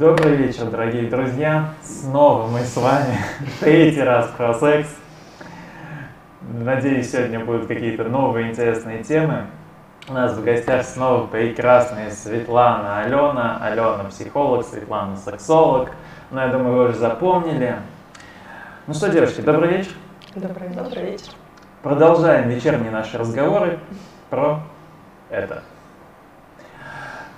Добрый вечер, дорогие друзья. Снова мы с вами. Третий раз про секс. Надеюсь, сегодня будут какие-то новые интересные темы. У нас в гостях снова прекрасные Светлана Алена. Алена психолог, Светлана сексолог. Но я думаю, вы уже запомнили. Ну что, девушки, добрый вечер. Добрый вечер. Добрый вечер. Продолжаем вечерние наши разговоры про это.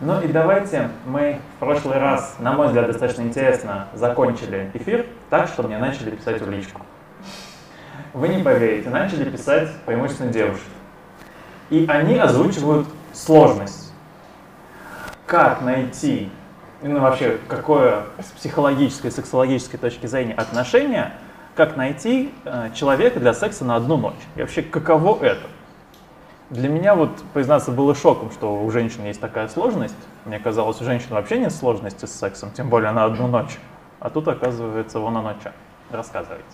Ну и давайте мы в прошлый раз, на мой взгляд, достаточно интересно закончили эфир так, что мне начали писать в личку. Вы не поверите, начали писать преимущественно девушки. И они озвучивают сложность. Как найти, ну вообще, какое с психологической, сексологической точки зрения отношение, как найти э, человека для секса на одну ночь. И вообще, каково это? Для меня вот, признаться, было шоком, что у женщин есть такая сложность. Мне казалось, у женщин вообще нет сложности с сексом, тем более на одну ночь. А тут, оказывается, вон оно что. Рассказывайте.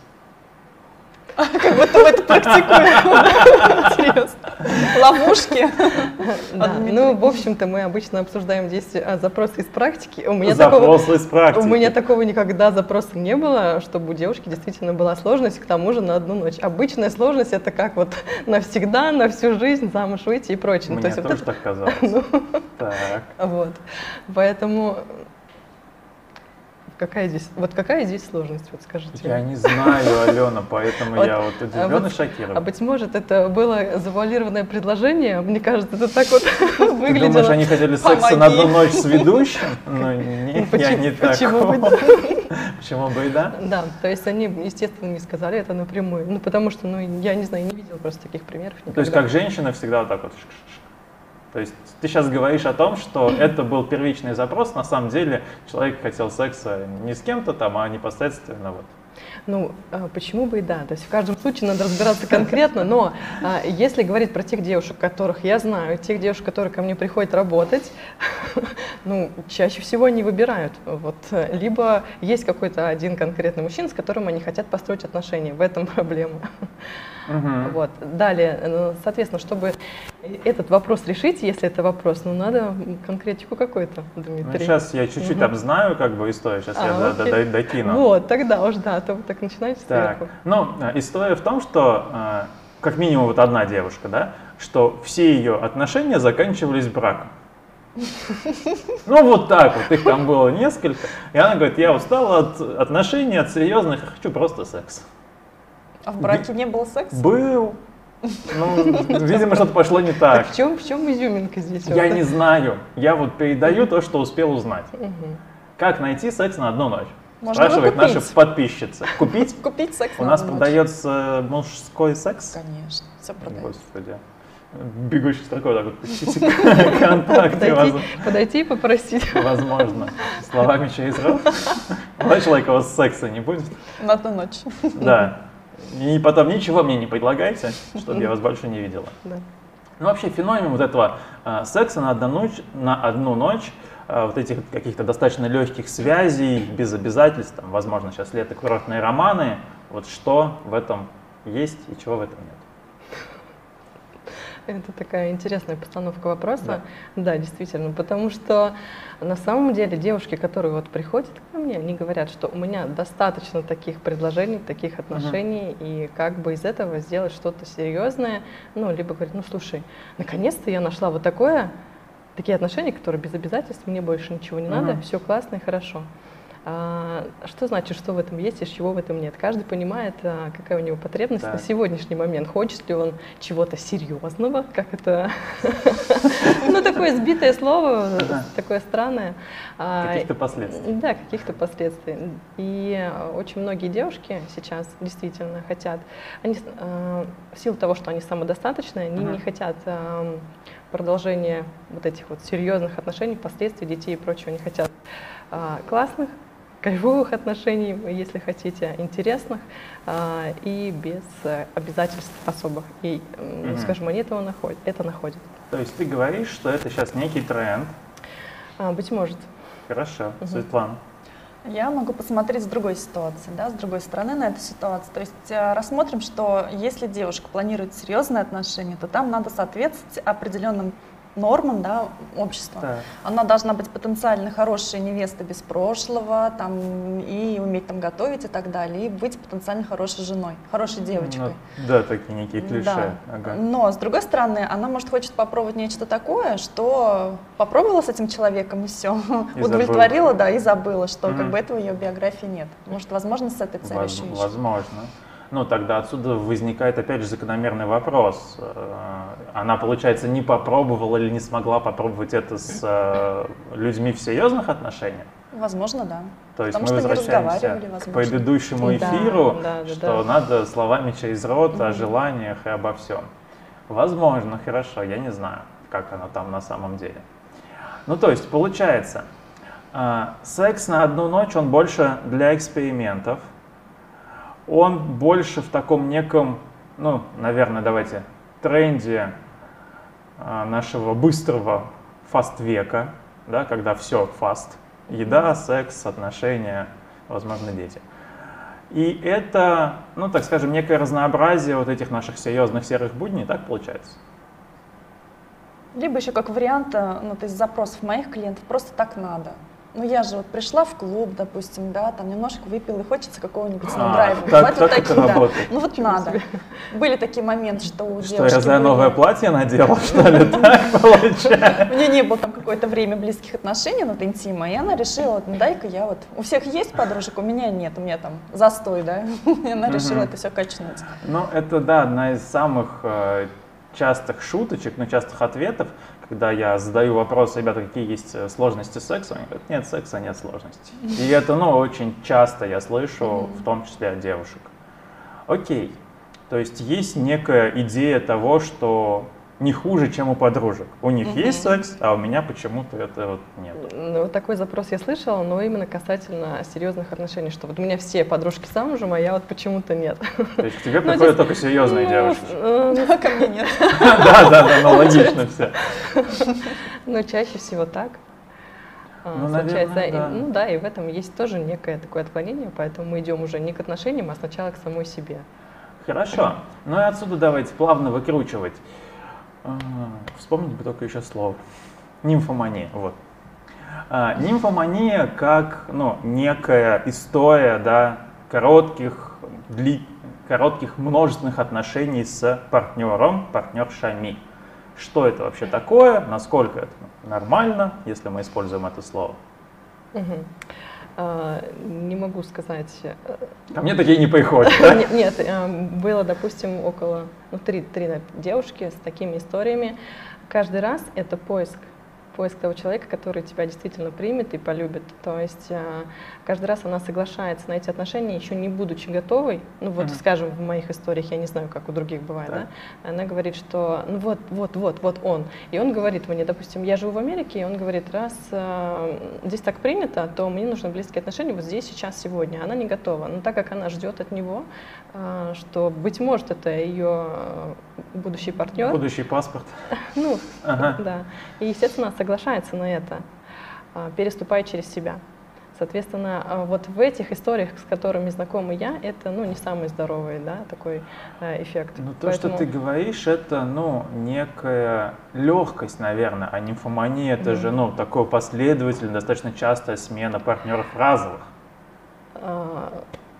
Как будто мы это практикуем. Интересно. Ловушки. Да. Ну, в общем-то, мы обычно обсуждаем здесь а, запросы из практики. У меня Запросы такого, из практики. У меня такого никогда запроса не было, чтобы у девушки действительно была сложность, к тому же на одну ночь. Обычная сложность это как вот навсегда, на всю жизнь замуж выйти и прочее. Мне То есть тоже так казалось. Ну, так. Вот. Поэтому Какая здесь, вот какая здесь сложность, вот скажите? Я не знаю, Алена, поэтому я вот удивлен и шокирован. А быть может, это было завуалированное предложение? Мне кажется, это так вот выглядело. Ты думаешь, они хотели секса на одну ночь с ведущим? Ну, ну, я не так. Почему бы да? Почему бы и да? Да, то есть они, естественно, не сказали это напрямую. Ну, потому что, ну, я не знаю, не видела просто таких примеров никогда. То есть, как женщина всегда вот так вот то есть ты сейчас говоришь о том, что это был первичный запрос, на самом деле человек хотел секса не с кем-то там, а непосредственно вот. Ну, а почему бы и да. То есть в каждом случае надо разбираться конкретно, но а, если говорить про тех девушек, которых я знаю, тех девушек, которые ко мне приходят работать, ну, чаще всего они выбирают. Вот, либо есть какой-то один конкретный мужчина, с которым они хотят построить отношения. В этом проблема. Угу. Вот. Далее, ну, соответственно, чтобы этот вопрос решить, если это вопрос, ну надо конкретику какой-то, Дмитрий. Ну, сейчас я чуть-чуть угу. обзнаю как бы историю, сейчас а, я окей. до, до, докину. Вот, тогда уж да, то вы так начинаете так. сверху. Ну, история в том, что э, как минимум вот одна девушка, да, что все ее отношения заканчивались браком. Ну вот так вот, их там было несколько. И она говорит, я устала от отношений, от серьезных, хочу просто секс. А в браке не было секса? Был. Ну, видимо, что-то пошло не так. так в, чем, в чем изюминка здесь? Я не знаю. Я вот передаю то, что успел узнать. Как найти секс на одну ночь? Можно Спрашивает наша подписчица. Купить? Купить секс У нас продается мужской секс? Конечно, все продается. Господи. Бегущей строкой так вот контакты. Подойти, и попросить. Возможно. Словами через рот. Молодой человек, у вас секса не будет? На одну ночь. Да. И потом ничего мне не предлагайте, чтобы я вас больше не видела. Да. Ну, вообще феномен вот этого э, секса на одну ночь, на одну ночь вот этих каких-то достаточно легких связей, без обязательств, там, возможно, сейчас лето курортные романы, вот что в этом есть и чего в этом нет? Это такая интересная постановка вопроса. Да. да, действительно, потому что на самом деле девушки, которые вот приходят ко мне, они говорят, что у меня достаточно таких предложений, таких отношений, угу. и как бы из этого сделать что-то серьезное, ну, либо говорят, ну, слушай, наконец-то я нашла вот такое, такие отношения, которые без обязательств, мне больше ничего не угу. надо, все классно и хорошо. А, что значит, что в этом есть и чего в этом нет? Каждый понимает, а, какая у него потребность да. на сегодняшний момент. Хочет ли он чего-то серьезного, как это, ну такое сбитое слово, такое странное. А, каких-то последствий. Да, каких-то последствий. И очень многие девушки сейчас действительно хотят, они в силу того, что они самодостаточные, они не хотят продолжения вот этих вот серьезных отношений, последствий детей и прочего, они хотят классных, кайфовых отношений, если хотите, интересных а, и без э, обязательств особых. И, угу. скажем, они этого находят, это находят. То есть ты говоришь, что это сейчас некий тренд? А, быть может. Хорошо. Угу. Светлана? Я могу посмотреть с другой ситуации, да, с другой стороны на эту ситуацию. То есть э, рассмотрим, что если девушка планирует серьезные отношения, то там надо соответствовать определенным нормам да, общества. Да. Она должна быть потенциально хорошей невестой без прошлого, там, и уметь там готовить и так далее, и быть потенциально хорошей женой, хорошей девочкой. Ну, да, такие некие клише. Да. Ага. Но, с другой стороны, она, может, хочет попробовать нечто такое, что попробовала с этим человеком, и все, и удовлетворила, да, и забыла, что mm как бы этого ее биографии нет. Может, возможно, с этой целью Воз- еще Возможно ну тогда отсюда возникает опять же закономерный вопрос. Э, она, получается, не попробовала или не смогла попробовать это с э, людьми в серьезных отношениях? Возможно, да. То есть Потому мы возвращаемся к предыдущему эфиру, да, да, что да. надо словами через рот о желаниях и обо всем. Возможно, хорошо, я не знаю, как оно там на самом деле. Ну, то есть, получается, э, секс на одну ночь, он больше для экспериментов, он больше в таком неком, ну, наверное, давайте, тренде а, нашего быстрого фаст-века, да, когда все фаст, еда, секс, отношения, возможно, дети. И это, ну, так скажем, некое разнообразие вот этих наших серьезных серых будней, так получается? Либо еще как вариант, э, ну, то есть запросов моих клиентов, просто так надо ну я же вот пришла в клуб, допустим, да, там немножко выпила и хочется какого-нибудь сноудрайва. А, так, так такие, да. Работает. Ну вот надо. Были такие моменты, что у что, девушки... Что, я за новое платье надела, что ли, так получается? У меня не было там какое-то время близких отношений, вот интима, и она решила, вот, ну дай-ка я вот... У всех есть подружек, у меня нет, у меня там застой, да, и она решила это все качнуть. Ну это, да, одна из самых э, частых шуточек, но частых ответов, когда я задаю вопрос, ребята, какие есть э, сложности секса, они говорят, нет секса, нет сложностей. И это, ну, очень часто я слышу, в том числе от девушек. Окей, то есть есть некая идея того, что не хуже, чем у подружек. У них угу. есть секс, а у меня почему-то это вот нет. Ну, вот такой запрос я слышала, но именно касательно серьезных отношений, что вот у меня все подружки замужем, а я вот почему-то нет. То есть к тебе ну, приходят только серьезные ну, девушки? Ну, ко мне нет. Да, да, да, ну логично все. Ну, чаще всего так. А, ну, наверное, да. ну да, и в этом есть тоже некое такое отклонение, поэтому мы идем уже не к отношениям, а сначала к самой себе. Хорошо. Ну и отсюда давайте плавно выкручивать. Вспомнить бы только еще слово. Нимфомания, вот. А, нимфомания как ну, некая история да, коротких, дли, коротких множественных отношений с партнером, партнершами. Что это вообще такое, насколько это нормально, если мы используем это слово? Угу. А, не могу сказать. Э, Ко мне такие не приходят. Нет, э, было, допустим, около ну, три, три девушки с такими историями. Каждый раз это поиск поиск того человека, который тебя действительно примет и полюбит. То есть э, каждый раз она соглашается на эти отношения, еще не будучи готовой. Ну вот, mm-hmm. скажем, в моих историях, я не знаю, как у других бывает, да. да? Она говорит, что ну вот, вот, вот, вот он. И он говорит мне, допустим, я живу в Америке, и он говорит, раз э, здесь так принято, то мне нужны близкие отношения вот здесь, сейчас, сегодня. Она не готова. Но так как она ждет от него, что, быть может, это ее э, будущий партнер. Будущий паспорт. Ну, ага. да. И, естественно, соглашается на это, а, переступая через себя. Соответственно, а, вот в этих историях, с которыми знакомы я, это ну, не самый здоровый да, такой э, эффект. Ну, то, Поэтому... что ты говоришь, это ну, некая легкость, наверное, а нимфомания это mm-hmm. же ну, такое последовательное, достаточно частая смена партнеров разовых.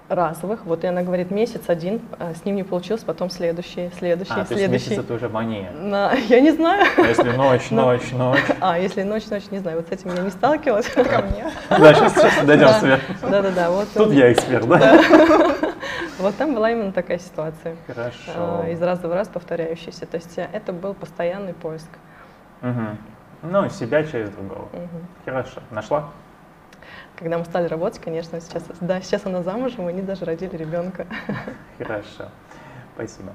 Разовых. Вот и она говорит, месяц один, а с ним не получилось, потом следующий, следующий, а, следующий. То есть месяц это уже мания? На, я не знаю. А если ночь, ночь, ночь? А, если ночь, ночь, не знаю. Вот с этим я не сталкивалась. Ко мне. Да, сейчас, сейчас дойдем сверху. Да-да-да. Вот Тут я эксперт, да? Вот там была именно такая ситуация. Хорошо. А, из раза в раз повторяющаяся. То есть э, это был постоянный поиск. Ну, себя через другого. Хорошо. Нашла? Когда мы стали работать, конечно, сейчас, да, сейчас она замужем, и они даже родили ребенка. Хорошо, спасибо.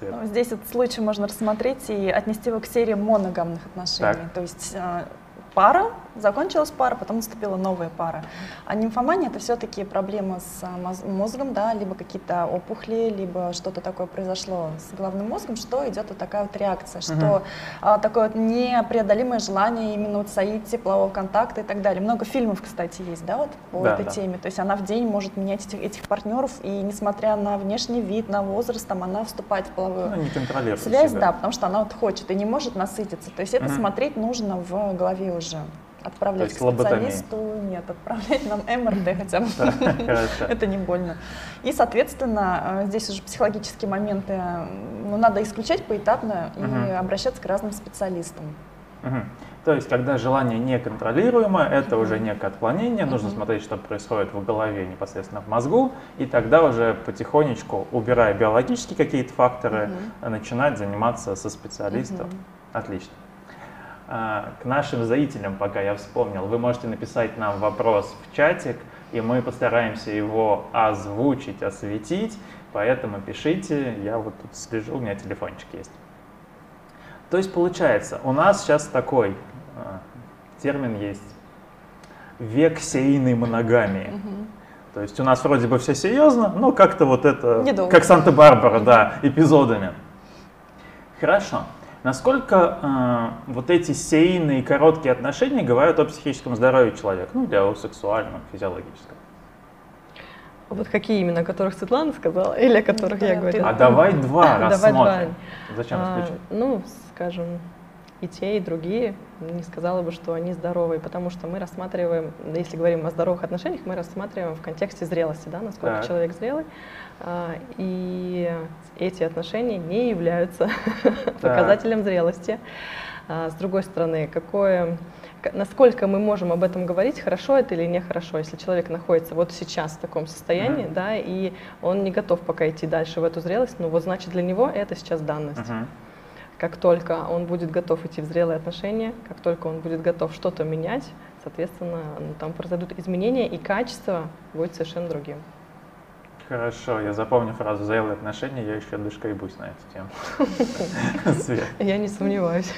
Ну, здесь этот случай можно рассмотреть и отнести его к серии моногамных отношений. Так. То есть э, пара, закончилась пара, потом наступила новая пара. А нимфомания это все-таки проблема с а, мозгом, да, либо какие-то опухли, либо что-то такое произошло с головным мозгом, что идет вот такая вот реакция, что а, такое вот непреодолимое желание именно вот соития, полового контакта и так далее. Много фильмов, кстати, есть, да, вот по да, этой да. теме. То есть она в день может менять этих, этих партнеров, и несмотря на внешний вид, на возраст, там она вступает в половую ну, не связь, себя. да, потому что она вот хочет и не может насытиться. То есть это угу. смотреть нужно в голове уже отправлять к специалисту, нет, отправлять нам МРТ хотя бы. Это не больно. И, соответственно, э, здесь уже психологические моменты ну, надо исключать поэтапно и обращаться к разным специалистам. То есть, когда желание неконтролируемо, это уже некое отклонение, нужно смотреть, что происходит в голове непосредственно в мозгу, и тогда уже потихонечку, убирая биологические какие-то факторы, начинать заниматься со специалистом. Отлично. А, к нашим зрителям, пока я вспомнил, вы можете написать нам вопрос в чатик, и мы постараемся его озвучить, осветить, поэтому пишите, я вот тут слежу, у меня телефончик есть. То есть получается, у нас сейчас такой э, термин есть, век сейной моногамии. Угу. То есть у нас вроде бы все серьезно, но как-то вот это, Недолго. как Санта-Барбара, да, эпизодами. Хорошо. Насколько э, вот эти сейные короткие отношения говорят о психическом здоровье человека, ну, для о сексуальном, физиологическом? Вот какие именно, о которых Светлана сказала, или о которых да, я говорила? А давай два рассмотрим. Давай два. Зачем а, исключать? Ну, скажем, и те, и другие, не сказала бы, что они здоровые, потому что мы рассматриваем, если говорим о здоровых отношениях, мы рассматриваем в контексте зрелости, да, насколько так. человек зрелый. А, и эти отношения не являются показателем зрелости. А, с другой стороны, какое, насколько мы можем об этом говорить, хорошо это или нехорошо, если человек находится вот сейчас в таком состоянии, uh-huh. да, и он не готов пока идти дальше в эту зрелость, ну вот значит для него это сейчас данность. Uh-huh. Как только он будет готов идти в зрелые отношения, как только он будет готов что-то менять, соответственно, ну, там произойдут изменения, и качество будет совершенно другим. Хорошо, я запомню фразу «зрелые отношения», я еще дошкребусь на эту тему. Я не сомневаюсь.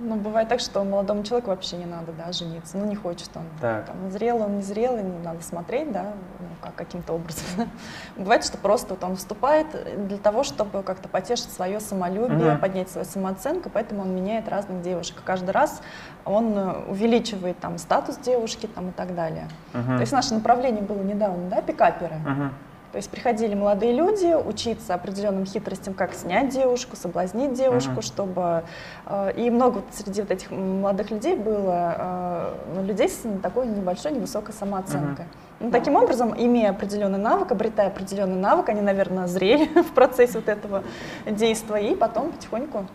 Ну, бывает так, что молодому человеку вообще не надо, да, жениться. Ну, не хочет он. Так. Там, зрелый он, не зрелый, надо смотреть, да, ну, как, каким-то образом. бывает, что просто вот он вступает для того, чтобы как-то потешить свое самолюбие, угу. поднять свою самооценку, поэтому он меняет разных девушек. Каждый раз он э, увеличивает там статус девушки там и так далее. Угу. То есть наше направление было недавно, да, пикаперы. Угу. То есть приходили молодые люди учиться определенным хитростям, как снять девушку, соблазнить девушку, uh-huh. чтобы... Э, и много среди вот этих молодых людей было э, ну, людей с такой небольшой, невысокой самооценкой. Uh-huh. Ну, таким образом, имея определенный навык, обретая определенный навык, они, наверное, зрели в процессе вот этого действия и потом потихоньку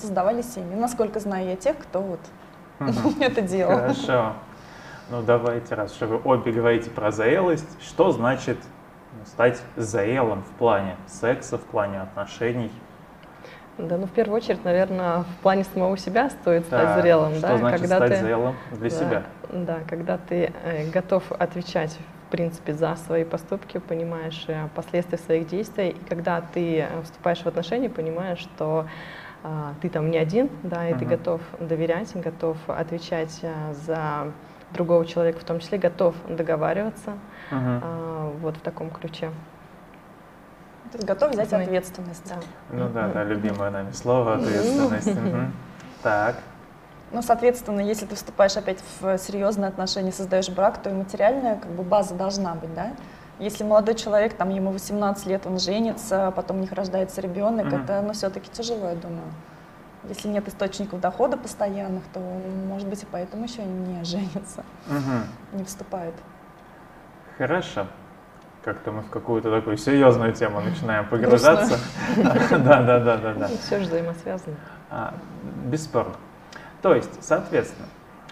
создавали семьи. Насколько знаю я тех, кто вот это делал. Хорошо. Ну давайте, раз что вы обе говорите про зрелость, что значит стать заелом в плане секса, в плане отношений? Да, ну в первую очередь, наверное, в плане самого себя стоит стать Так, зрелым, Что да, значит когда стать ты, зрелым для да, себя? Да, когда ты э, готов отвечать, в принципе, за свои поступки, понимаешь э, последствия своих действий, и когда ты э, вступаешь в отношения, понимаешь, что а, ты там не один, да, и ты Мгм. готов доверять, готов отвечать за другого человека, в том числе готов договариваться, Мгм. а, вот в таком ключе. То есть готов взять Знаете, ответственность. Да. Ну да, да, любимое нами слово ответственность. Мгм. Так. Ну, соответственно, если ты вступаешь опять в серьезные отношения, создаешь брак, то и материальная как бы, база должна быть, да? Если молодой человек, там, ему 18 лет, он женится, а потом у них рождается ребенок, Мгм. это, ну, все-таки тяжело, я думаю. Если нет источников дохода постоянных, то, может быть, и поэтому еще не женится, Мгм. не вступает. Хорошо. Как-то мы в какую-то такую серьезную тему начинаем погружаться. Да, да, да, да, да. Все же взаимосвязано. А, Бесспорно. То есть, соответственно,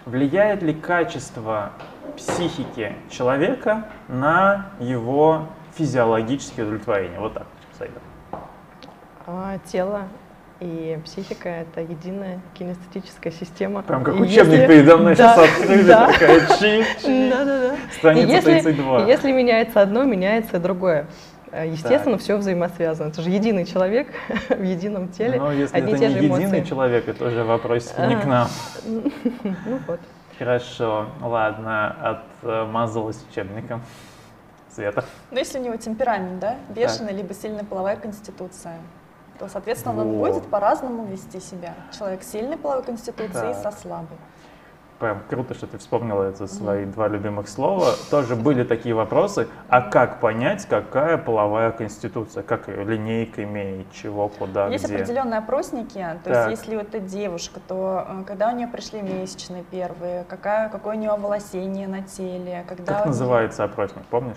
влияет ли качество психики человека на его физиологическое удовлетворение? Вот так, Саида. А, Тело и психика — это единая кинестетическая система. Прям как И учебник если- передо мной Да, сейчас открыли, да. такая чи, чи. Да-да-да. Страница И если, 32. и если меняется одно, меняется другое. Э, Естественно, все взаимосвязано. Это же единый человек в едином теле. Но если одни и это те не же единый эмоции. человек, это уже вопрос не к А. нам. Ну вот. Хорошо, ладно, отмазалась учебником. Света. Но если у него темперамент, да, бешеный, либо сильная половая конституция, то, соответственно, он Вот. будет по-разному вести себя. Человек сильной половой конституцией и Так. со слабой. Прям круто, что ты вспомнила это свои два любимых слова. Тоже были такие вопросы. А как понять, какая половая конституция? Как ее линейка имеет, чего, куда, Есть где? определенные опросники, то Так. есть если вот эта девушка, то э, когда у нее пришли месячные первые, какая, какое у нее оволосение на теле, когда Как у называется опросник, помнишь?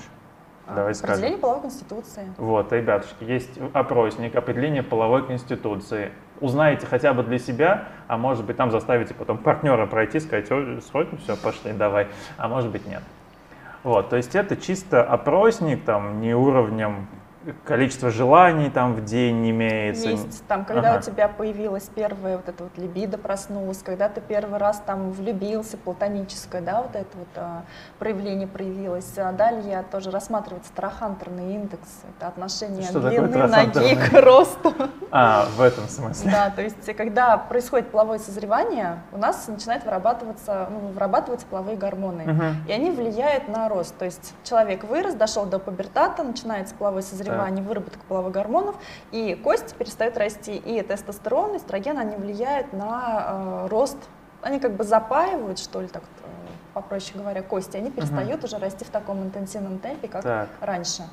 А, Давай Определение скажем. половой конституции. Вот, ребятушки, есть опросник, определение половой конституции. Узнаете хотя бы для себя, а может быть там заставите потом партнера пройти, сказать, «Ой, сходим, все, пошли, давай, а может быть нет. Вот, то есть это чисто опросник, там не уровнем количество желаний там в день имеется. Есть там, когда Ага. у тебя появилась первая вот эта вот либидо проснулась, когда ты первый раз там влюбился, платоническое, да, вот это вот а, проявление проявилось. А далее тоже рассматривается трахантерный индекс, это отношение Что длины ноги к росту. А, в этом смысле. Да, то есть когда происходит половое созревание, у нас начинает вырабатываться, ну, вырабатываться половые гормоны. Мгм. И они влияют на рост. То есть человек вырос, дошел до пубертата, начинается половое созревание, выработка половых гормонов, и кости перестают расти. И тестостерон, эстроген, они влияют на э, рост. Они как бы запаивают, что ли, так э, попроще говоря, кости. Они перестают уже расти в таком интенсивном темпе, как Так. раньше.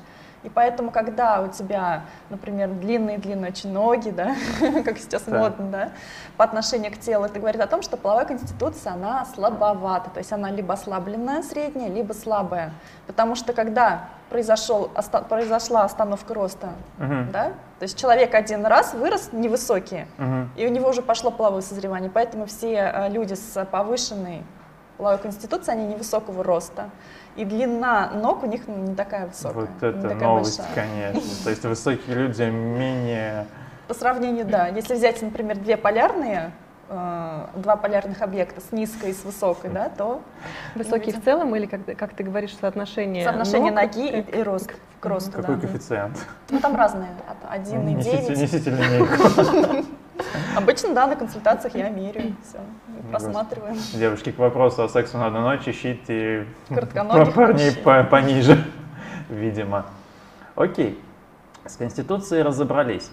И поэтому, когда у тебя, например, длинные-длинные очень ноги, да, как сейчас Так. модно, да, по отношению к телу, это говорит о том, что половая конституция, она слабовата, то есть она либо ослабленная средняя, либо слабая. Потому что когда произошел, оста- произошла остановка роста, Мгм. да, то есть человек один раз вырос невысокий, Мгм. и у него уже пошло половое созревание, поэтому все э, люди с повышенной половой конституцией, они невысокого роста. И длина ног у них ну, не такая высокая. Вот это такая новость, большая. конечно. То есть высокие люди менее... По сравнению, да. Если взять, например, две полярные, э, два полярных объекта с низкой и с высокой, да, то Высокие видим. в целом или, как, ты- как ты говоришь, соотношение соотношение ног ноги и, и рост к росту. Какой да. коэффициент? Ну, там разные. От 1,9. Несите, несите линейку. Обычно, да, на консультациях я меряю. Все, просматриваем. Девушки, к вопросу о сексу на одну ночь ищите парней по- пониже, видимо. Окей, с Конституцией разобрались.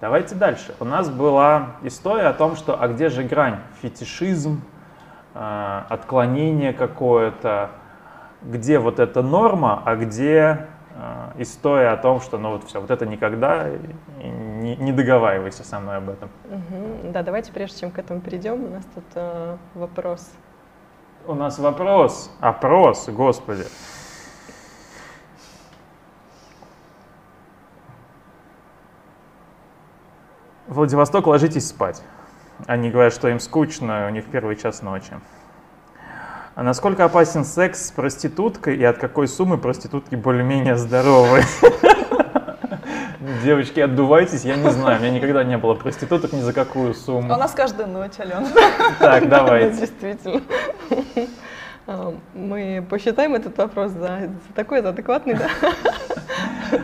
Давайте дальше. У нас была история о том, что а где же грань? Фетишизм, э, отклонение какое-то, где вот эта норма, а где история о том, что ну вот все, вот это никогда, и не, не договаривайся со мной об этом. Мгм. Да, давайте, прежде чем к этому перейдем, у нас тут э, вопрос. У нас вопрос, опрос, господи. Владивосток, ложитесь спать. Они говорят, что им скучно, у них первый час ночи. А насколько опасен секс с проституткой и от какой суммы проститутки более-менее здоровы? Девочки, отдувайтесь, я не знаю, у меня никогда не было проституток ни за какую У сумму. нас каждую ночь, Алена. Так, Да, давайте. Действительно. А, Мы посчитаем этот вопрос за такой, за адекватный, да?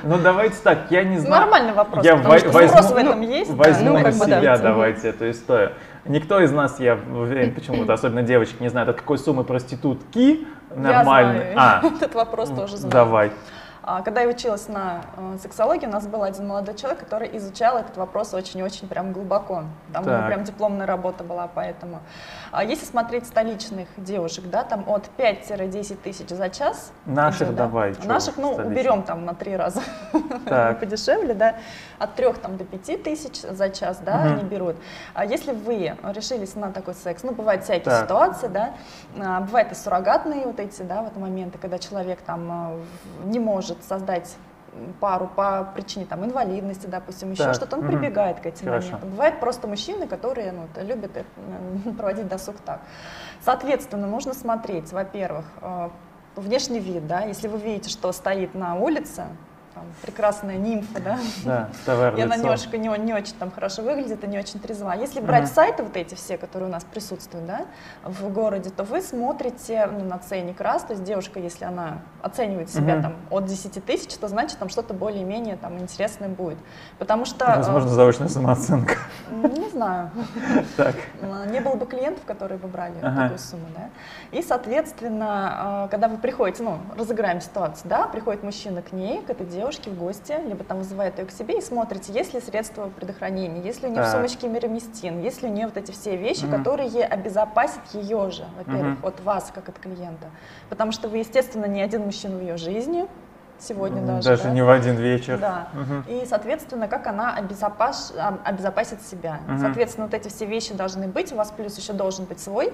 Ну давайте так, я не знаю. Нормальный вопрос, Я потому что возьму, спрос в этом ну, есть. да. возьму Ну, на как бы да. себя, давайте эту историю. Никто из нас, я уверен, почему-то, особенно девочки, не знает, от какой суммы проститутки нормальной. Я А, знаю, этот вопрос тоже знаю. давай. А, Когда я училась на э, сексологии, у нас был один молодой человек, который изучал этот вопрос очень-очень прям глубоко. Там у него Так. прям дипломная работа была, поэтому. А Если смотреть столичных девушек, да, там от 5-10 тысяч за час. Наших да. давай. чё Наших, ну, столичных? уберем там на три раза Так. подешевле, да, от 3 там до 5 тысяч за час, да, Мгм. они берут. А если вы решились на такой секс, ну, бывают всякие Так. ситуации, да, а, бывают и суррогатные вот эти, да, вот моменты, когда человек там в- не может создать пару по причине там инвалидности, допустим, еще что-то, он мгм. прибегает к этим Хорошо. моментам. Бывают просто мужчины, которые ну, любят проводить досуг так. Соответственно, нужно смотреть, во-первых, э, внешний вид, да, если вы видите, что стоит на улице, там, прекрасная нимфа, да, Да, вставай и она лицо. немножко не, не очень там хорошо выглядит и не очень трезва. Если брать Мгм. сайты вот эти все, которые у нас присутствуют, да, в городе, то вы смотрите ну, на ценник раз, то есть девушка, если она оценивает себя Мгм. там от 10 тысяч, то значит там что-то более-менее там интересное будет. Потому что, э, Возможно, заочная самооценка. не знаю, Так. а, не было бы клиентов, которые бы брали Ага. такую сумму, да. И, соответственно, а, когда вы приходите, ну, разыграем ситуацию, да, приходит мужчина к ней, к этой девушке в гости, либо там вызывает ее к себе и смотрите, есть ли средства предохранения, есть ли у нее в Так. сумочке мироместин, есть ли у нее вот эти все вещи, Мгм. которые обезопасят ее же, во-первых, Мгм. от вас, как от клиента. Потому что вы, естественно, не один мужчина в ее жизни, сегодня даже. Даже да. не в один вечер. Да. Мгм. И, соответственно, как она обезопас- обезопасит себя. Мгм. Соответственно, вот эти все вещи должны быть. У вас плюс еще должен быть свой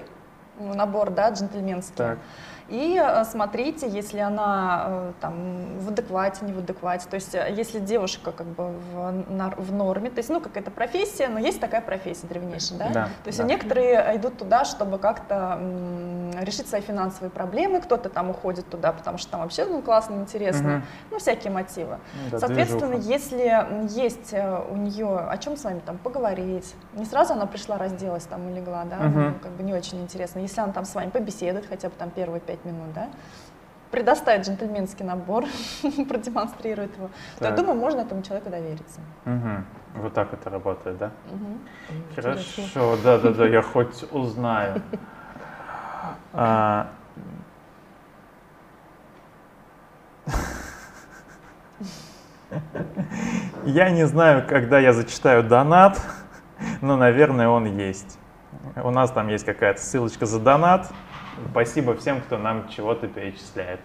ну, набор, да, джентльменский. Так. И э, смотрите, если она э, там в адеквате, не в адеквате. То есть, э, если девушка как бы в, в норме, то есть, ну, какая-то профессия, но есть такая профессия древнейшая, да? Да, То есть да. некоторые идут туда, чтобы как-то решить свои финансовые проблемы, кто-то там уходит туда, потому что там вообще ну, классно, интересно, Мгм. ну, всякие мотивы. Да, Соответственно, движуха. если есть у нее о чем с вами там поговорить, не сразу она пришла, разделась там и легла, да, Мгм. ну, как бы не очень интересно. Если она там с вами побеседует хотя бы там первые пять минут, да, предоставит джентльменский набор, продемонстрирует его, то я Так. думаю, можно этому человеку довериться. Мгм. Вот так это работает, да? Интересно. Хорошо, да, да, да, я хоть узнаю. А, Я не знаю, когда я зачитаю донат, но, наверное, он есть. У нас там есть какая-то ссылочка за донат. Спасибо всем, кто нам чего-то перечисляет.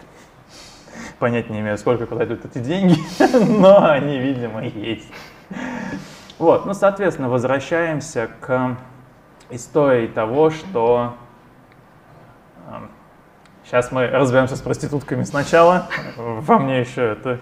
Понять не имею, сколько куда идут эти деньги, но они, видимо, есть. Вот, ну, соответственно, возвращаемся к истории того, что... Сейчас мы разберемся с проститутками сначала. Во мне еще это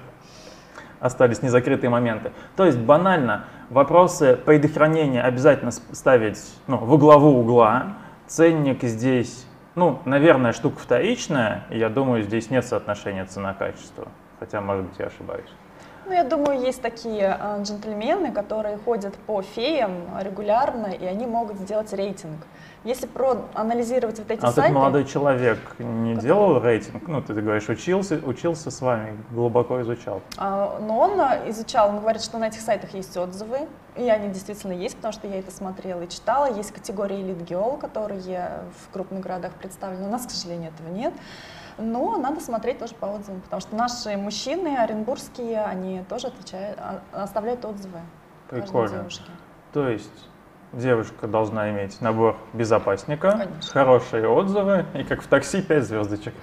остались незакрытые моменты. То есть банально вопросы предохранения обязательно ставить ну, во главу угла. Ценник здесь, ну, наверное, штука вторичная. Я думаю, здесь нет соотношения цена-качество. Хотя, может быть, я ошибаюсь. Ну, я думаю, есть такие э, джентльмены, которые ходят по феям регулярно, и они могут сделать рейтинг. Если проанализировать вот эти А сайты... этот молодой человек не делал рейтинг? Ну, ты, говоришь, учился, учился с вами, глубоко изучал. А, Но он а, изучал, он говорит, что на этих сайтах есть отзывы, и они действительно есть, потому что я это смотрела и читала. Есть категория Elite Girl, которые в крупных городах представлены. У нас, к сожалению, этого нет. Но надо смотреть тоже по отзывам, потому что наши мужчины оренбургские, они тоже отвечают, а- оставляют отзывы Прикольно. То есть девушка должна иметь набор безопасника, Конечно. хорошие отзывы и как в такси 5 звездочек.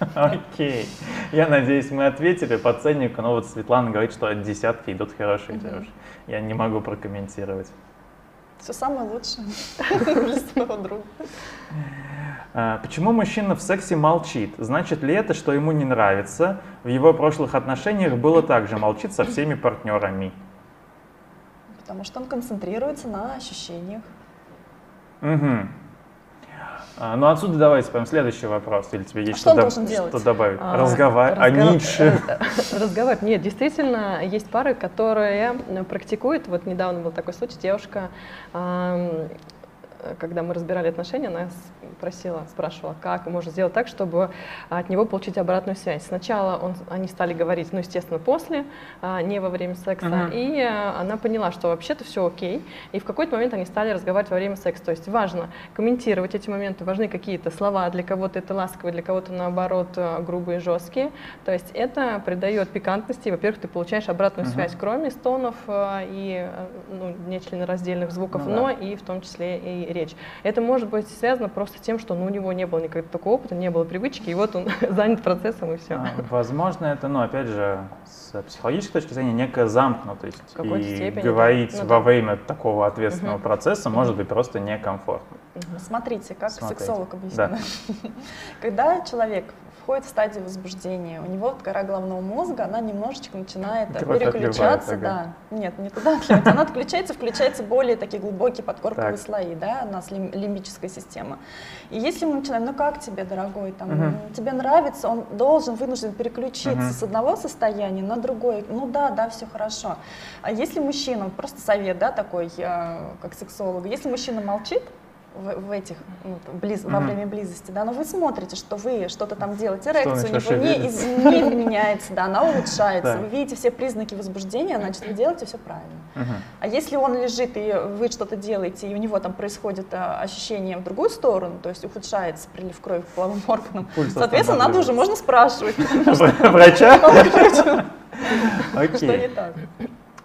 Окей. Я надеюсь, мы ответили по ценнику. Но вот Светлана говорит, что от десятки идут хорошие девушки. Я не могу прокомментировать. Все самое лучшее для друга. А, Почему мужчина в сексе молчит? Значит ли это, что ему не нравится? В его прошлых отношениях было так же, молчит со всеми партнерами. Потому что он концентрируется на ощущениях. Мгм. А, ну отсюда давайте прям следующий вопрос. Или тебе есть что что, он должен делать? что добавить? А, Разговаривать. А разгов- Ницше? э, Разговаривать. Нет, действительно, есть пары, которые практикуют. Вот недавно был такой случай, девушка, когда мы разбирали отношения, она просила, спрашивала, как можно сделать так, чтобы от него получить обратную связь. Сначала он, они стали говорить, ну, естественно, после, а, не во время секса, Мгм. и э, она поняла, что вообще-то все окей, и в какой-то момент они стали разговаривать во время секса. То есть важно комментировать эти моменты, важны какие-то слова, для кого-то это ласковые, для кого-то наоборот э, грубые, жесткие. То есть это придает пикантности. Во-первых, ты получаешь обратную Мгм. связь, кроме стонов э, и ну, нечленораздельных звуков, Ну да. но и в том числе и речь. Это может быть связано просто с тем, что ну, у него не было никакого такого опыта, не было привычки, и вот он занят процессом, и все. А, Возможно, это, ну, опять же, с психологической точки зрения, некая замкнутость. В какой-то и степени, да. говорить Ну во да. время такого ответственного Мгм. процесса может быть просто некомфортно. Смотрите, как Смотрите. сексолог объясняет. Когда человек входит в стадию возбуждения, у него вот кора головного мозга, она немножечко начинает э, Кровь переключаться, ага. да. Нет, не туда отливается, она отключается, включаются более такие глубокие подкорковые Так. слои, да, у нас лим- лимбическая система. И если мы начинаем, ну как тебе, дорогой, там, м, тебе нравится, он должен, вынужден переключиться Мгм. с одного состояния на другое. Ну да, да, все хорошо. А если мужчина, просто совет, да, такой, как сексолог, если мужчина молчит, в, в этих, ну, близ- во Мгм. время близости, да, но вы смотрите, что вы что-то там делаете, эрекция у него не, из- не изменяется, да, она улучшается, Так. вы видите все признаки возбуждения, значит, вы делаете все правильно. Мгм. А если он лежит, и вы что-то делаете, и у него там происходит а, ощущение в другую сторону, то есть ухудшается прилив крови к половым органам, Пульс соответственно, надо уже, можно спрашивать, Врача? что не так.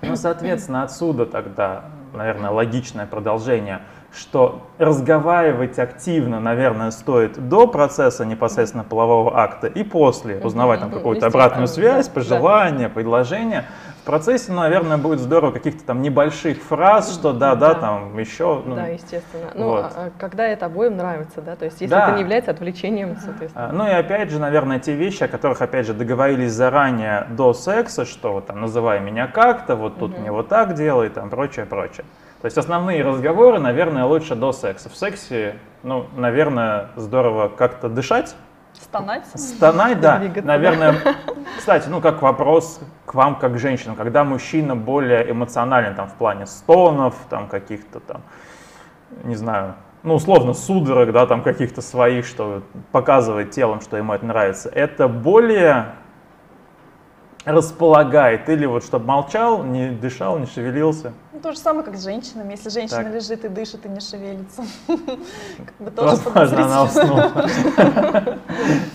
Ну, соответственно, отсюда тогда, наверное, логичное продолжение, что разговаривать активно, наверное, стоит до процесса непосредственно полового акта и после, узнавать там какую-то обратную связь, да, пожелания, предложения. В процессе, наверное, будет здорово каких-то там небольших фраз, что да-да, Да. там еще. ну, да, естественно. Ну, вот. а- а когда это обоим нравится, да, то есть если Да. это не является отвлечением, соответственно. А, Ну и опять же, наверное, те вещи, о которых, опять же, договорились заранее до секса, что вот там называй меня как-то, вот тут Мгм. мне вот так делай, там прочее, прочее. То есть основные разговоры, наверное, лучше до секса. В сексе, ну, наверное, здорово как-то дышать, Стонать. стонать, да. Двигаться, Наверное, кстати, ну как вопрос к вам как к женщинам, когда мужчина более эмоционален там в плане стонов, там каких-то там, не знаю, ну условно судорог, да, там каких-то своих, что показывает телом, что ему это нравится, это более располагает или вот чтобы молчал, не дышал, не шевелился. То же самое, как с женщинами. Если женщина Так. лежит и дышит и не шевелится, как бы тоже Возможно, она уснула.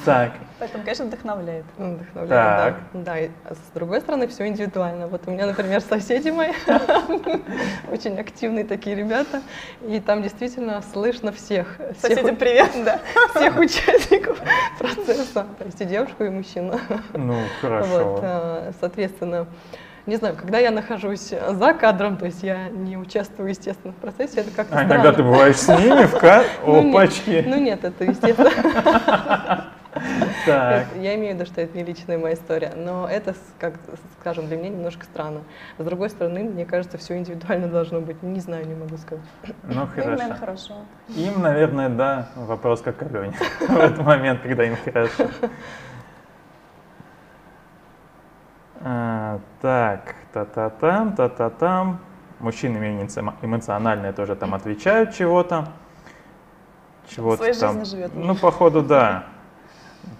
Так, Поэтому, конечно, вдохновляет. Вдохновляет, Так. да. Да, с другой стороны, все индивидуально. Вот у меня, например, соседи мои, очень активные такие ребята, и там действительно слышно всех. Соседям привет. Да, всех участников процесса, то есть и девушку, и мужчину. ну Вот, хорошо. э, соответственно, не знаю, когда я нахожусь за кадром, то есть я не участвую, естественно, в процессе, это как-то А иногда странно. ты бываешь с ними в ка... Ну, нет. Опачки. Ну нет, это естественно. Так. Это- Я имею в виду, что это не личная моя история, но это, как, скажем, для меня немножко странно. С другой стороны, мне кажется, все индивидуально должно быть. Не знаю, не могу сказать. Ну Ну, им, хорошо. наверное, хорошо. Им, наверное, да, вопрос как Алене в этот момент, когда им хорошо. А, так, та-та-там, та-та-там. Мужчины менее эмо- эмоциональные тоже там отвечают чего-то. Чего-то Своей там. живет. Ну, походу, да.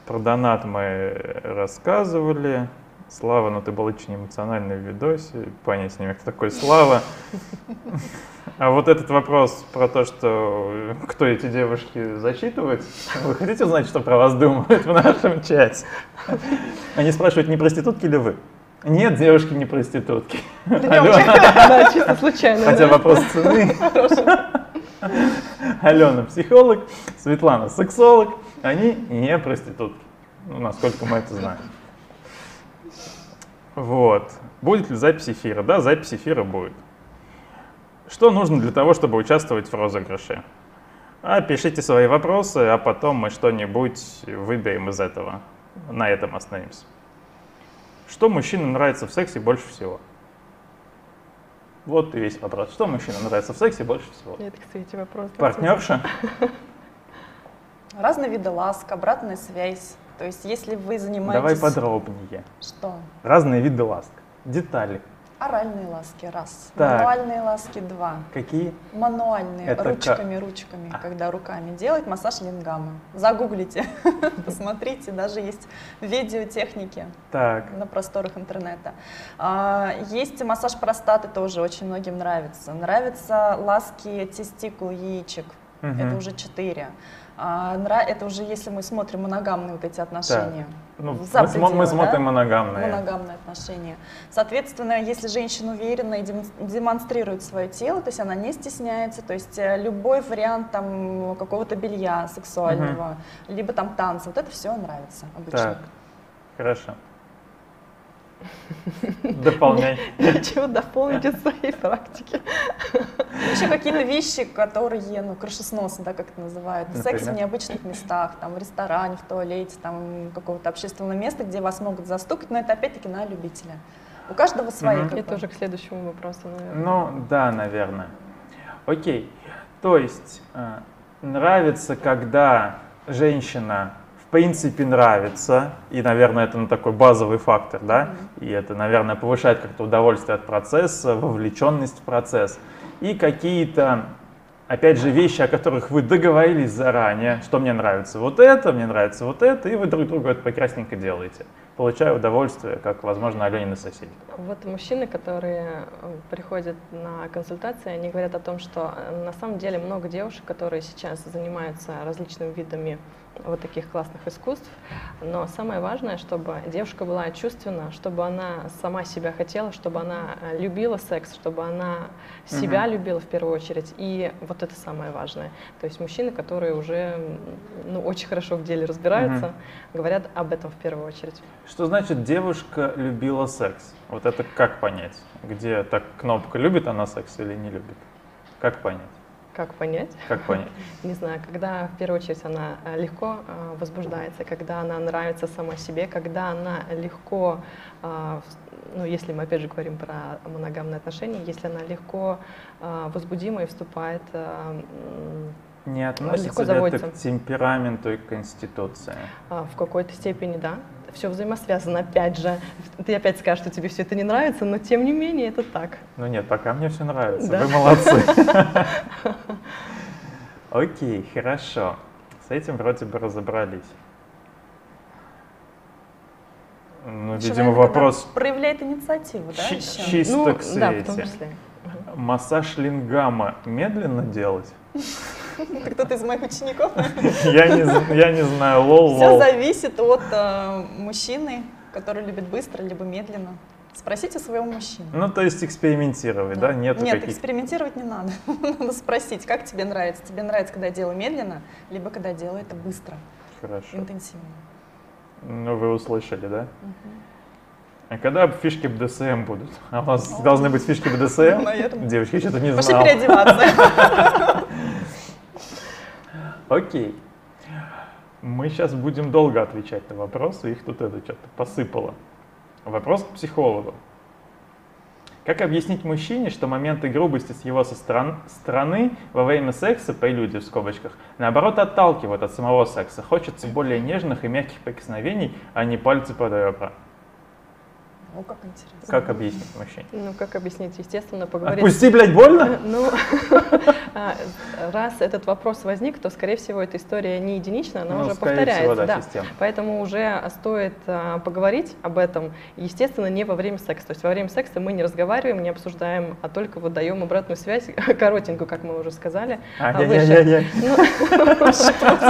Про донат мы рассказывали. Слава, ну ты был очень эмоциональный в видосе. Понять с ними, кто такой Слава. А вот этот вопрос про то, что э, кто эти девушки зачитывает, вы хотите узнать, что про вас думают в нашем чате? Они спрашивают, не проститутки ли вы? Нет, девушки не проститутки. Да, чисто случайно. хотя вопрос цены. Алена психолог, Светлана сексолог, они не проститутки. Ну, насколько мы это знаем. Вот. Будет ли запись эфира? Да, запись эфира будет. Что нужно для того, чтобы участвовать в розыгрыше? А пишите свои вопросы, а потом мы что-нибудь выберем из этого. На этом остановимся. Что мужчинам нравится в сексе больше всего? Вот и весь вопрос. Что мужчинам нравится в сексе больше всего? Это, кстати, вопрос. Партнерша? Разные виды ласк, обратная связь. То есть, если вы занимаетесь... Давай подробнее. Что? Разные виды ласк. Детали. Оральные ласки – раз. Так. Мануальные ласки – два. Какие? Мануальные, Это ручками, ручками, когда руками делать массаж лингамы. Загуглите, посмотрите, даже есть видеотехники Так. на просторах интернета. А, Есть массаж простаты, тоже очень многим нравится. Нравятся ласки тестикул, яичек, Мгм. это уже четыре. А, Это уже если мы смотрим моногамные вот эти отношения. Ну, мы, За смо- мы пределы, смотрим да? моногамные. моногамные отношения. Соответственно, если женщина уверена и дем- демонстрирует свое тело, то есть она не стесняется, то есть э, любой вариант там какого-то белья сексуального, либо там танца, вот это все нравится обычно. Так, хорошо. Дополняй. Нечего дополнить из своей практики. Еще какие-то вещи, которые, ну, крышесносные, да, как это называют. Секс в необычных местах, там, в ресторане, в туалете, там, какого-то общественного места, где вас могут застукать, но это опять-таки на любителя. У каждого свои. Как Это уже к следующему вопросу, наверное. Ну, да, наверное. Окей. То есть э, нравится, когда женщина принципе нравится, и, наверное, это ну, такой базовый фактор, да, и это, наверное, повышает как-то удовольствие от процесса, вовлеченность в процесс, и какие-то, опять же, вещи, о которых вы договорились заранее, что мне нравится вот это, мне нравится вот это, и вы друг другу это прекрасненько делаете, получая удовольствие, как, возможно, Аленины соседи. Вот мужчины, которые э, приходят на консультации, они говорят о том, что э, на самом деле много девушек, которые сейчас занимаются различными видами вот таких классных искусств, но самое важное, чтобы девушка была чувственна, чтобы она сама себя хотела, чтобы она э, любила секс, чтобы она себя Мгм. любила в первую очередь, и вот это самое важное. То есть мужчины, которые уже ну, очень хорошо в деле разбираются, говорят об этом в первую очередь. Что значит девушка любила секс? Вот это как понять? Где так кнопка, любит она секс или не любит? Как понять? Как понять? Как понять? Не знаю, когда в первую очередь она э, легко э, возбуждается, когда она нравится сама себе, когда она легко, э, ну если мы опять же говорим про моногамные отношения, если она легко возбудима и вступает Не относится Легко ли это к темпераменту и конституции? в какой-то степени, да. Все взаимосвязано, опять же. Ты опять скажешь, что тебе все это не нравится, но тем не менее это так. Ну нет, пока мне все нравится. Да. Вы молодцы. Окей, хорошо. С этим вроде бы разобрались. Ну, Еще, видимо, вопрос проявляет инициативу, да, чи- чисто ну, к да, в том свете. числе. Массаж лингама медленно делать? Кто-то из моих учеников. Я не, я не знаю, лол, Все зависит от э, мужчины, который любит быстро либо медленно. Спросите своего мужчину. Ну, то есть экспериментировать, да? Нету Нет, каких экспериментировать не надо. Надо спросить, как тебе нравится. Тебе нравится, когда я делаю медленно, либо когда я делаю это быстро, Хорошо. интенсивно. Ну, вы услышали, да? Мгм. А когда фишки БДСМ будут? А у вас Ну, должны быть фишки БДСМ? наверное. Девочки, я что-то не Пошли знал. переодеваться. Окей. Мы сейчас будем долго отвечать на вопросы, их тут это что-то посыпало. Вопрос к психологу. Как объяснить мужчине, что моменты грубости с его со сторон- стороны во время секса, прелюдия в скобочках, наоборот отталкивают от самого секса? Хочется более нежных и мягких прикосновений, а не пальцы под ребра. О, как интересно. Как объяснить мужчине? Ну, как объяснить? Естественно, поговорить. Отпусти, блядь, больно? Ну, а, раз этот вопрос возник, то, скорее всего, эта история не единичная, она Ну, уже скорее повторяется. всего, да, да. система. Поэтому уже стоит а, поговорить об этом, естественно, не во время секса. То есть во время секса мы не разговариваем, не обсуждаем, а только вот даем обратную связь, коротенькую, как мы уже сказали. а выше. Ай-яй-яй-яй.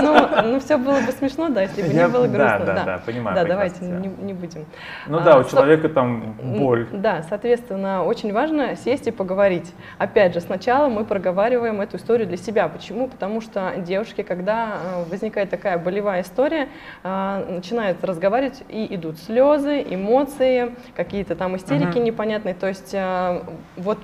Ну, ну, все было бы смешно, да, если бы Я- не было грустно. Да, да, да, понимаю. Да, давайте не, будем. Ну А, да, у со- человека там боль. Да, соответственно, очень важно сесть и поговорить. Опять же, сначала мы проговариваем эту историю для себя. Почему? Потому что девушки, когда э, возникает такая болевая история, э, начинают разговаривать и идут слезы, эмоции, какие-то там истерики Мгм. непонятные. То есть э, вот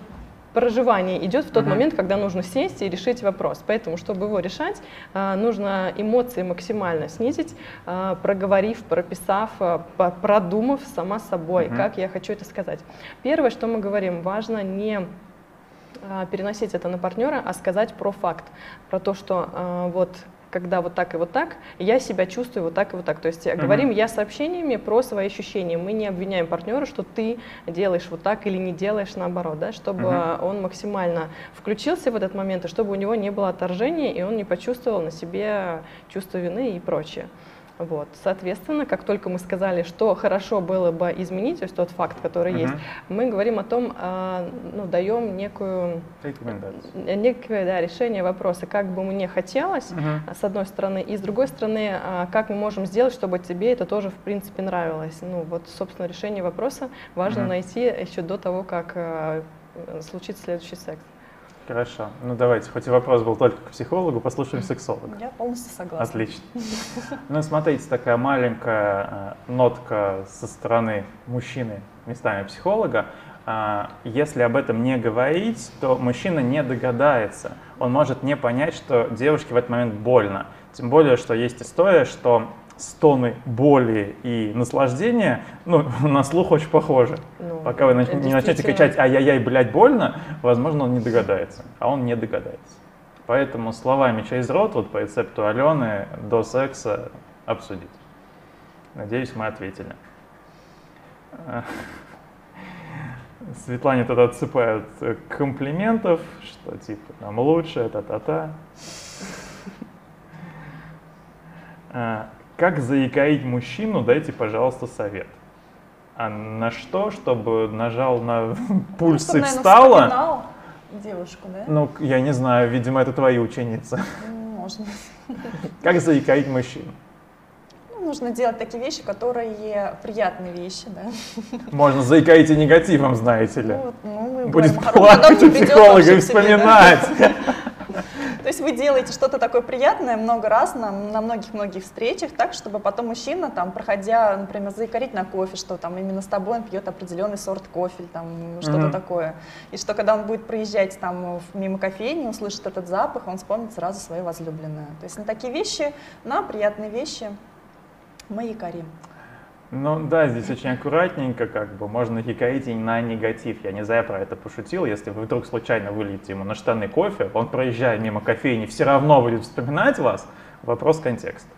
проживание идет в тот Мгм. момент, когда нужно сесть и решить вопрос. Поэтому, чтобы его решать, э, нужно эмоции максимально снизить, э, проговорив, прописав, э, продумав сама собой, Мгм. как я хочу это сказать. Первое, что мы говорим, важно не переносить это на партнера, а сказать про факт, про то, что э, вот когда вот так и вот так, я себя чувствую вот так и вот так. То есть mm-hmm. говорим я сообщениями про свои ощущения. Мы не обвиняем партнера, что ты делаешь вот так или не делаешь наоборот, да, чтобы mm-hmm. он максимально включился в этот момент, и чтобы у него не было отторжения, и он не почувствовал на себе чувство вины и прочее. Вот. Соответственно, как только мы сказали, что хорошо было бы изменить, то есть тот факт, который uh-huh. есть, мы говорим о том, э, ну, даем некую, некое да, решение вопроса, как бы мне хотелось, uh-huh. с одной стороны, и с другой стороны, э, как мы можем сделать, чтобы тебе это тоже, в принципе, нравилось. Ну, вот, собственно, решение вопроса важно uh-huh. найти еще до того, как э, случится следующий секс. Хорошо. Ну давайте, хоть и вопрос был только к психологу, послушаем сексолога. Я полностью согласна. Отлично. Ну смотрите, такая маленькая э, нотка со стороны мужчины, местами психолога. А, если об этом не говорить, то мужчина не догадается. Он может не понять, что девушке в этот момент больно. Тем более, что есть история, что стоны боли и наслаждения, ну, на слух очень похожи. Ну, Пока вы не начнете кричать «ай-яй-яй, блядь, больно», возможно, он не догадается, а он не догадается. Поэтому словами через рот, вот по рецепту Алены, до секса обсудить. Надеюсь, мы ответили. Светлане тогда отсыпают комплиментов, что типа нам лучше, та-та-та. Как заикаить мужчину, дайте, пожалуйста, совет. А на что, чтобы нажал на пульс ну, и встала? девушку, да? Ну, я не знаю, видимо, это твои ученицы. Можно. Как заикаить мужчину? Ну, нужно делать такие вещи, которые приятные вещи, да. Можно заикаить и негативом, знаете ли. Ну, ну, Будет плакать у психолога и вспоминать. Себе, да? То есть вы делаете что-то такое приятное много раз на, на многих-многих встречах, так, чтобы потом мужчина, там, проходя, например, заикарить на кофе, что там именно с тобой он пьет определенный сорт кофе, там, что-то mm-hmm. такое. И что когда он будет проезжать там мимо кофейни, услышит этот запах, он вспомнит сразу свою возлюбленную. То есть на такие вещи, на приятные вещи мы якорим. Ну да, здесь очень аккуратненько, как бы можно хикаить на негатив. Я не зря про это пошутил. Если вы вдруг случайно выльете ему на штаны кофе, он, проезжая мимо кофейни, все равно будет вспоминать вас. Вопрос контекст.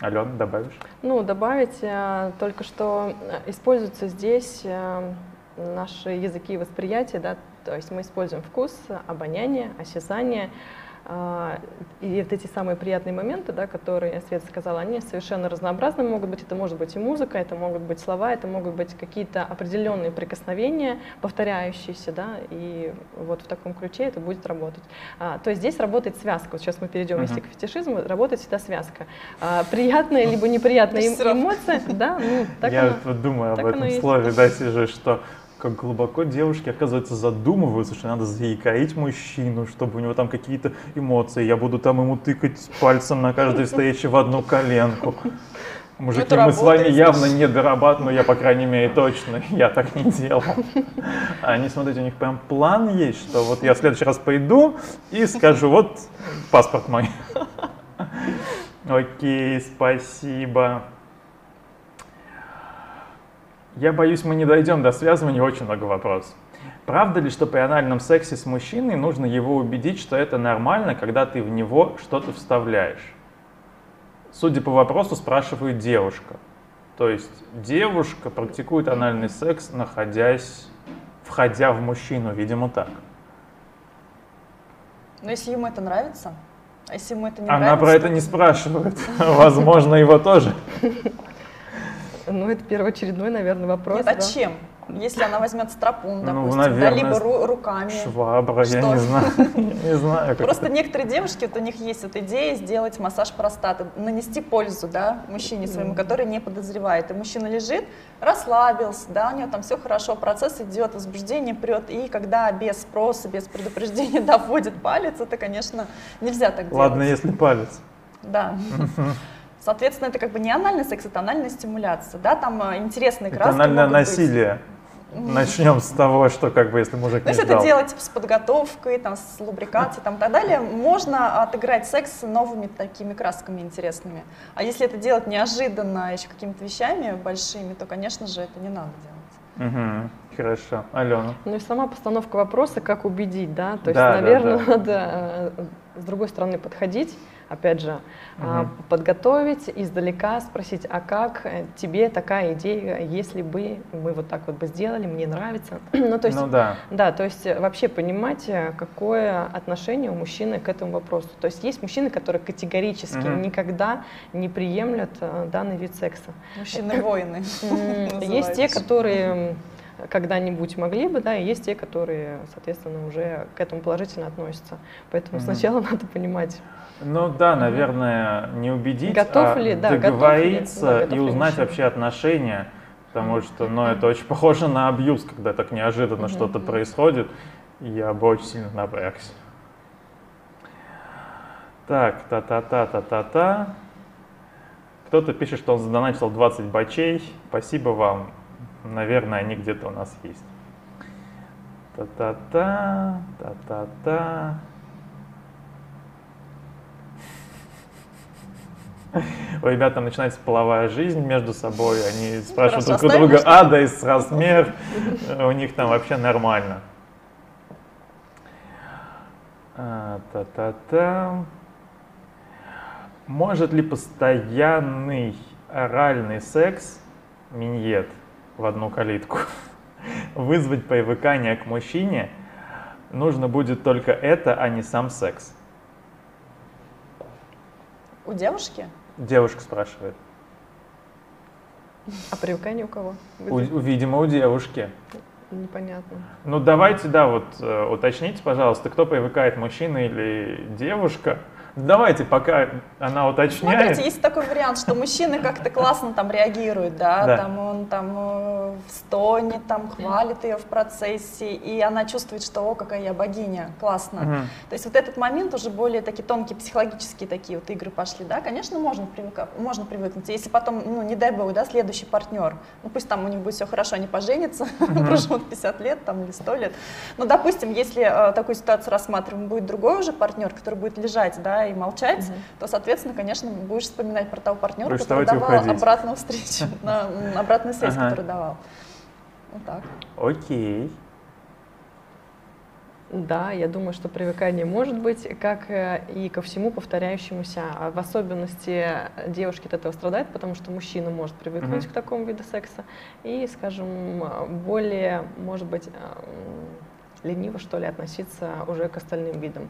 Алена, добавишь? Ну, добавить э, только что э, используются здесь э, наши языки восприятия, да, то есть мы используем вкус, обоняние, осязание, и вот эти самые приятные моменты, да, которые Света сказала, они совершенно разнообразны могут быть. Это может быть и музыка, это могут быть слова, это могут быть какие-то определенные прикосновения, повторяющиеся, да, и вот в таком ключе это будет работать. А, то есть здесь работает связка. Вот сейчас мы перейдем uh-huh. вместе к фетишизму, работает всегда связка. А, приятная либо неприятная эмоция, да, ну, так Я вот думаю об этом слове, да, сижу, что как глубоко девушки, оказывается, задумываются, что надо заикаить мужчину, чтобы у него там какие-то эмоции. Я буду там ему тыкать пальцем на каждой встрече в одну коленку. Мужики, мы с вами явно не дорабатываем, но я, по крайней мере, точно, я так не делал. Они, смотрите, у них прям план есть, что вот я в следующий раз пойду и скажу, вот паспорт мой. Окей, спасибо. Я боюсь, мы не дойдем до связывания, очень много вопросов. Правда ли, что при анальном сексе с мужчиной нужно его убедить, что это нормально, когда ты в него что-то вставляешь? Судя по вопросу, спрашивает девушка. То есть девушка практикует анальный секс, находясь, входя в мужчину, видимо, так. Но если ему это нравится, а если ему это не Она нравится... Она про это не спрашивает. Возможно, его тоже. Ну, это первоочередной, наверное, вопрос. Нет, а да? чем? Если она возьмет стропун, ну, допустим, наверное, да, либо ру- руками. Швабра, что? я не знаю. Не знаю Просто некоторые девушки, вот у них есть вот идея сделать массаж простаты, нанести пользу, да, мужчине своему, который не подозревает. И мужчина лежит, расслабился, да, у него там все хорошо, процесс идет, возбуждение прет, и когда без спроса, без предупреждения доводит палец, это, конечно, нельзя так делать. Ладно, если палец. Да. Соответственно, это как бы не анальный секс, это анальная стимуляция. Да? Там э, интересные краски Это анальное насилие. Быть. Начнем с того, что как бы если мужик То есть это делать типа, с подготовкой, там, с лубрикацией там, и так далее, можно отыграть секс новыми такими красками интересными. А если это делать неожиданно, еще какими-то вещами большими, то, конечно же, это не надо делать. Угу. Хорошо. Алена. Ну и сама постановка вопроса, как убедить, да? То есть, да, наверное, да, да. надо э, с другой стороны подходить опять же, Мгм. подготовить издалека, спросить, а как э, тебе такая идея, если бы мы вот так вот бы сделали, мне нравится. ну, то есть, Ну да. да, то есть э, вообще понимать, э, какое отношение у мужчины к этому вопросу. То есть есть мужчины, которые категорически Мгм. никогда не приемлят э, данный вид секса. Мужчины-воины. Есть те, которые когда-нибудь могли бы, да, и есть те, которые, соответственно, уже к этому положительно относятся. Поэтому Мгм. сначала надо понимать. Ну да, наверное, не убедить, Готов а ли, да, готов ли, договориться да, готов и ли узнать мужчина. вообще отношения, потому что, ну, это очень похоже на абьюз, когда так неожиданно Мгм. что-то происходит, и я бы очень сильно напрягся. Так, та-та-та-та-та-та. Кто-то пишет, что он задонатил 20 бачей. Спасибо вам. Наверное, они где-то у нас есть. Та-та-та, та-та-та. У ребят там начинается половая жизнь между собой, они спрашивают Хорошо, друг у друга адрес, размер, у них там вообще нормально. А, Та-та-та. Может ли постоянный оральный секс, миньет в одну калитку, вызвать привыкание к мужчине? Нужно будет только это, а не сам секс. У девушки? Девушка спрашивает. А привыкание у кого? У- видимо, у девушки. Непонятно. Ну давайте, да, вот э, уточните, пожалуйста, кто привыкает, мужчина или девушка. Давайте, пока она уточняет. Смотрите, есть такой вариант, что мужчины как-то классно там реагируют, да, Да. там он там э, стонет, там хвалит ее в процессе, и она чувствует, что, о, какая я богиня, классно. Мгм. То есть вот этот момент уже более такие тонкие психологические такие вот игры пошли, да, конечно, можно, привыка- можно привыкнуть. Если потом, ну, не дай бог, да, следующий партнер, ну, пусть там у них будет все хорошо, они поженятся, проживут 50 лет там или 100 лет, но, допустим, если э, такую ситуацию рассматриваем, будет другой уже партнер, который будет лежать, да, и молчать, Мгм. то, соответственно, конечно, будешь вспоминать про того партнера, Будешь который давал уходить. обратную встречу, на- обратную связь, Ага. который давал. Вот так. Окей. Да, я думаю, что привыкание может быть, как э, и ко всему повторяющемуся. А в особенности девушки от этого страдают, потому что мужчина может привыкнуть Мгм. к такому виду секса и, скажем, более, может быть, лениво, что ли, относиться уже к остальным видам.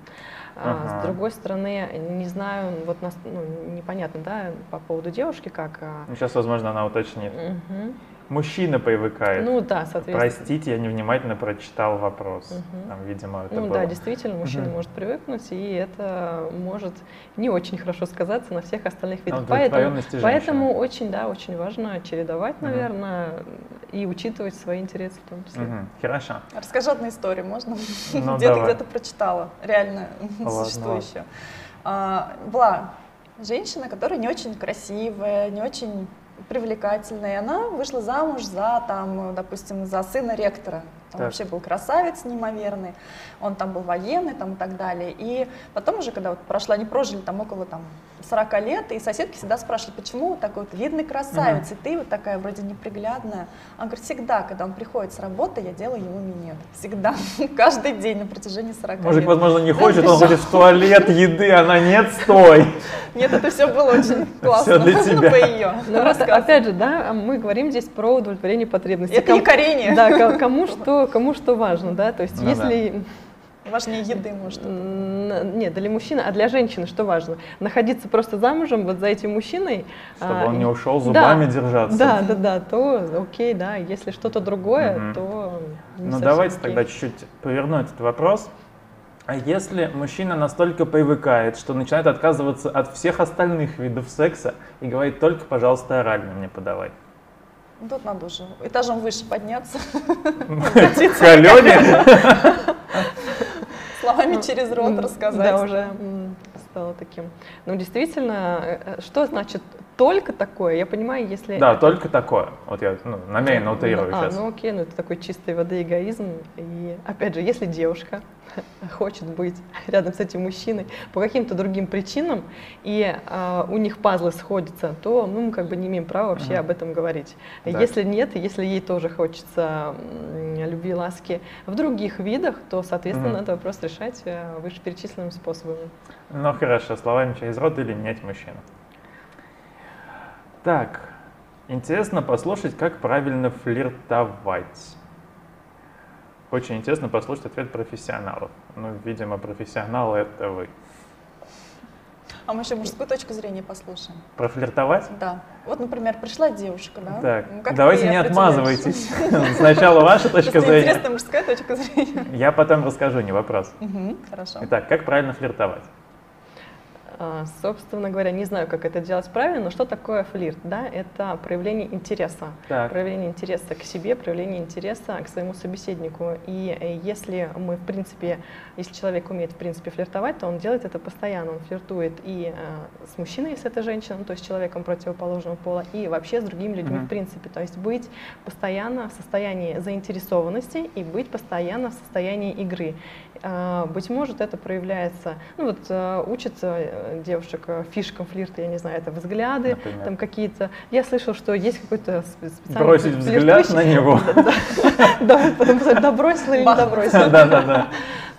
А, Ага. С другой стороны, не знаю, вот нас, ну, непонятно, да, по поводу девушки, как... а, Ну, Сейчас, возможно, она уточнит. мгм. Мужчина привыкает. Ну да, соответственно. Простите, я невнимательно прочитал вопрос. Мгм. Там, видимо, это Ну было. да, действительно, мужчина Мгм. может привыкнуть, и это может не очень хорошо сказаться на всех остальных видах. На Поэтому, поэтому очень, да, очень важно чередовать, Мгм. наверное, и учитывать свои интересы в том числе. Мгм. Хорошо. Расскажи одну историю, можно? Ну, где-то давай. где-то прочитала, реально Ладно, существующую. А, была женщина, которая не очень красивая, не очень привлекательная, и она вышла замуж за, там, допустим, за сына ректора. Он Так. вообще был красавец неимоверный, он там был военный там, и так далее. И потом уже, когда вот прошла, они прожили там около там, 40 лет, и соседки всегда спрашивали, почему такой вот видный красавец, и ты вот такая вроде неприглядная. Он говорит, всегда, когда он приходит с работы, я делаю ему минет. Всегда, каждый день на протяжении 40 Мужик, лет. возможно, не хочет, он хочет в туалет, еды, она нет, стой. Нет, это все было очень классно. для тебя. По ее Но опять же, да, мы говорим здесь про удовлетворение потребностей. Это не корение. Да, ко- кому что, кому что важно, да, то есть Ну если Важнее еды, может. Нет, для мужчины, а для женщины что важно? Находиться просто замужем вот за этим мужчиной. Чтобы а, он не ушел Да, зубами держаться. Да, да, да, то окей, да. Если что-то другое, Мгм. то не Ну давайте окей. тогда чуть-чуть поверну этот вопрос. А если мужчина настолько привыкает, что начинает отказываться от всех остальных видов секса и говорит только, пожалуйста, орально мне подавай. Тут надо уже этажом выше подняться, К Алене? словами через рот рассказать. Да, уже стало таким. Ну, действительно, э, э, что значит только такое, я понимаю, если... Да, это- только такое. Вот я ну, намеренно утрирую а, сейчас. ну окей, ну это такой чистой воды эгоизм. И опять же, если девушка хочет быть рядом с этим мужчиной по каким-то другим причинам, и а, у них пазлы сходятся, то ну, мы как бы не имеем права вообще Мгм. об этом говорить. Да. Если нет, если ей тоже хочется любви, ласки в других видах, то, соответственно, Мгм. надо вопрос решать э, вышеперечисленными способами. Ну хорошо, словами через рот или менять мужчину. Так, интересно послушать, как правильно флиртовать. Очень интересно послушать ответ профессионалов. Ну, видимо, профессионалы это вы. А мы еще мужскую точку зрения послушаем. Профлиртовать? Да. Вот, например, пришла девушка, да? Так, Ну, как давайте не отмазывайтесь. Сначала ваша точка зрения. интересная мужская точка зрения. Я потом расскажу, не вопрос. Хорошо. Итак, как правильно флиртовать? А, Собственно говоря, не знаю, как это делать правильно, но что такое флирт? Да, это проявление интереса. Так. Проявление интереса к себе, проявление интереса к своему собеседнику. И э, если мы, в принципе, если человек умеет, в принципе, флиртовать, то он делает это постоянно. Он флиртует и э, с мужчиной, если это женщина, то есть с человеком противоположного пола, и вообще с другими людьми, Мгм. в принципе. То есть быть постоянно в состоянии заинтересованности и быть постоянно в состоянии игры. А, Быть может, это проявляется, ну вот э, учатся э, девушек э, фишкам флирта, я не знаю, это взгляды, Например? там какие-то. Я слышал, что есть какой-то спе- специальный Бросить взгляд на него. Да, потом посмотреть, да бросила или не добросила. Да-да-да.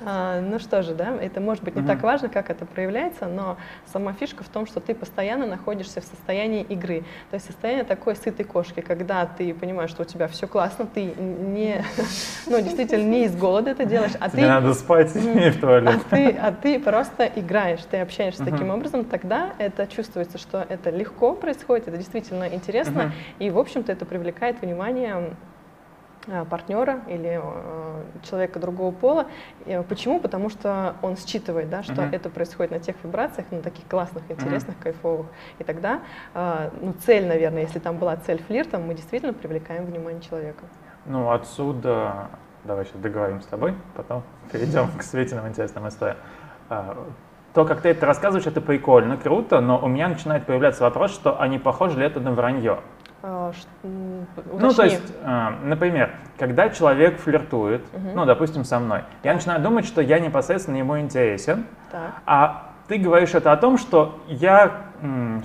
А, Ну что же, да, это может быть не так важно, как это проявляется, но сама фишка в том, что ты постоянно находишься в состоянии игры. То есть состояние такой сытой кошки, когда ты понимаешь, что у тебя все классно, ты не, ну действительно не из голода это делаешь, а Тебе ты надо спать и в а туалет. ты, а ты просто играешь, ты общаешься таким образом, тогда это чувствуется, что это легко происходит, это действительно интересно, и, в общем-то, это привлекает внимание а, партнера или э, человека другого пола. Э, Почему? Потому что он считывает, да, что Мгм. это происходит на тех вибрациях, на таких классных, интересных, кайфовых. И тогда, э, ну, цель, наверное, если там была цель флирта, мы действительно привлекаем внимание человека. Ну, отсюда... Давай сейчас договорим с тобой, потом перейдем к Светиным интересным историям. А, То, как ты это рассказываешь, это прикольно, круто, но у меня начинает появляться вопрос, что а не похоже ли это на вранье? Ш- м, Ну, то уточни. есть, а, например, когда человек флиртует, Мгм. ну, допустим, со мной, я начинаю думать, что я непосредственно ему интересен, Так. а ты говоришь это о том, что я,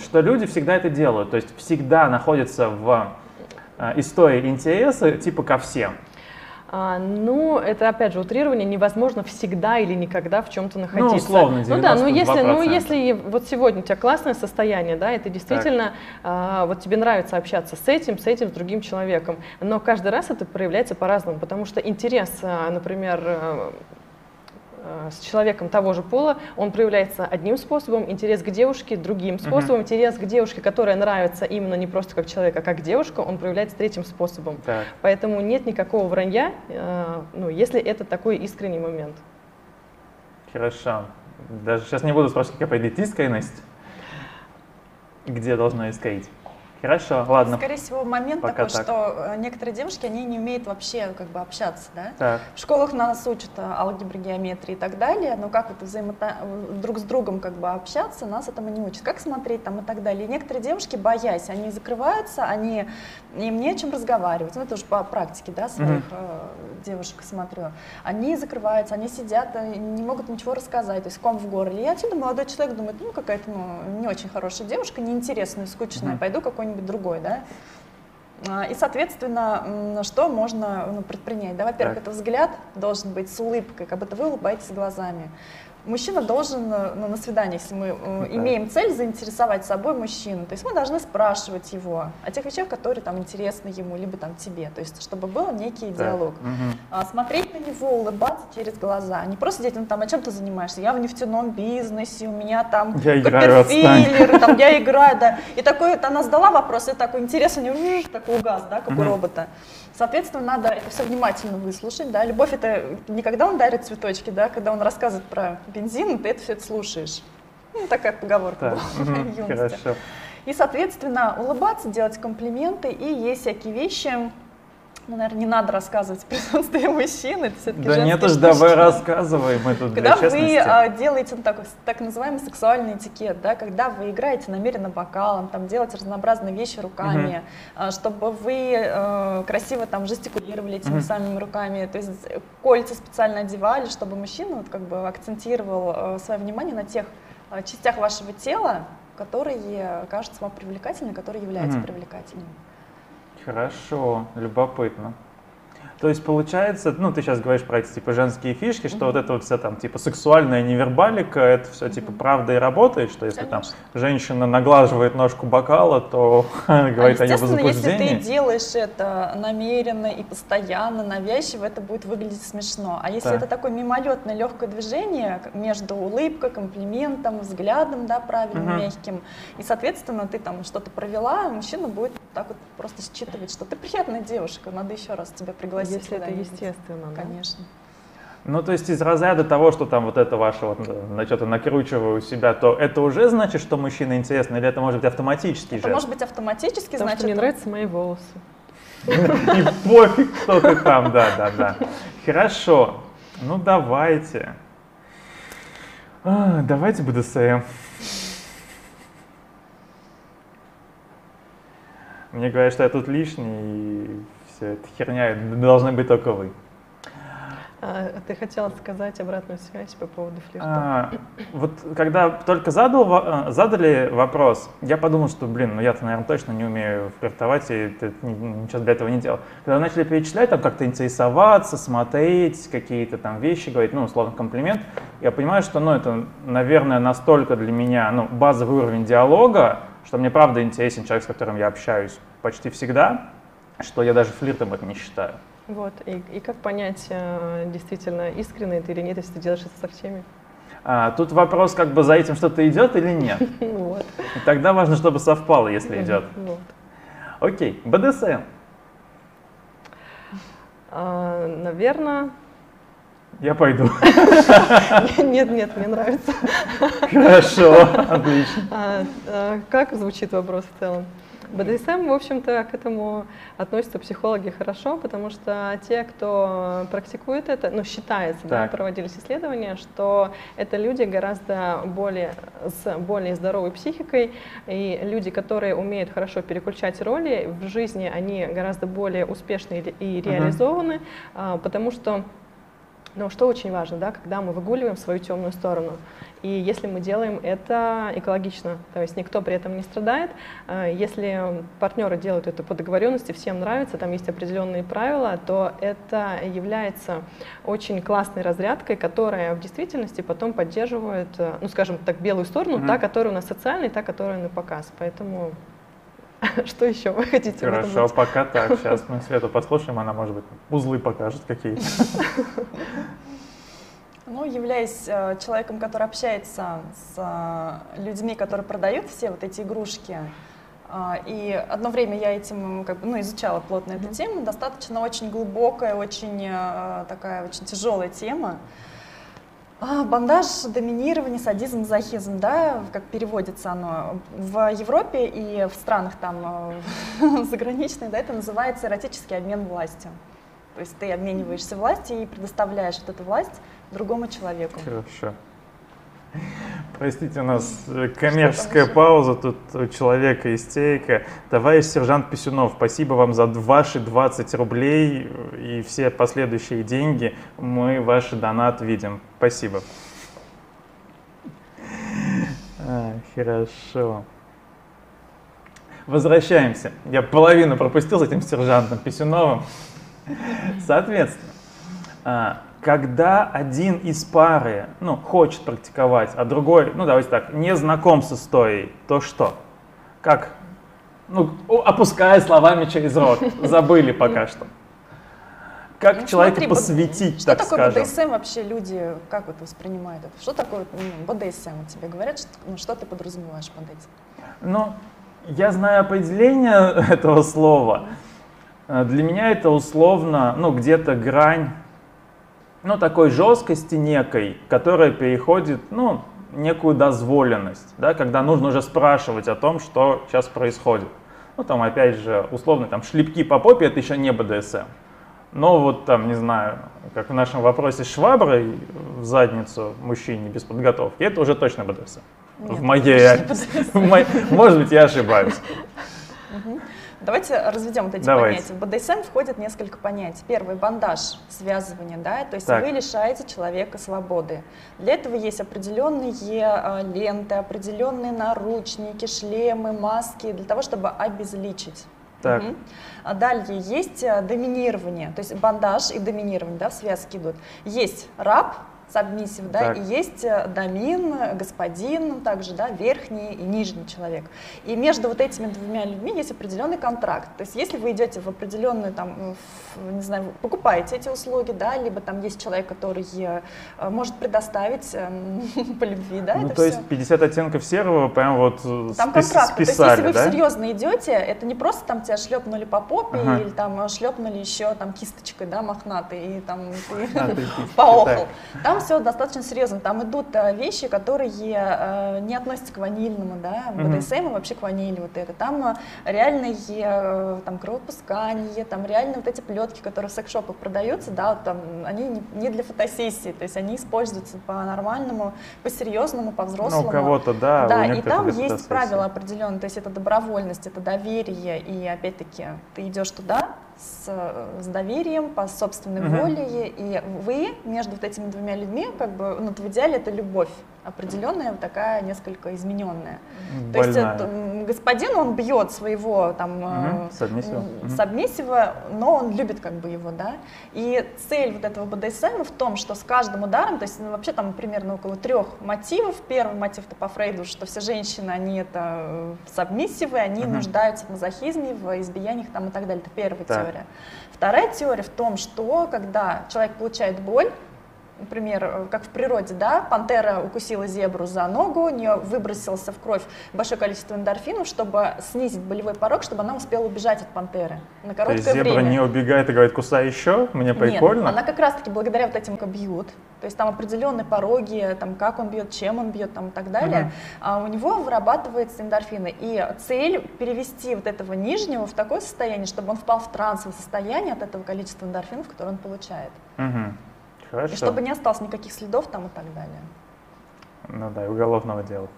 что люди всегда это делают, то есть всегда находятся в а, истории интереса типа ко всем. А, ну, это опять же утрирование, невозможно всегда или никогда в чем-то находиться. условно, Ну да, ну если, ну 92%. если вот сегодня у тебя классное состояние, да, и ты действительно, а, вот тебе нравится общаться с этим, с этим, с другим человеком, но каждый раз это проявляется по-разному, потому что интерес, а, например, э, с человеком того же пола, он проявляется одним способом, интерес к девушке другим способом, интерес к девушке, которая нравится именно не просто как человек, а как девушка, он проявляется третьим способом. Так. Поэтому нет никакого вранья, э, ну, если это такой искренний момент. Хорошо. Даже сейчас не буду спрашивать, какая искренность. Где должна искрить? Хорошо, ладно. Скорее всего, момент Пока такой, так. что э, некоторые девушки, они не умеют вообще как бы общаться, да? Так. В школах нас учат э, алгебре, геометрии и так далее, но как вот взаимото... друг с другом как бы общаться, нас этому не учат. Как смотреть там и так далее. И некоторые девушки, боясь, они закрываются, они... им не о чем разговаривать. Ну, это уже по практике, да, своих э, девушек смотрю. Они закрываются, они сидят, э, не могут ничего рассказать, то есть ком в горле. И отсюда молодой человек думает, ну, какая-то ну, не очень хорошая девушка, неинтересная, скучная, Мгм. пойду какой-нибудь другой, да. А, И, соответственно, что можно ну, предпринять? Да, во-первых, это взгляд должен быть с улыбкой, как будто вы улыбаетесь глазами. Мужчина должен э, ну, на свидании, если мы э, Так. имеем цель заинтересовать собой мужчину, то есть мы должны спрашивать его о тех вещах, которые там интересны ему, либо там тебе, то есть чтобы был некий Так. диалог. А, смотреть на него, улыбаться через глаза. Не просто сидеть, ну там, а чем ты занимаешься? Я в нефтяном бизнесе, у меня там Я играю, там я играю, да. И такой, вот она задала вопрос, и такой интерес у жжж, такой угас, да, как у Мгм. робота. Соответственно, надо это все внимательно выслушать, да. Любовь это не когда он дарит цветочки, да, когда он рассказывает про бензин, ты это все это слушаешь. Ну, такая поговорка Так. была в Мгм. юности. Хорошо. И, соответственно, улыбаться, делать комплименты, и есть всякие вещи, Ну, наверное, не надо рассказывать в присутствии мужчины. Это все-таки Да нет уж, давай рассказывай, мы тут Когда для вы честности. а, делаете ну, так, так называемый сексуальный этикет, да, когда вы играете намеренно бокалом, там делаете разнообразные вещи руками, а, чтобы вы э, красиво там жестикулировали этими Мгм. самыми руками, то есть кольца специально одевали, чтобы мужчина вот как бы акцентировал э, свое внимание на тех э, частях вашего тела, которые кажутся вам привлекательными, которые являются Мгм. привлекательными. Хорошо, любопытно. То есть получается, ну ты сейчас говоришь про эти типа женские фишки, что Мгм. вот это вот вся там типа сексуальная невербалика, это все типа Мгм. правда и работает, что если там Конечно. женщина наглаживает ножку бокала, то говорит а о естественно, если ты делаешь это намеренно и постоянно, навязчиво, это будет выглядеть смешно. А если Да. это такое мимолетное легкое движение между улыбкой, комплиментом, взглядом, да, правильным, Мгм. мягким, и, соответственно, ты там что-то провела, мужчина будет так вот просто считывать, что ты приятная девушка, надо еще раз тебя пригласить Если это естественно. да. Конечно. Ну, то есть из разряда того, что там вот это ваше вот, на что-то накручиваю себя, то это уже значит, что мужчина интересно, или это может быть автоматический Это жест? может быть автоматически, Потому значит, что мне нравятся мои волосы. И пофиг, кто ты там, да, да, да. Хорошо, ну давайте. А, давайте БДСМ. Мне говорят, что я тут лишний, и все это херня, должны быть только вы. А, ты хотела сказать обратную связь по поводу флирта? А, вот когда только задал, а, задали вопрос, я подумал, что, блин, ну я-то, наверное, точно не умею флиртовать, и ни- ничего для этого не делал. Когда начали перечислять, там как-то интересоваться, смотреть, какие-то там вещи говорить, ну, условно, комплимент, я понимаю, что, ну, это, наверное, настолько для меня, ну, базовый уровень диалога, что мне правда интересен человек, с которым я общаюсь почти всегда, что я даже флиртом это не считаю. Вот. И, и как понять, э, действительно, искренне ты или нет, если ты делаешь это со всеми? А, тут вопрос, как бы за этим что-то идет или нет. Вот. И тогда важно, чтобы совпало, если идет. Вот. Окей, БДСМ. А, наверное... Я пойду. Нет, нет, мне нравится. Хорошо, отлично. А, а, как звучит вопрос в целом? БДСМ, в общем-то, к этому относятся психологи хорошо, потому что те, кто практикует это, ну, считается, да, Так. проводились исследования, что это люди гораздо более, с более здоровой психикой, и люди, которые умеют хорошо переключать роли, в жизни они гораздо более успешны и- реализованы, а, потому что но что очень важно, да, когда мы выгуливаем свою темную сторону, и если мы делаем это экологично, то есть никто при этом не страдает, э, если партнеры делают это по договоренности, всем нравится, там есть определенные правила, то это является очень классной разрядкой, которая в действительности потом поддерживает, э, ну скажем так, белую сторону, Мгм. та, которая у нас социальная, та, которая на показ. Поэтому что еще вы хотите в этом Хорошо, пока так. Сейчас мы Свету послушаем, она, может быть, узлы покажет какие-то. Ну, являясь э, человеком, который общается с э, людьми, которые продают все вот эти игрушки, а, и одно время я этим как бы, ну, изучала плотно эту Мгм. тему, достаточно очень глубокая, очень э, такая очень тяжелая тема. А, Бандаж, доминирование, садизм, захизм, да, как переводится оно. В Европе и в странах там э, заграничных, да, это называется эротический обмен властью. То есть ты обмениваешься властью и предоставляешь вот эту власть другому человеку. Хорошо. Простите, у нас э, коммерческая пауза, тут у человека истерика. Товарищ сержант Писюнов, спасибо вам за ваши 20 рублей э, и все последующие деньги. Мы ваш донат видим. Спасибо. А, хорошо. Возвращаемся. Я половину пропустил с этим сержантом Писюновым. Соответственно, а, когда один из пары ну, хочет практиковать, а другой, ну давайте так, не знаком с историей, то что? Как? Ну, опуская словами через рот, забыли пока что. Как Ну, человека смотри, посвятить, Что так такое скажем? БДСМ вообще люди, как вот воспринимают это? Что такое ну, БДСМ? Тебе говорят, что, ну, что ты подразумеваешь под этим? Ну, я знаю определение этого слова. Э, Для меня это условно, ну, где-то грань, ну, такой жесткости некой, которая переходит, ну, некую дозволенность, да, когда нужно уже спрашивать о том, что сейчас происходит. Ну, там, опять же, условно, там, шлепки по попе, это еще не БДСМ. Но вот там, не знаю, как в нашем вопросе шваброй в задницу мужчине без подготовки, это уже точно БДСМ. Нет, в моей, в моей, может быть, я ошибаюсь. Давайте разведем вот эти Давайте. понятия. В БДСМ входит несколько понятий. Первый бандаж, связывание, да, то есть Так. вы лишаете человека свободы. Для этого есть определенные э, ленты, определенные наручники, шлемы, маски, для того, чтобы обезличить. Так. А далее есть э, доминирование, то есть бандаж и доминирование, да, в связке идут. Есть раб, сабмиссив, да, Так. и есть э, домин, э, господин, также, да, верхний и нижний человек. И между вот этими двумя людьми есть определенный контракт. То есть если вы идете в определенную, там, в, не знаю, вы покупаете эти услуги, да, либо там есть человек, который э, может предоставить по любви, да, ну, это то всё. есть 50 оттенков серого прям вот э, Там спис- контракт. То есть, списали, если вы да? серьезно идете, это не просто там тебя шлепнули по попе Ага. или там шлепнули еще там кисточкой, да, мохнатой, и там ты поохал. так. Там все достаточно серьезно. Там идут э, вещи, которые э, не относятся к ванильному, да. БДСМ и вообще к ванили вот это. Там э, реальные э, там кровопускание, там реально вот эти плетки, которые в секс-шопах продаются, да, вот там они не- для фотосессии, то есть они используются по-нормальному, по-серьезному, Ну, по-взрослому. у кого-то, да, Да, и там есть правила определенные, то есть это добровольность, это доверие, и опять-таки ты идешь туда с, э, с доверием, по собственной Мгм. воле, и вы между вот этими двумя людьми, как бы, ну, в идеале это любовь определенная, вот такая несколько измененная. То есть Больная. это, господин, он бьет своего там Мгм, сабмиссива. сабмиссива, но он любит как бы его, да. И цель вот этого БДСМ в том, что с каждым ударом, то есть ну, вообще там примерно около трех мотивов. Первый мотив-то по Фрейду, что все женщины, они это э, сабмиссивы, они Мгм. нуждаются в мазохизме, в избиениях там и так далее. Это первая Так. теория. Вторая теория в том, что когда человек получает боль, Например, э, как в природе, да, пантера укусила зебру за ногу, у нее выбросился в кровь большое количество эндорфинов, чтобы снизить болевой порог, чтобы она успела убежать от пантеры на То короткое есть зебра время. не убегает и говорит, кусай еще, мне прикольно. Нет, она как раз-таки благодаря вот этим как бьют, то есть там определенные пороги, там как он бьет, чем он бьет, там и так далее, Мгм. а у него вырабатываются эндорфины. И цель перевести вот этого нижнего в такое состояние, чтобы он впал в трансовое состояние от этого количества эндорфинов, которые он получает. Мгм. Хорошо. И чтобы не осталось никаких следов там и так далее. Ну да, и уголовного дела.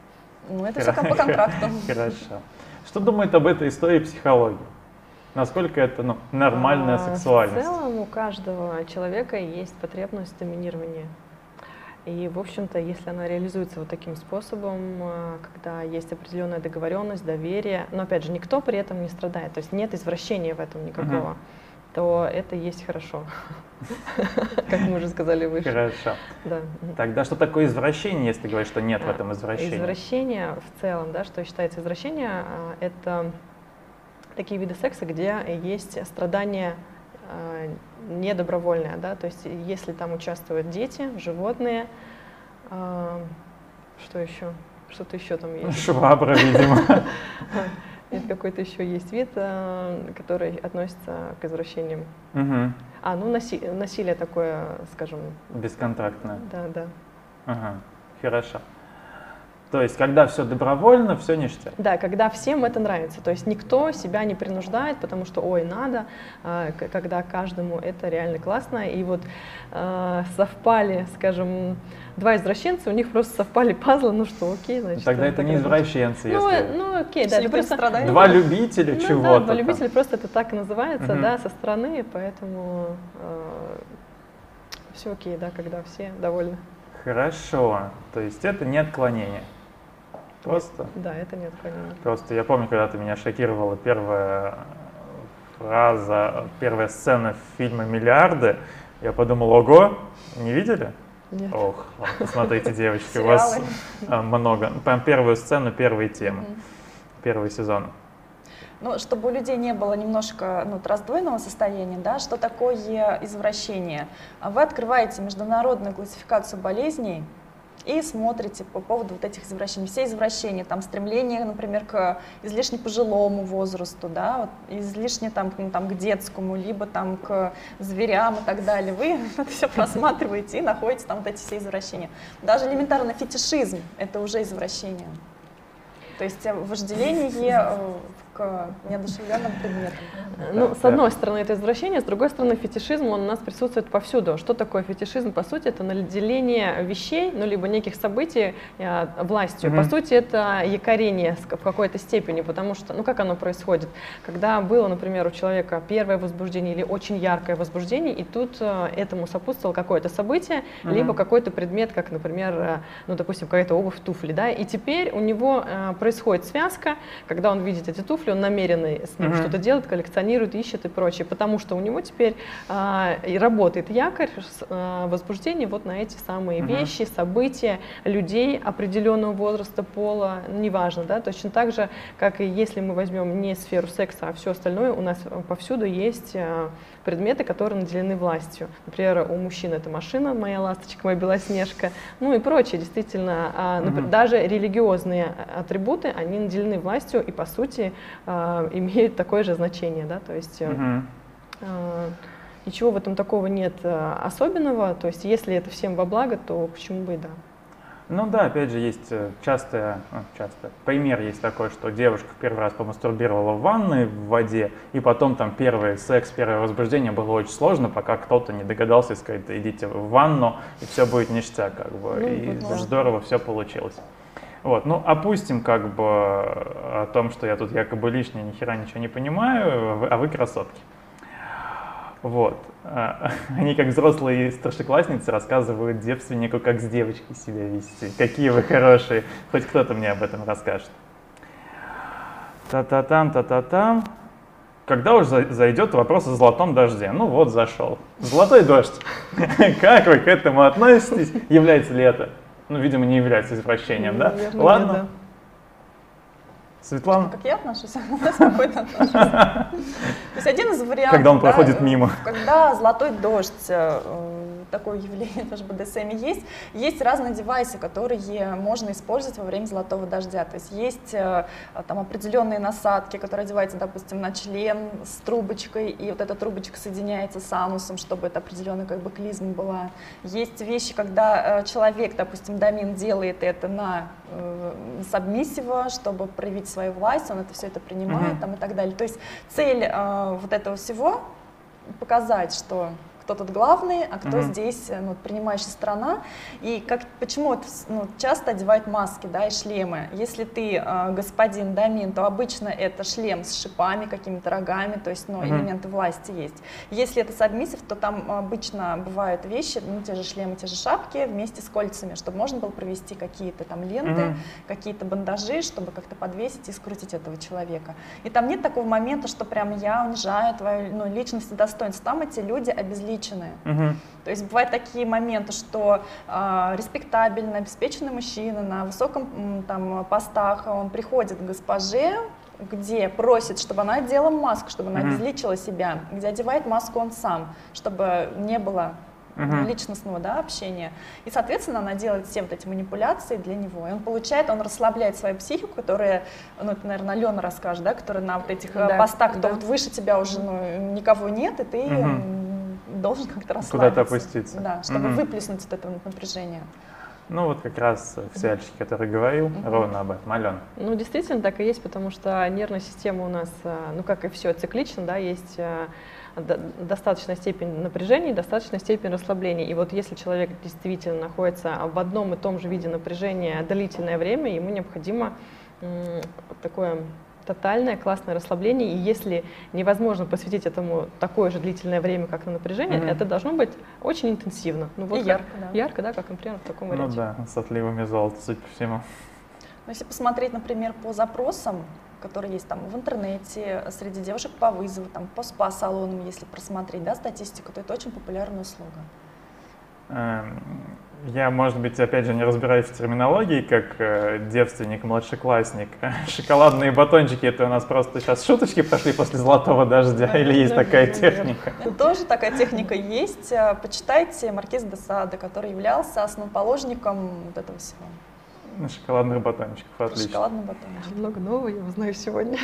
Ну, это все по контракту. Хорошо. Что думает об этой истории психология? Насколько это ну, нормальная А, сексуальность? В целом у каждого человека есть потребность доминирования. И, в общем-то, если она реализуется вот таким способом, а, когда есть определенная договоренность, доверие, но, опять же, никто при этом не страдает, то есть нет извращения в этом никакого, то это есть хорошо, как мы уже сказали выше. Хорошо. Да. Тогда что такое извращение, если ты говоришь, что нет в этом извращения? Извращение в целом, да, что считается извращение, а, это такие виды секса, где есть страдание а, недобровольное, да, то есть если там участвуют дети, животные, а, что еще? Что-то еще там есть. Швабра, видимо. Нет, какой-то еще есть вид, а, который относится к извращениям. Мгм. А, ну наси- насилие такое, скажем, Бесконтрактное. да, да. Ага. Хорошо. То есть, когда все добровольно, все ништяк. Да, когда всем это нравится. То есть никто себя не принуждает, потому что, ой, надо, а, когда каждому это реально классно. И вот а, совпали, скажем, два извращенца, у них просто совпали пазлы, ну что, окей, значит. Тогда э, это не извращенцы, Ну, если... э, ну окей, да, это просто- страдания. Два любителя ну, чего-то. да, два там. любителя, просто это так и называется, Мгм. да, со стороны, поэтому все окей, да, когда все довольны. Хорошо. То есть это не отклонение. Просто, Да, это не отклонение. просто я помню, когда ты меня шокировала первая фраза, первая сцена в фильме «Миллиарды», я подумал, ого, не видели? Нет. Ох, ладно, посмотрите, девочки, у вас а, много. Ну, Прям первую сцену, первые темы, первый сезон. Ну, чтобы у людей не было немножко ну, раздвоенного состояния, да, что такое извращение? А Вы открываете международную классификацию болезней и смотрите по поводу вот этих извращений. Все извращения, там стремление, например, к излишне пожилому возрасту, да, вот, излишне там, к- ну, там, к детскому, либо там к зверям и так далее. Вы это все просматриваете и находите там вот эти все извращения. Даже элементарно фетишизм – это уже извращение. То есть э, вожделение э, к неодушевленным предметам. Ну, с одной стороны, это извращение, с другой стороны, фетишизм, он у нас присутствует повсюду. Что такое фетишизм? По сути, это наделение вещей, ну, либо неких событий э, властью. По сути, это якорение в какой-то степени, потому что, ну, как оно происходит? Когда было, например, у человека первое возбуждение или очень яркое возбуждение, и тут э, этому сопутствовало какое-то событие, либо какой-то предмет, как, например, э, ну, допустим, какая-то обувь, туфли, да, и теперь у него э, происходит связка, когда он видит эти туфли, он намеренно с ним mm-hmm. что-то делает, коллекционирует, ищет и прочее, потому что у него теперь э, работает якорь э, возбуждения вот на эти самые mm-hmm. вещи, события, людей определенного возраста, пола, неважно, да, точно так же, как и если мы возьмем не сферу секса, а все остальное, у нас повсюду есть э, предметы, которые наделены властью. Например, у мужчин это машина, моя ласточка, моя белоснежка, ну и прочее, действительно, а, например, mm-hmm. даже религиозные атрибуты, они наделены властью и, по сути, а, имеют такое же значение, да, то есть mm-hmm. ничего в этом такого нет особенного, то есть если это всем во благо, то почему бы и да. Ну да, опять же, есть э, часто, ну, часто, пример есть такой, что девушка первый раз помастурбировала в ванной в воде, и потом там первый секс, первое возбуждение было очень сложно, пока кто-то не догадался сказать, идите в ванну, и все будет ништяк, как бы, ну, и вот, здорово все получилось. Вот, ну, опустим как бы о том, что я тут якобы лишний, ни хера ничего не понимаю, а вы красотки. Вот. А, они, как взрослые старшеклассницы, рассказывают девственнику, как с девочкой себя вести. Какие вы хорошие. Хоть кто-то мне об этом расскажет. Та-та-там, та-та-там. Когда уже зайдет вопрос о золотом дожде? Ну вот, зашел. Золотой дождь. Как вы к этому относитесь? Является ли это? Ну, видимо, не является извращением, да? Ладно. Светлана? Как я отношусь? какой-то отношусь. То есть один из вариантов. Когда он проходит мимо. Когда золотой дождь э, такое явление тоже в BDSM есть. Есть разные девайсы, которые можно использовать во время золотого дождя. То есть есть э, там определенные насадки, которые одеваются, допустим, на член с трубочкой, и вот эта трубочка соединяется с анусом, чтобы это определенная как бы клизма была. Есть вещи, когда э, человек, допустим, домин делает это на э, сабмиссива, чтобы проявить свою власть, он это все это принимает mm-hmm. там, и так далее. То есть цель э, вот этого всего показать, что кто тут главный, а кто mm-hmm. здесь э, ну, принимающая сторона. И как, почему вот, ну, часто одевают маски да, и шлемы. Если ты э, господин Дамин, то обычно это шлем с шипами, какими-то рогами, то есть ну, mm-hmm. элементы власти есть. Если это сабмиссив, то там обычно бывают вещи, ну, те же шлемы, те же шапки вместе с кольцами, чтобы можно было провести какие-то там ленты, mm-hmm. какие-то бандажи, чтобы как-то подвесить и скрутить этого человека. И там нет такого момента, что прям я унижаю твою ну, личность и достоинство. Там эти люди обезличены обеспечены. Угу. То есть бывают такие моменты, что э, респектабельный, обеспеченный мужчина на высоком там, постах, он приходит к госпоже, где просит, чтобы она одела маску, чтобы она обезличила себя, где одевает маску он сам, чтобы не было uh-huh. личностного да, общения. И, соответственно, она делает все вот эти манипуляции для него. И он получает, он расслабляет свою психику, которая, ну, это, наверное, Алена расскажет, да, которая на вот этих да, постах, да. то вот выше тебя уже ну, никого нет, и ты uh-huh должен как-то расслабиться. Куда-то опуститься. Да, чтобы mm-hmm. выплеснуть вот это напряжение. Ну вот как раз в Сиальчике, который говорил, mm-hmm. ровно об этом. Алена. Ну действительно так и есть, потому что нервная система у нас, э, ну как и все, циклично, да, есть э, достаточная степень напряжения и достаточная степень расслабления. И вот если человек действительно находится в одном и том же виде напряжения длительное время, ему необходимо такое тотальное классное расслабление, и если невозможно посвятить этому такое же длительное время, как на напряжение, mm-hmm. это должно быть очень интенсивно. Ну, вот и ярко, да. Ярко, да, как, например, в таком варианте. Ну да, с отливами золота, судя по всему. Но если посмотреть, например, по запросам, которые есть там в интернете, среди девушек по вызову, там, по спа-салонам, если просмотреть да, статистику, то это очень популярная услуга. Я, может быть, опять же, не разбираюсь в терминологии, как э, девственник, младшеклассник. Шоколадные батончики, это у нас просто сейчас шуточки пошли после золотого дождя, или есть такая техника? Тоже такая техника есть. Э, почитайте Маркиз де Сада, который являлся основоположником вот этого всего. На шоколадных батончиков, отлично. Шоколадный батончик. Много нового я узнаю сегодня.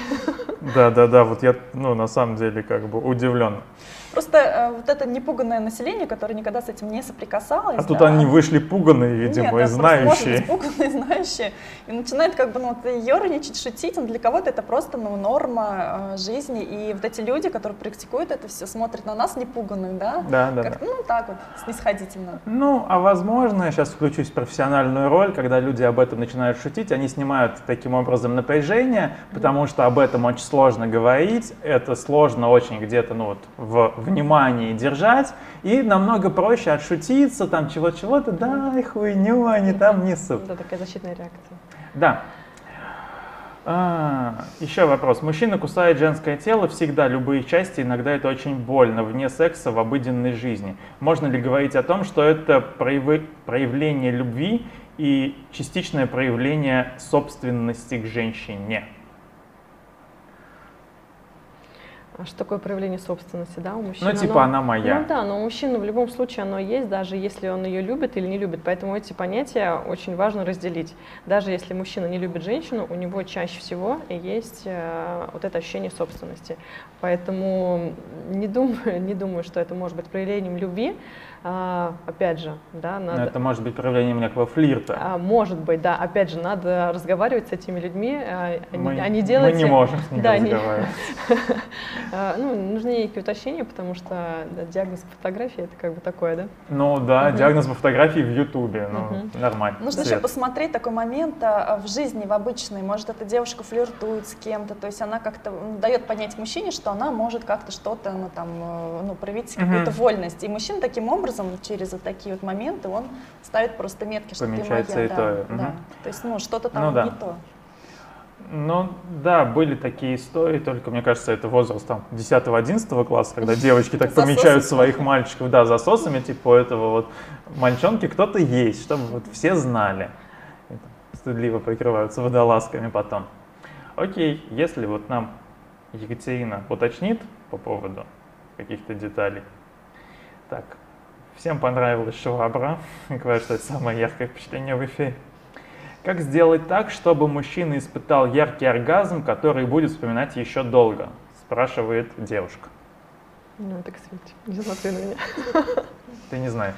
Да, да, да, вот я, ну, на самом деле, как бы удивлен. Просто э, вот это непуганное население, которое никогда с этим не соприкасалось. А тут да, они вышли пуганные, видимо, Нет, и просто, может знающие. быть, пуганные, знающие. И начинает как бы ну, вот ерничать, шутить. Но для кого-то это просто ну, норма э, жизни. И вот эти люди, которые практикуют это все, смотрят на нас непуганных, да? Да, да, как да. ну так вот, снисходительно. Ну, а возможно, я сейчас включусь в профессиональную роль, когда люди об этом начинают шутить, они снимают таким образом напряжение, потому что об этом очень сложно говорить, это сложно очень где-то ну, вот, в внимании держать, и намного проще отшутиться, там чего-чего-то, да, хуйню они там несут. Да, такая защитная реакция. Да. А, еще вопрос. Мужчина кусает женское тело всегда, любые части, иногда это очень больно, вне секса, в обыденной жизни. Можно ли говорить о том, что это прояви- проявление любви и частичное проявление собственности к женщине? А что такое проявление собственности, да, у мужчин? Ну, типа она моя. Ну да, но у мужчины в любом случае оно есть, даже если он ее любит или не любит. Поэтому эти понятия очень важно разделить. Даже если мужчина не любит женщину, у него чаще всего есть э, вот это ощущение собственности. Поэтому не думаю, не думаю, что это может быть проявлением любви. А, опять же, да, надо... Это может быть проявлением некого флирта. А, может быть, да. Опять же, надо разговаривать с этими людьми, а, а не- мы, а не делать... мы не можем с ними Да, разговаривать. Ну, нужны некие уточнения, потому что диагноз по фотографии это как бы такое, да? Ну да, диагноз по фотографии в Ютубе, ну нормально. Нужно еще посмотреть такой момент в жизни, в обычной. Может, эта девушка флиртует с кем-то, то есть она как-то дает понять мужчине, что она может как-то что-то, ну, там, э, ну, проявить какую-то вольность. И мужчина таким образом, через вот такие вот моменты, он ставит просто метки, что Помечает ты моя. Да, территорию. да. Мгм. То есть, ну, что-то там Ну да. не то. Ну да, были такие истории, только мне кажется, это возраст там 10-11 класса, когда девочки так помечают своих мальчиков, да, засосами, типа этого вот мальчонки кто-то есть, чтобы вот все знали. И стыдливо прикрываются водолазками потом. Окей, если вот нам Екатерина уточнит по поводу каких-то деталей. Так, всем понравилась швабра. Говорят, что это самое яркое впечатление в эфире. Как сделать так, чтобы мужчина испытал яркий оргазм, который будет вспоминать еще долго? Спрашивает девушка. Ну, так сказать, не смотри на меня. Ты не знаешь.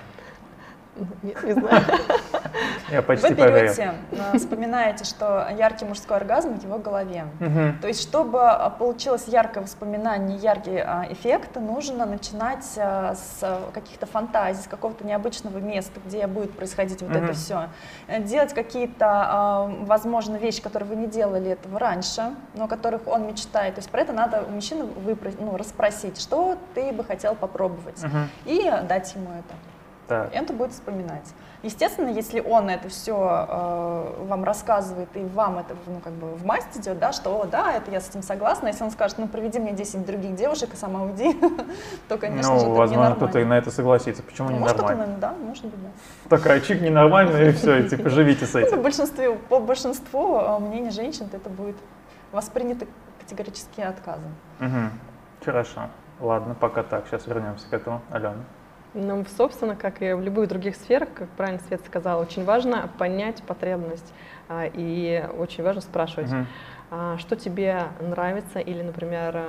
Нет, не знаю. Я почти Вы берете, э, вспоминаете, что яркий мужской оргазм в его голове. То есть, чтобы а, получилось яркое воспоминание, яркий а, эффект, нужно начинать а, с каких-то фантазий, с какого-то необычного места, где будет происходить вот это все. Делать какие-то, а, возможно, вещи, которые вы не делали этого раньше, но о которых он мечтает. То есть про это надо у мужчины выпро- ну, расспросить, что ты бы хотел попробовать, и дать ему это. Так. Это будет вспоминать. Естественно, если он это все вам рассказывает и вам это ну, как бы в масть идет, да, что «О, да, это я с этим согласна, если он скажет, ну приведи мне 10 других девушек и сама уйди, то, конечно ну, же, это возможно, кто-то и на это согласится. Почему Ну, не может, нормально? наверное, да, может быть, да. Такая чик ненормальная, и все, и типа живите с Ну, этим. большинству, по большинству э, мнений женщин это будет воспринято категорически отказом. Хорошо. Ладно, пока так. Сейчас вернемся к этому. Алена. Ну, собственно, как и в любых других сферах, как правильно Свет сказала, очень важно понять потребность а, и очень важно спрашивать, а, что тебе нравится или, например,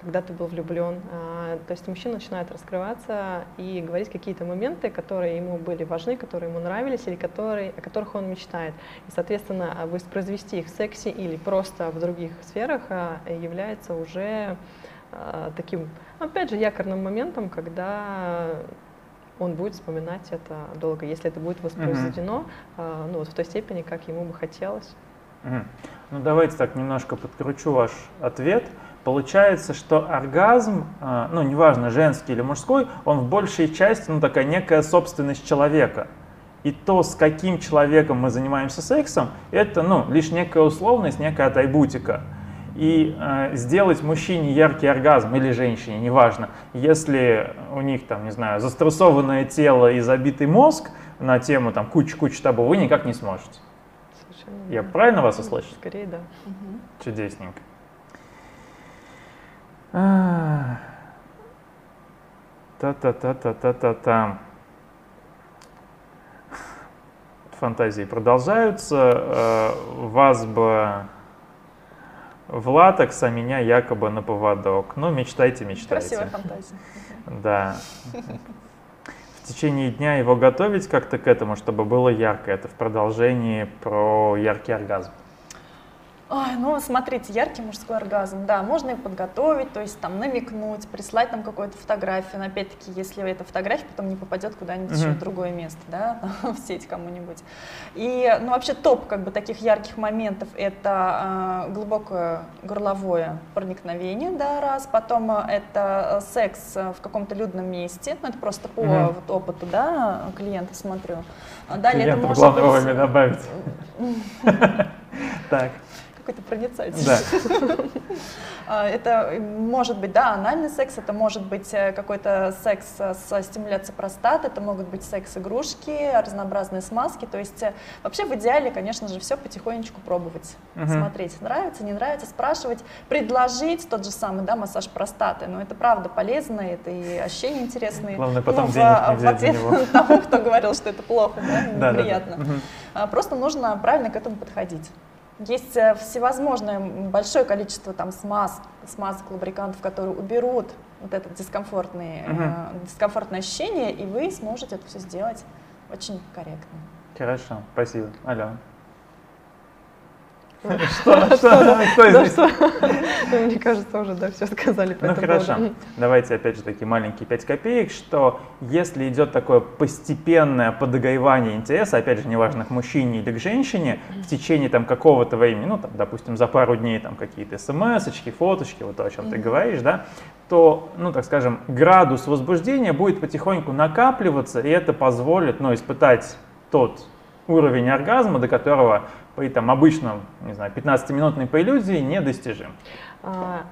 когда ты был влюблен. А, То есть мужчина начинает раскрываться и говорить какие-то моменты, которые ему были важны, которые ему нравились или которые, о которых он мечтает. И, соответственно, воспроизвести их в сексе или просто в других сферах является уже таким, опять же, якорным моментом, когда он будет вспоминать это долго, если это будет воспроизведено а, ну, вот в той степени, как ему бы хотелось. Мгм. Ну давайте так немножко подкручу ваш ответ. Получается, что оргазм, а, ну неважно, женский или мужской, он в большей части, ну такая некая собственность человека. И то, с каким человеком мы занимаемся сексом, это, ну, лишь некая условность, некая атрибутика. И э, сделать мужчине яркий оргазм или женщине, неважно, если у них там, не знаю, застрессованное тело и забитый мозг на тему там куча-куча табу, вы никак не сможете. Совершенно Я верно. правильно вас услышал? Скорее, да. Чудесненько. А. Та-та-та-та-та-та-та. Фантазии продолжаются. Э, Вас бы в латекс, а меня якобы на поводок. Ну, мечтайте, мечтайте. Красивая фантазия. Да. В течение дня его готовить как-то к этому, чтобы было ярко. Это в продолжении про яркий оргазм. Ой, ну, смотрите, яркий мужской оргазм, да, можно и подготовить, то есть там намекнуть, прислать там какую-то фотографию, но опять-таки, если эта фотография потом не попадет куда-нибудь еще в другое место, да, там, в сеть кому-нибудь. И, ну, вообще топ как бы таких ярких моментов это э, глубокое горловое проникновение, да, раз, потом э, это секс в каком-то людном месте, ну, это просто по mm вот, опыту, да, клиента смотрю. А далее Клиента это может быть... добавить. Так какой-то проницательный. Да. А, это может быть, да, анальный секс, это может быть э, какой-то секс со стимуляцией простаты, это могут быть секс-игрушки, разнообразные смазки. То есть э, вообще в идеале, конечно же, все потихонечку пробовать, угу. смотреть, нравится, не нравится, спрашивать, предложить тот же самый, да, массаж простаты. Но это правда полезно, это и ощущения интересные. Главное потом Но денег в, не взять за него. тому, кто говорил, что это плохо, да, неприятно. Да. Просто нужно правильно к этому подходить. Есть э, всевозможное большое количество там смаз, смазок, лубрикантов, которые уберут вот это дискомфортные, угу. э, дискомфортное ощущение, и вы сможете это все сделать очень корректно. Хорошо, спасибо. Алена. Что? Что здесь? Мне кажется, уже да, все сказали по Ну хорошо, давайте опять же такие маленькие 5 копеек, что если идет такое постепенное подогревание интереса, опять же, неважно, к мужчине или к женщине, в течение там какого-то времени, ну там, допустим, за пару дней там какие-то смс-очки, фоточки, вот то, о чем ты говоришь, да, то, ну так скажем, градус возбуждения будет потихоньку накапливаться, и это позволит, ну, испытать тот уровень оргазма, до которого при там, обычном, не знаю, 15-минутной прелюдии недостижим. А,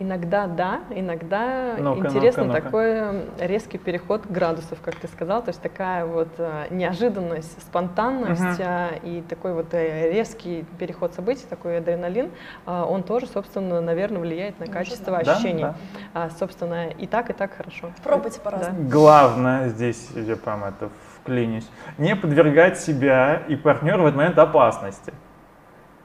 иногда да, иногда ну интересно ну ну такой резкий переход градусов, как ты сказал, то есть такая вот а, неожиданность, спонтанность угу. и такой вот э, резкий переход событий, такой адреналин, а, он тоже, собственно, наверное, влияет на качество да. ощущений. Да, да. А, собственно, и так, и так хорошо. Пробуйте по-разному. Да. Главное здесь, я прям это вклинюсь, не подвергать себя и партнера в этот момент опасности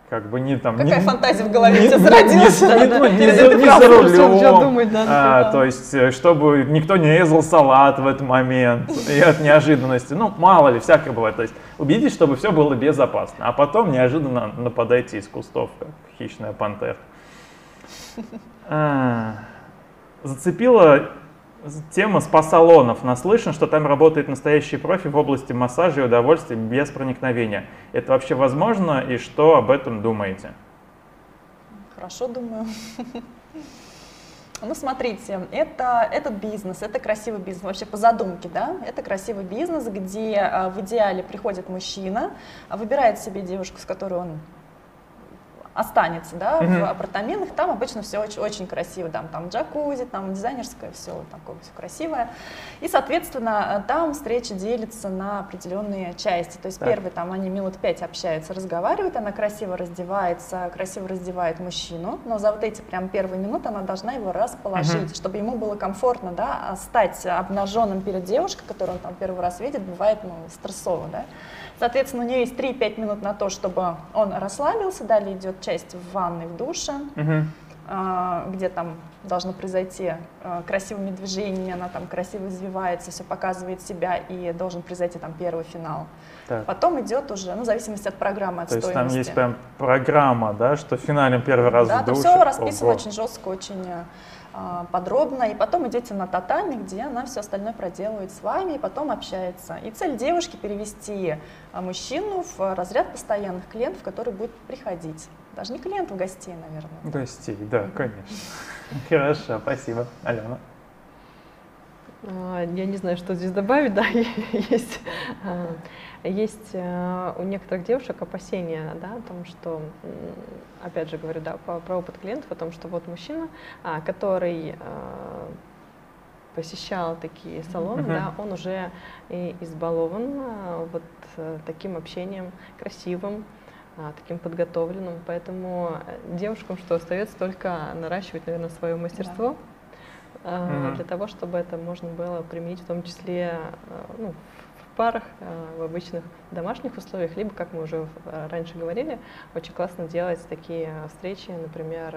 как бы не там... Какая не, фантазия в голове не, у тебя зародилась? Не, не, не, не, за, не за рулем, думать, да, а, то есть э, чтобы никто не резал салат в этот момент и от неожиданности. Ну, мало ли, всякое бывает. То есть убедитесь, чтобы все было безопасно, а потом неожиданно нападайте из кустов, как хищная пантера. А, зацепила Тема спа-салонов. Наслышан, что там работает настоящий профи в области массажа и удовольствия без проникновения. Это вообще возможно и что об этом думаете? Хорошо думаю. Ну, смотрите, это, этот бизнес, это красивый бизнес, вообще по задумке, да, это красивый бизнес, где а, в идеале приходит мужчина, выбирает себе девушку, с которой он останется, да, mm-hmm. в апартаментах, там обычно все очень, очень красиво, там, там джакузи, там дизайнерское, все такое все красивое. И, соответственно, там встреча делится на определенные части. То есть так. первый там они минут пять общаются, разговаривают, она красиво раздевается, красиво раздевает мужчину, но за вот эти прям первые минуты она должна его расположить, mm-hmm. чтобы ему было комфортно, да, стать обнаженным перед девушкой, которую он там первый раз видит, бывает, ну, стрессово, да. Соответственно, у нее есть 3-5 минут на то, чтобы он расслабился. Далее идет часть в ванной, в душе, угу. где там должно произойти а, красивыми движениями, она там красиво извивается, все показывает себя, и должен произойти там первый финал. Так. Потом идет уже, ну, в зависимости от программы, от То стоимости. есть там есть прям программа, да, что финалем первый раз да, в душе? Да, там все расписано Ого. очень жестко, очень а, подробно, и потом идете на тотальный, где она все остальное проделывает с вами, и потом общается. И цель девушки перевести а, мужчину в разряд постоянных клиентов, который будет приходить. Даже не клиентов, гостей, наверное. Гостей, да, конечно. Хорошо, спасибо. Алена. А, я не знаю, что здесь добавить, да, есть есть э, у некоторых девушек опасения, да, о том, что, опять же говорю, да, про опыт клиентов, о том, что вот мужчина, а, который э, посещал такие салоны, uh-huh. да, он уже и избалован э, вот таким общением красивым, а, таким подготовленным, поэтому девушкам что остается только наращивать, наверное, свое мастерство. Да. Uh-huh. для того, чтобы это можно было применить в том числе ну, парах, в обычных домашних условиях, либо, как мы уже раньше говорили, очень классно делать такие встречи, например,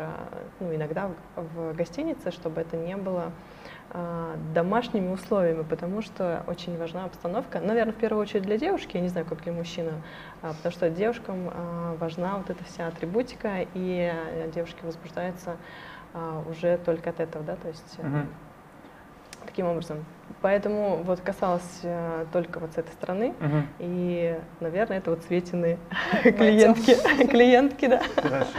ну, иногда в гостинице, чтобы это не было домашними условиями, потому что очень важна обстановка. Наверное, в первую очередь для девушки, я не знаю, как для мужчины, потому что девушкам важна вот эта вся атрибутика, и девушки возбуждаются уже только от этого, да, то есть угу. Таким образом. Поэтому вот касалось э, только вот с этой стороны, угу. и, наверное, это вот Светины клиентки, клиентки, да. Хорошо.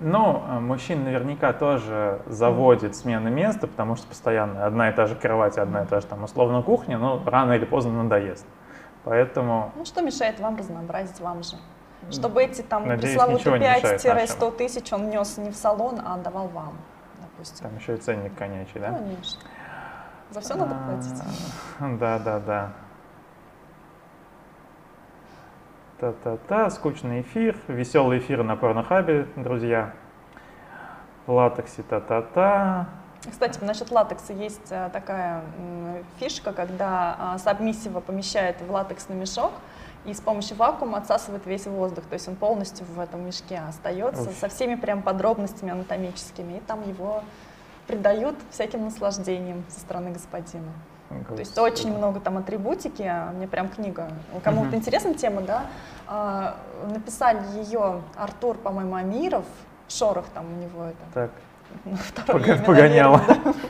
Ну, а мужчин наверняка тоже заводит смена места, потому что постоянно одна и та же кровать, одна и та же там условно кухня, но рано или поздно надоест. Поэтому... Ну, что мешает вам разнообразить вам же? Чтобы эти там Надеюсь, пресловутые 5-100 тысяч он нес не в салон, а отдавал вам, допустим. Там еще и ценник конячий, да? Конечно. За все надо платить. Да, да, да. Та-та-та, скучный эфир, веселый эфир на порнохабе, друзья. В латексе та-та-та. Кстати, насчет латекса есть э, такая фишка, когда а, сабмиссива помещает в латексный мешок и с помощью вакуума отсасывает весь воздух, то есть он полностью в этом мешке остается Уф. со всеми прям подробностями анатомическими, и там его придают всяким наслаждениям со стороны господина. Господи. То есть очень много там атрибутики, мне прям книга. Кому-то угу. интересна тема, да? А, написали ее Артур, по-моему, Амиров, Шорох там у него это. Так. Второе Пог... имя, Погоняла. Наверное, да.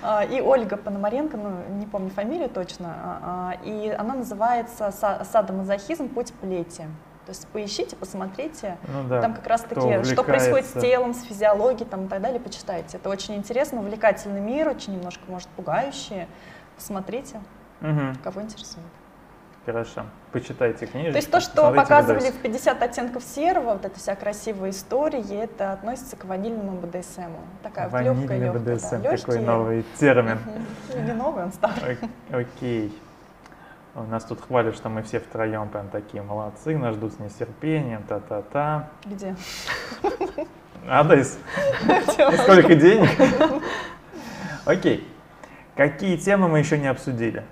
А, и Ольга Пономаренко, ну, не помню фамилию точно, а, и она называется «Садомазохизм. Путь плети». То есть поищите, посмотрите, ну, да. там как раз таки, что происходит с телом, с физиологией там, и так далее, почитайте. Это очень интересно, увлекательный мир, очень немножко, может, пугающий. Посмотрите, угу. кого интересует. Хорошо. Почитайте книжки. То есть то, что показывали видосик. в 50 оттенков серого, вот эта вся красивая история, это относится к ванильному БДСМу. Такая Ванильный вот легкая, БДСМ, да, легкие. какой новый термин. Не новый, он старый. Окей. Нас тут хвалят, что мы все втроем прям такие молодцы, нас ждут с нетерпением, та-та-та. Где? Адрес. Сколько денег? Окей. Какие темы мы еще не обсудили?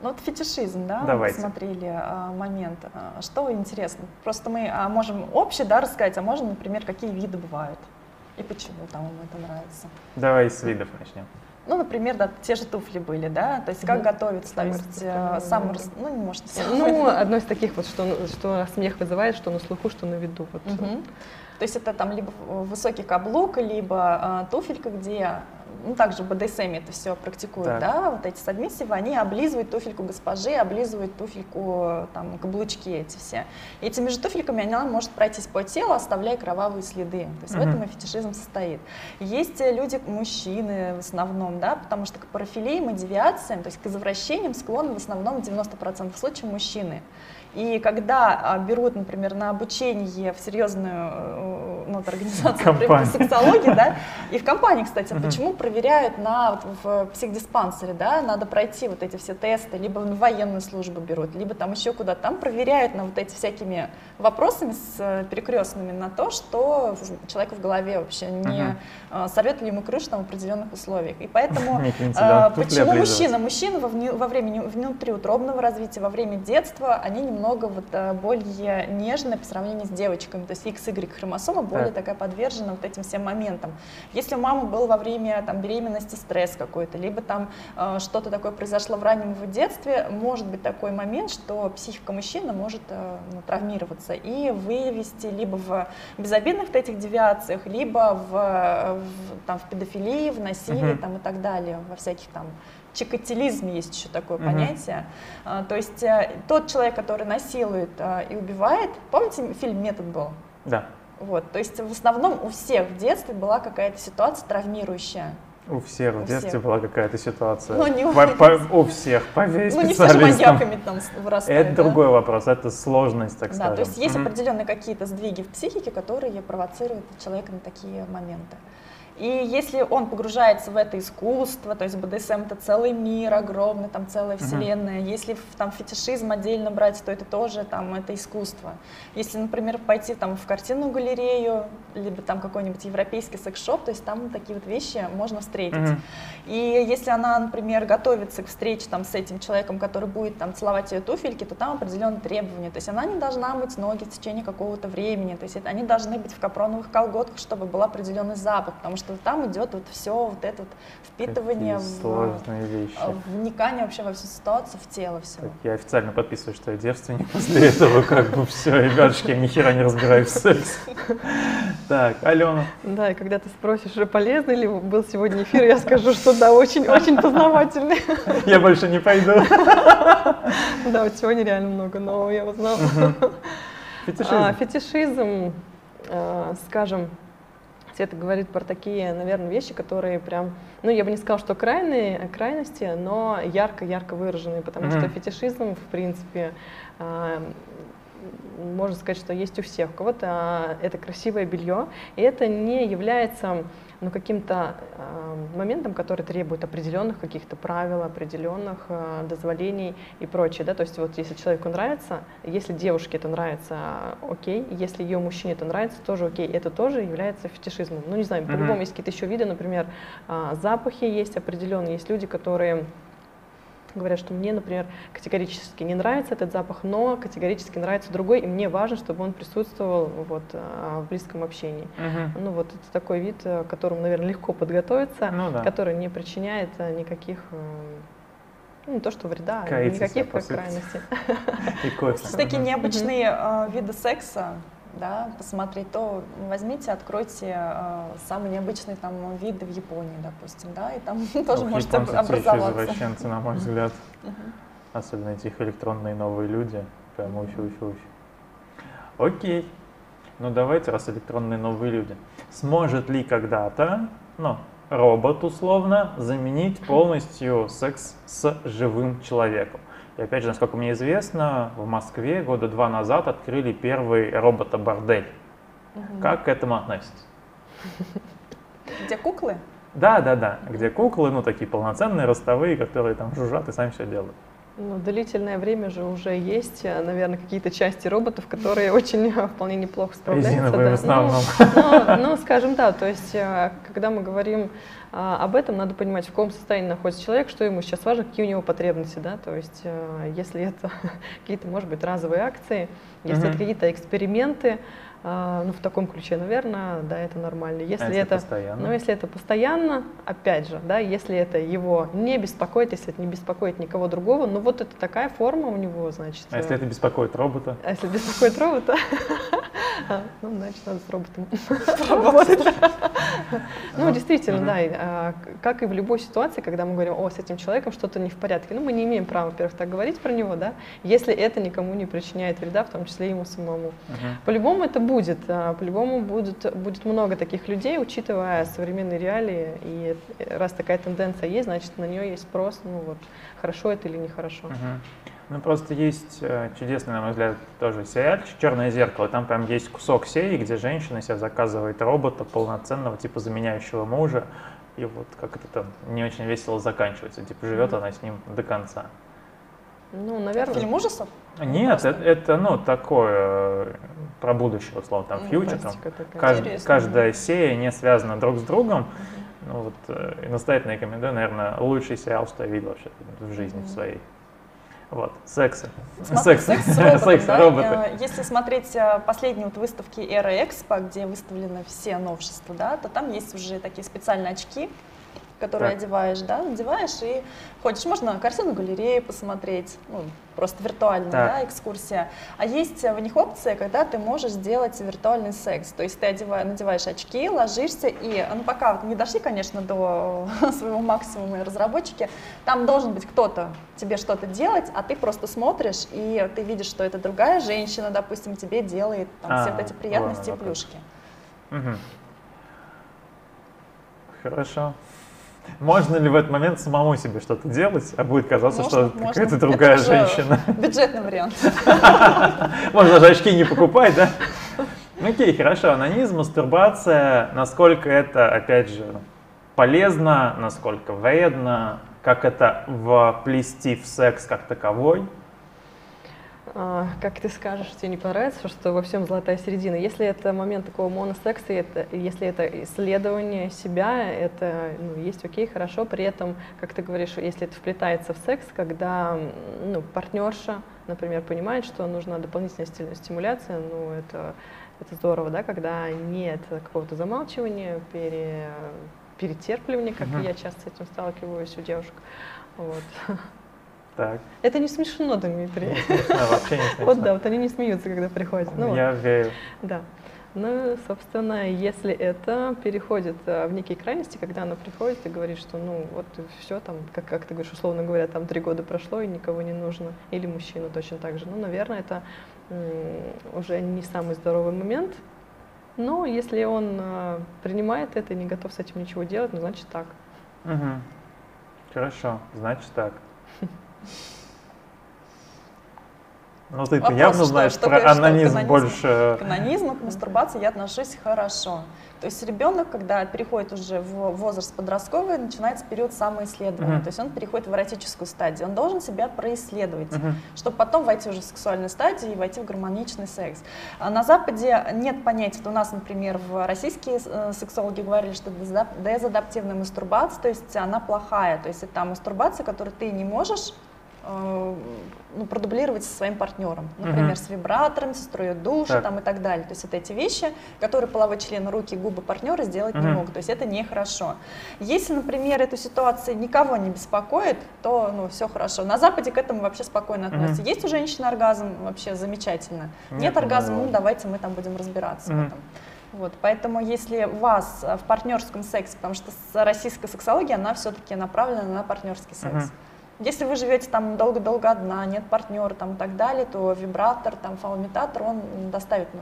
Ну вот фетишизм, да, Давайте. мы посмотрели а, момент. А, что интересно? Просто мы а, можем общее, да, рассказать, а можно, например, какие виды бывают и почему там вам это нравится. Давай с видов начнем. Ну, например, да, те же туфли были, да, то есть как готовиться, то есть э, сам, ну, не может Ну, одно из таких вот, что, что смех вызывает, что на слуху, что на виду. Вот. Угу. То есть это там либо высокий каблук, либо э, туфелька, где ну, также в БДСМ это все практикуют, так. да, вот эти сабмиссивы, они облизывают туфельку госпожи, облизывают туфельку, там, каблучки эти все. И этими же туфельками она может пройтись по телу, оставляя кровавые следы. То есть угу. в этом и фетишизм состоит. Есть люди, мужчины в основном, да, потому что к парафилиям и девиациям, то есть к извращениям склонны в основном 90% случаев мужчины. И когда а, берут, например, на обучение в серьезную э, ну, организацию например, сексологии, да, и в компании, кстати, почему проверяют на, вот, в психдиспансере, да, надо пройти вот эти все тесты, либо в военную службу берут, либо там еще куда-то, там проверяют на вот эти всякими вопросами с э, перекрестными на то, что человеку в голове вообще не uh-huh. сорвет ли ему крышу там в определенных условиях. И поэтому а, почему мужчина, мужчина во, время внутриутробного развития, во время детства, они не немного вот э, более нежная по сравнению с девочками. То есть XY хромосома более так. такая подвержена вот этим всем моментам. Если у мамы был во время там, беременности стресс какой-то, либо там э, что-то такое произошло в раннем его детстве, может быть такой момент, что психика мужчины может э, ну, травмироваться и вывести либо в безобидных вот этих девиациях, либо в, в, там, в педофилии, в насилии угу. там, и так далее, во всяких там чикатилизм есть еще такое угу. понятие. А, то есть а, тот человек, который насилует а, и убивает, помните фильм «Метод» был? Да. Вот, то есть в основном у всех в детстве была какая-то ситуация травмирующая. У всех у в детстве всех. была какая-то ситуация. Ну, не у, по, по, у всех, поверь Ну, не все же маньяками там вырастают. Это да? другой вопрос, это сложность, так да, скажем. то есть есть mm определенные какие-то сдвиги в психике, которые провоцируют человека на такие моменты. И если он погружается в это искусство, то есть БДСМ это целый мир огромный, там целая вселенная. Uh-huh. Если там фетишизм отдельно брать, то это тоже там это искусство. Если, например, пойти там в картинную галерею, либо там какой-нибудь европейский секс-шоп, то есть там такие вот вещи можно встретить. Uh-huh. И если она, например, готовится к встрече там с этим человеком, который будет там целовать ее туфельки, то там определенные требования. То есть она не должна мыть ноги в течение какого-то времени. То есть это, они должны быть в капроновых колготках, чтобы был определенный запах, потому что там идет вот все вот это вот впитывание, в, сложные вещи. Э, вникание вообще во всю ситуацию, в тело все. Я официально подписываю, что я девственник после этого, как бы все, ребятушки, я ни хера не разбираюсь в сексе. Так, Алена. Да, и когда ты спросишь, полезный ли был сегодня эфир, я скажу, что да, очень-очень познавательный. Я больше не пойду. Да, вот сегодня реально много нового я узнала. Фетишизм. А, фетишизм, э, скажем, это говорит про такие, наверное, вещи, которые прям, ну, я бы не сказала, что крайние, крайности, но ярко-ярко выраженные, потому mm-hmm. что фетишизм, в принципе, можно сказать, что есть у всех. У кого-то это красивое белье, и это не является ну, каким-то э, моментом, который требует определенных каких-то правил, определенных э, дозволений и прочее. Да? То есть вот если человеку нравится, если девушке это нравится, окей, если ее мужчине это нравится, тоже окей. Это тоже является фетишизмом. Ну, не знаю, mm-hmm. по-любому есть какие-то еще виды, например, э, запахи есть определенные, есть люди, которые говорят, что мне, например, категорически не нравится этот запах, но категорически нравится другой, и мне важно, чтобы он присутствовал вот, а, в близком общении. Угу. Ну вот это такой вид, э, к которому, наверное, легко подготовиться, ну, да. который не причиняет э, никаких э, ну, не то, что вреда, а Каится никаких крайностей. Такие необычные виды секса, да, посмотреть, то возьмите, откройте э, самые необычные там виды в Японии, допустим, да, и там тоже Ох, можете образоваться. извращенцы, на мой взгляд. Особенно эти их электронные новые люди. Прям уфи, уфи, уфи. Окей. Ну давайте, раз электронные новые люди. Сможет ли когда-то, ну, робот условно, заменить полностью секс с живым человеком? И опять же, насколько мне известно, в Москве года два назад открыли первый робота-бордель. Угу. Как к этому относитесь? Где куклы? Да, да, да. Где куклы, ну такие полноценные, ростовые, которые там жужжат и сами все делают. Ну, длительное время же уже есть, э, наверное, какие-то части роботов, которые очень вполне неплохо справляются. Резиновые да. в основном. Ну, ну, ну, скажем да, то есть, э, когда мы говорим а, об этом, надо понимать, в каком состоянии находится человек, что ему сейчас важно, какие у него потребности, да, то есть, если это какие-то, может быть, разовые акции, если угу. это какие-то эксперименты, ну, в таком ключе, наверное, да, это нормально. Если, а если это, постоянно? Ну, если это постоянно, опять же, да, если это его не беспокоит, если это не беспокоит никого другого, ну, вот это такая форма у него, значит. А если это беспокоит робота? А если беспокоит робота, ну, значит, надо с роботом работать. Ну, действительно, да, а, как и в любой ситуации, когда мы говорим, о, с этим человеком что-то не в порядке, ну, мы не имеем права, во-первых, так говорить про него, да, если это никому не причиняет вреда, в том числе ему самому. По-любому это будет. А, по-любому будет, будет много таких людей, учитывая современные реалии. И раз такая тенденция есть, значит, на нее есть спрос. Ну вот, хорошо это или нехорошо. Угу. Ну, просто есть э, чудесный, на мой взгляд, тоже сериал «Черное зеркало». Там прям есть кусок серии, где женщина себе заказывает робота полноценного, типа заменяющего мужа. И вот как это там не очень весело заканчивается. Типа живет mm-hmm. она с ним до конца. Ну, наверное. Фильм ужасов? Нет, это, это, ну, такое э, про будущее, условно, там, фьючер, там, кажд, каждая серия не связана друг с другом. Mm-hmm. Ну, вот, э, и настоятельно рекомендую, наверное, лучший сериал, что я видел вообще в жизни mm-hmm. своей. Вот, сексы. Секс, секс с роботом, секс, да? роботы. Э, если смотреть последние вот выставки Эра Экспо, где выставлены все новшества, да, то там есть уже такие специальные очки, которые так. одеваешь, да, надеваешь и ходишь. Можно картину галереи посмотреть, ну, просто виртуально, да, экскурсия. А есть в них опция, когда ты можешь сделать виртуальный секс. То есть ты одеваешь, надеваешь очки, ложишься, и, ну, пока не дошли, конечно, до своего максимума разработчики, там должен быть кто-то тебе что-то делать, а ты просто смотришь, и ты видишь, что это другая женщина, допустим, тебе делает там, а, все вот эти приятности ладно, и плюшки. Угу. Хорошо. Можно ли в этот момент самому себе что-то делать, а будет казаться, можно, что какая-то другая Это женщина? Бюджетный вариант. Можно даже очки не покупать, да? Окей, хорошо. Анонизм, мастурбация, насколько это, опять же, полезно, насколько вредно, как это вплести в секс как таковой? А, как ты скажешь, тебе не понравится, что во всем золотая середина. Если это момент такого моносекса, это, если это исследование себя, это ну, есть окей, хорошо. При этом, как ты говоришь, если это вплетается в секс, когда ну, партнерша, например, понимает, что нужна дополнительная стимуляция, ну это, это здорово, да, когда нет какого-то замалчивания, пере, перетерпливания, как uh-huh. я часто с этим сталкиваюсь у девушек. Вот. Так. Это не смешно, Дмитрий. Не смешно, вообще не смешно. Вот да, вот они не смеются, когда приходят. Ну, Я вот. верю. Да. Ну, собственно, если это переходит а, в некие крайности, когда она приходит и говорит, что ну вот все там, как, как ты говоришь, условно говоря, там три года прошло и никого не нужно, или мужчина точно так же, ну, наверное, это уже не самый здоровый момент, но если он э, принимает это и не готов с этим ничего делать, ну, значит так. Угу. Хорошо, значит так. Ну, ты Вопрос, явно что, знаешь что, про что, анонизм что, больше. К анонизму, к мастурбации я отношусь хорошо. То есть ребенок, когда переходит уже в возраст подростковый, начинается период самоисследования. Uh-huh. То есть он переходит в эротическую стадию. Он должен себя происследовать, uh-huh. чтобы потом войти уже в сексуальную стадию и войти в гармоничный секс. А на Западе нет понятия. у нас, например, в российские э, сексологи говорили, что дезадаптивная мастурбация, то есть она плохая. То есть это мастурбация, которую ты не можешь ну, продублировать со своим партнером, например, uh-huh. с вибратором, с струей душа так. там, и так далее. То есть это эти вещи, которые половой член, руки, губы партнера сделать uh-huh. не могут. То есть это нехорошо. Если, например, эту ситуацию никого не беспокоит, то ну, все хорошо. На Западе к этому вообще спокойно относятся. Uh-huh. Есть у женщины оргазм, вообще замечательно. Нет, Нет оргазма, ну давайте мы там будем разбираться uh-huh. в этом. Вот, поэтому если у вас в партнерском сексе, потому что российская сексология, она все-таки направлена на партнерский секс. Uh-huh. Если вы живете там долго-долго одна, нет партнера там и так далее, то вибратор, там фалоимитатор, он доставит ну,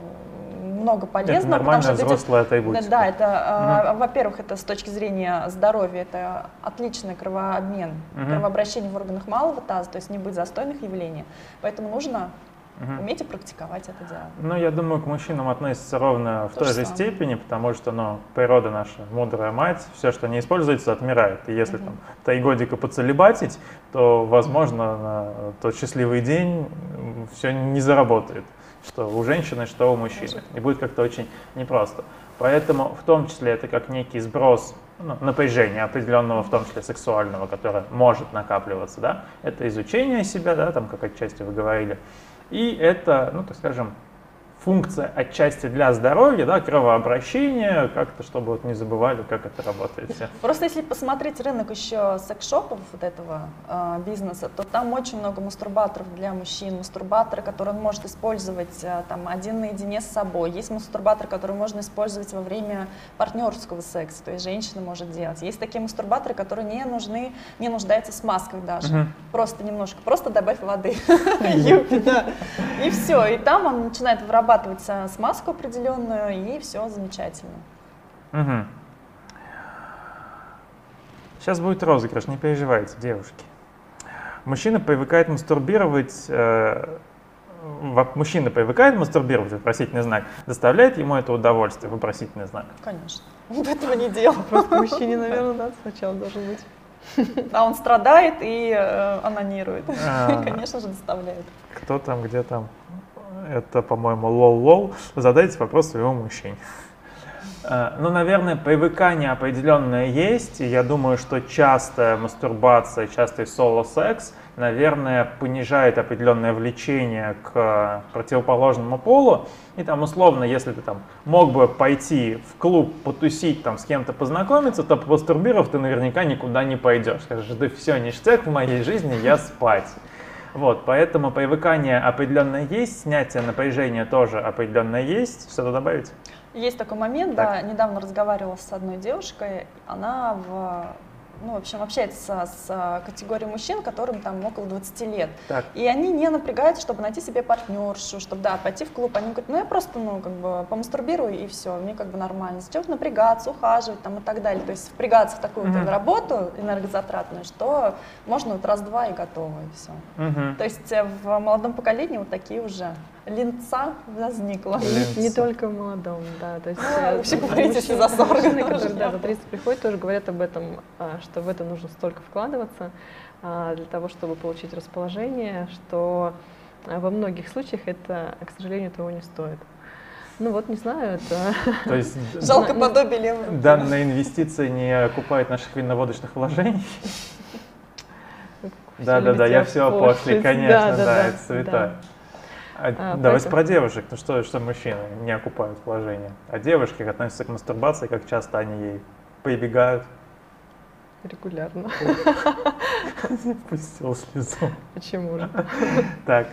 много полезного. Это нормальная взрослая эти, атрибутика. Да, это, угу. во-первых, это с точки зрения здоровья, это отличный кровообмен, угу. кровообращение в органах малого таза, то есть не будет застойных явлений. Поэтому нужно Угу. Умейте практиковать это дело. Ну, я думаю, к мужчинам относится ровно в То той же степени, потому что, ну, природа наша, мудрая мать, все, что не используется, отмирает. И если угу. там три годика поцелебатить, то, возможно, на тот счастливый день все не заработает. Что у женщины, что у мужчины. И будет как-то очень непросто. Поэтому в том числе это как некий сброс ну, напряжения определенного, в том числе сексуального, которое может накапливаться, да, это изучение себя, да, там как отчасти вы говорили, и это, ну, так скажем, функция отчасти для здоровья, да, кровообращения, как-то, чтобы вот не забывали, как это работает все. Просто если посмотреть рынок еще секс-шопов вот этого э, бизнеса, то там очень много мастурбаторов для мужчин, мастурбаторы, которые он может использовать э, там один наедине с собой, есть мастурбаторы, которые можно использовать во время партнерского секса, то есть женщина может делать. Есть такие мастурбаторы, которые не нужны, не нуждаются в смазках даже, угу. просто немножко, просто добавь воды, и все, и там он начинает вырабатывать вырабатывать смазку определенную, и все замечательно. Угу. Сейчас будет розыгрыш, не переживайте, девушки. Мужчина привыкает мастурбировать, э, мужчина привыкает мастурбировать, вопросительный знак, доставляет ему это удовольствие, вопросительный знак? Конечно. Он этого не делал. Просто мужчине, наверное, да, сначала должен быть. А он страдает и э, анонирует. А, Конечно же, доставляет. Кто там, где там? Это, по-моему, лол-лол, задайте вопрос своему мужчине. Э, ну, наверное, привыкание определенное есть, я думаю, что частая мастурбация, частый соло-секс, наверное, понижает определенное влечение к противоположному полу. И там, условно, если ты там мог бы пойти в клуб потусить, там с кем-то познакомиться, то мастурбировав, ты наверняка никуда не пойдешь. Скажешь, да все, ништяк в моей жизни, я спать. Вот, поэтому привыкание определенное есть, снятие напряжения тоже определенное есть. Что-то добавить? Есть такой момент, так. да, недавно разговаривала с одной девушкой, она в ну, в общем, общается с а, категорией мужчин, которым там около 20 лет. Так. И они не напрягаются, чтобы найти себе партнершу, чтобы, да, пойти в клуб. Они говорят, ну, я просто, ну, как бы помастурбирую, и все, мне как бы нормально. Зачем напрягаться, ухаживать там и так далее. То есть впрягаться в такую mm-hmm. работу энергозатратную, что можно вот раз-два и готово, и все. Mm-hmm. То есть э, в молодом поколении вот такие уже линца возникла. Линца. Не только в молодом, да. То есть, Ну, э, вообще говорите, если за 40 мужчины, тоже. которые да, за 30 приходят, тоже говорят об этом, а, что в это нужно столько вкладываться а, для того, чтобы получить расположение, что а, во многих случаях это, к сожалению, того не стоит. Ну вот, не знаю, это... То есть Жалко подобие руки. данная инвестиция не окупает наших винноводочных вложений? Да, да, да, я все после, конечно, да, это святая. А, А, давайте поэтому- про девушек. Ну что, что мужчины не окупают вложения? А девушки как относятся к мастурбации, как часто они ей прибегают? Регулярно. Пустил слезу. Почему же? Так,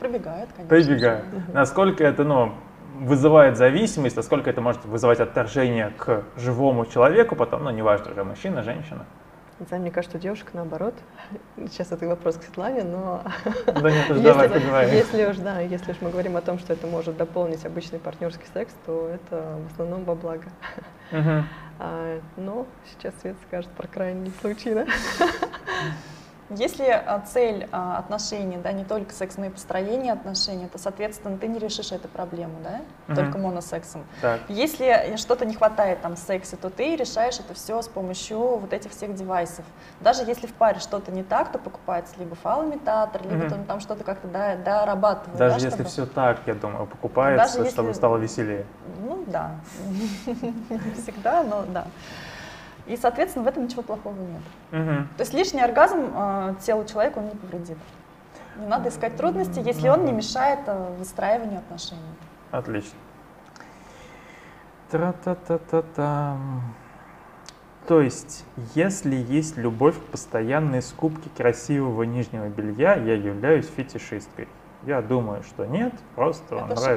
Пробегает, конечно. прибегают. Насколько это, ну, вызывает зависимость, насколько это может вызывать отторжение к живому человеку потом, ну, неважно, уже мужчина, женщина. Знаю, мне кажется, у девушек наоборот. Сейчас это вопрос к Светлане, но Да нет, уж давай если, поговорим. если уж да, если уж мы говорим о том, что это может дополнить обычный партнерский секс, то это в основном во благо. Мгм. А, но сейчас Свет скажет про крайний случай, да? Если а, цель а, отношений, да, не только секс, но и построение отношений, то, соответственно, ты не решишь эту проблему, да, Мгм. только моносексом. Так, Если что-то не хватает там в сексе, то ты решаешь это все с помощью вот этих всех девайсов. Даже если в паре что-то не так, то покупается либо фалоимитатор, либо Мгм. там, там что-то как-то да, дорабатывают. даже да, если чтобы- все так, я думаю, покупается, Даже чтобы если- стало веселее. Ну да, не всегда, но да. И, соответственно, в этом ничего плохого нет. Мгм. То есть лишний оргазм э, телу человека он не повредит. Не надо искать трудности, если он не мешает э, выстраиванию отношений. Отлично. Тра-та-та-та-та. То есть, если есть любовь к постоянной скупке красивого нижнего белья, я являюсь фетишисткой. Я думаю, что нет, просто Это нравится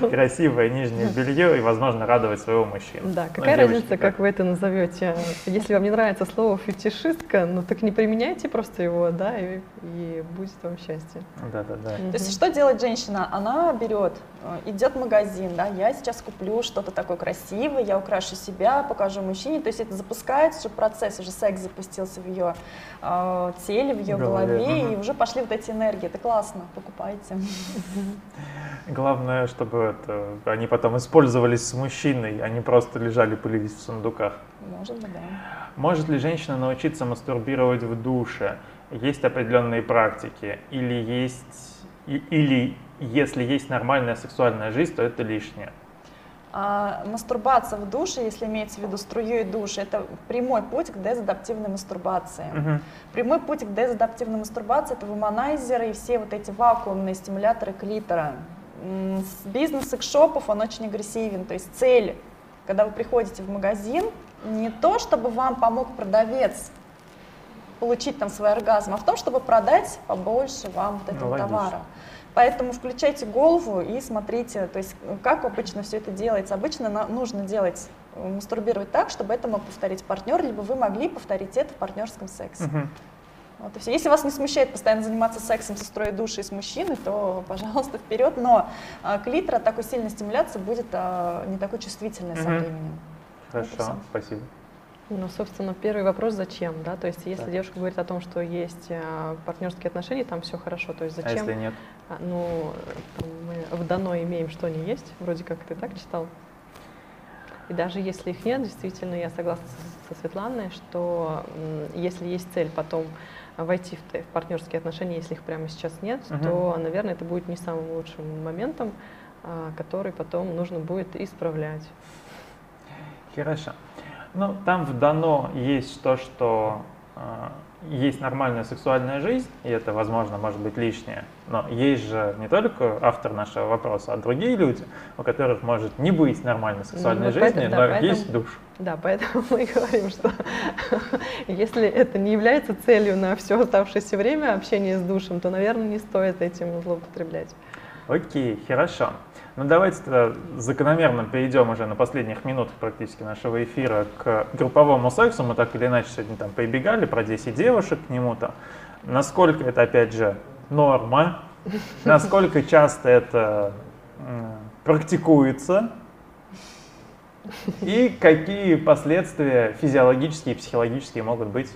красивое нижнее белье и, возможно, радовать своего мужчину. Да, Ну, какая разница, как вы это назовете? Если вам не нравится слово фетишистка, ну так не применяйте просто его, да, и, и будет вам счастье. Да-да-да. То есть что делает женщина? Она берет, идет в магазин, да, я сейчас куплю что-то такое красивое, я украшу себя, покажу мужчине. То есть это запускается уже процесс, уже секс запустился в ее э, теле, в ее Голове, голове, мгм. и уже пошли вот эти энергии. Это классно, покупайте. Главное, чтобы это, они потом использовались с мужчиной, а не просто лежали, пылились в сундуках. Может быть, да. Может ли женщина научиться мастурбировать в душе? Есть определенные практики? Или есть, и- или если есть нормальная сексуальная жизнь, то это лишнее? А мастурбация в душе, если имеется в виду струей душа, это прямой путь к дезадаптивной мастурбации. Мгм. Прямой путь к дезадаптивной мастурбации – это вуманайзеры и все вот эти вакуумные стимуляторы клитора. Бизнес секс-шопов, он очень агрессивен. То есть цель, когда вы приходите в магазин, не то, чтобы вам помог продавец получить там свой оргазм, а в том, чтобы продать побольше вам вот этого Ну, логично. товара. Поэтому включайте голову и смотрите, то есть э, как обычно все это делается. Обычно нужно делать, э, мастурбировать так, чтобы это мог повторить партнер, либо вы могли повторить это в партнерском сексе. Мгм. Вот и все. Если вас не смущает постоянно заниматься сексом со строей души и с мужчиной, то, пожалуйста, вперед. Но а, клитор от такой сильной стимуляции будет а, не такой чувствительной со Мгм. временем. Хорошо, спасибо. Ну, собственно, первый вопрос зачем, да? То есть, если Так. девушка говорит о том, что есть а, партнерские отношения, там все хорошо, то есть А зачем? если нет? А, ну, э, там мы в дано имеем, что не есть, вроде как ты так читал. И даже если их нет, действительно, я согласна со, Светланой, что если есть цель потом войти в, партнерские отношения, если их прямо сейчас нет, Мгм. то, наверное, это будет не самым лучшим моментом, а, который потом нужно будет исправлять. Хорошо. Ну, там в дано есть то, что э, есть нормальная сексуальная жизнь, и это, возможно, может быть лишнее. Но есть же не только автор нашего вопроса, а другие люди, у которых может не быть нормальной сексуальной вот жизни, поэтому- да, но поэтому- есть душ. Да, поэтому мы говорим, что если это не является целью на все оставшееся время общения с душем, то, наверное, не стоит этим злоупотреблять. Окей, хорошо. Ну давайте тогда закономерно перейдем уже на последних минутах практически нашего эфира к групповому сексу. Мы так или иначе сегодня там прибегали про 10 девушек к нему-то. Насколько это, опять же, норма? Насколько часто это практикуется? И какие последствия физиологические и психологические могут быть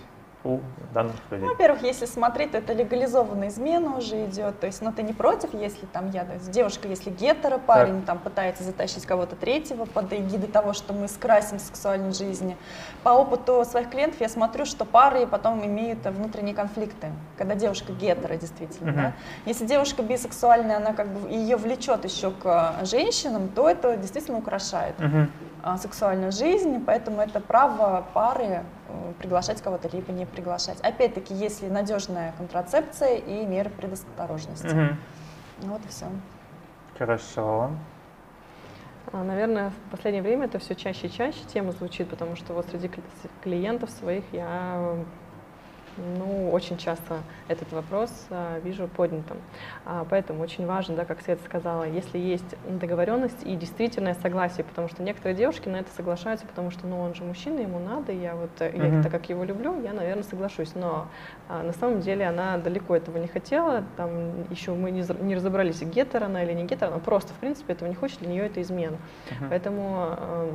у данных людей? Ну, во-первых, если смотреть, то это легализованная измена уже идет. То есть, ну, ты не против, если там я, то есть девушка, если гетеро, парень там пытается затащить кого-то третьего под эгидой того, что мы скрасим сексуальную жизнь. По опыту своих клиентов я смотрю, что пары потом имеют внутренние конфликты, когда девушка гетеро действительно. Мгм. Да? Если девушка бисексуальная, она как бы ее влечет еще к э, женщинам, то это действительно украшает а, сексуальную жизнь, поэтому это право пары приглашать кого-то либо не приглашать. Опять-таки, если надежная контрацепция и меры предосторожности. Мгм. Вот и все. Хорошо. А, Наверное, в последнее время это все чаще и чаще тема звучит, потому что вот среди кли- клиентов своих я ну, очень часто этот вопрос а, вижу поднятым. А, поэтому очень важно, да, как Света сказала, если есть договоренность и действительное согласие, потому что некоторые девушки на это соглашаются, потому что, ну, он же мужчина, ему надо, я вот, э, я так как его люблю, я, наверное, соглашусь. Но а, на самом деле она далеко этого не хотела, там еще мы не, не разобрались, гетера она или не гетера, она просто, в принципе, этого не хочет, для нее это измена. Мгм. Поэтому, э,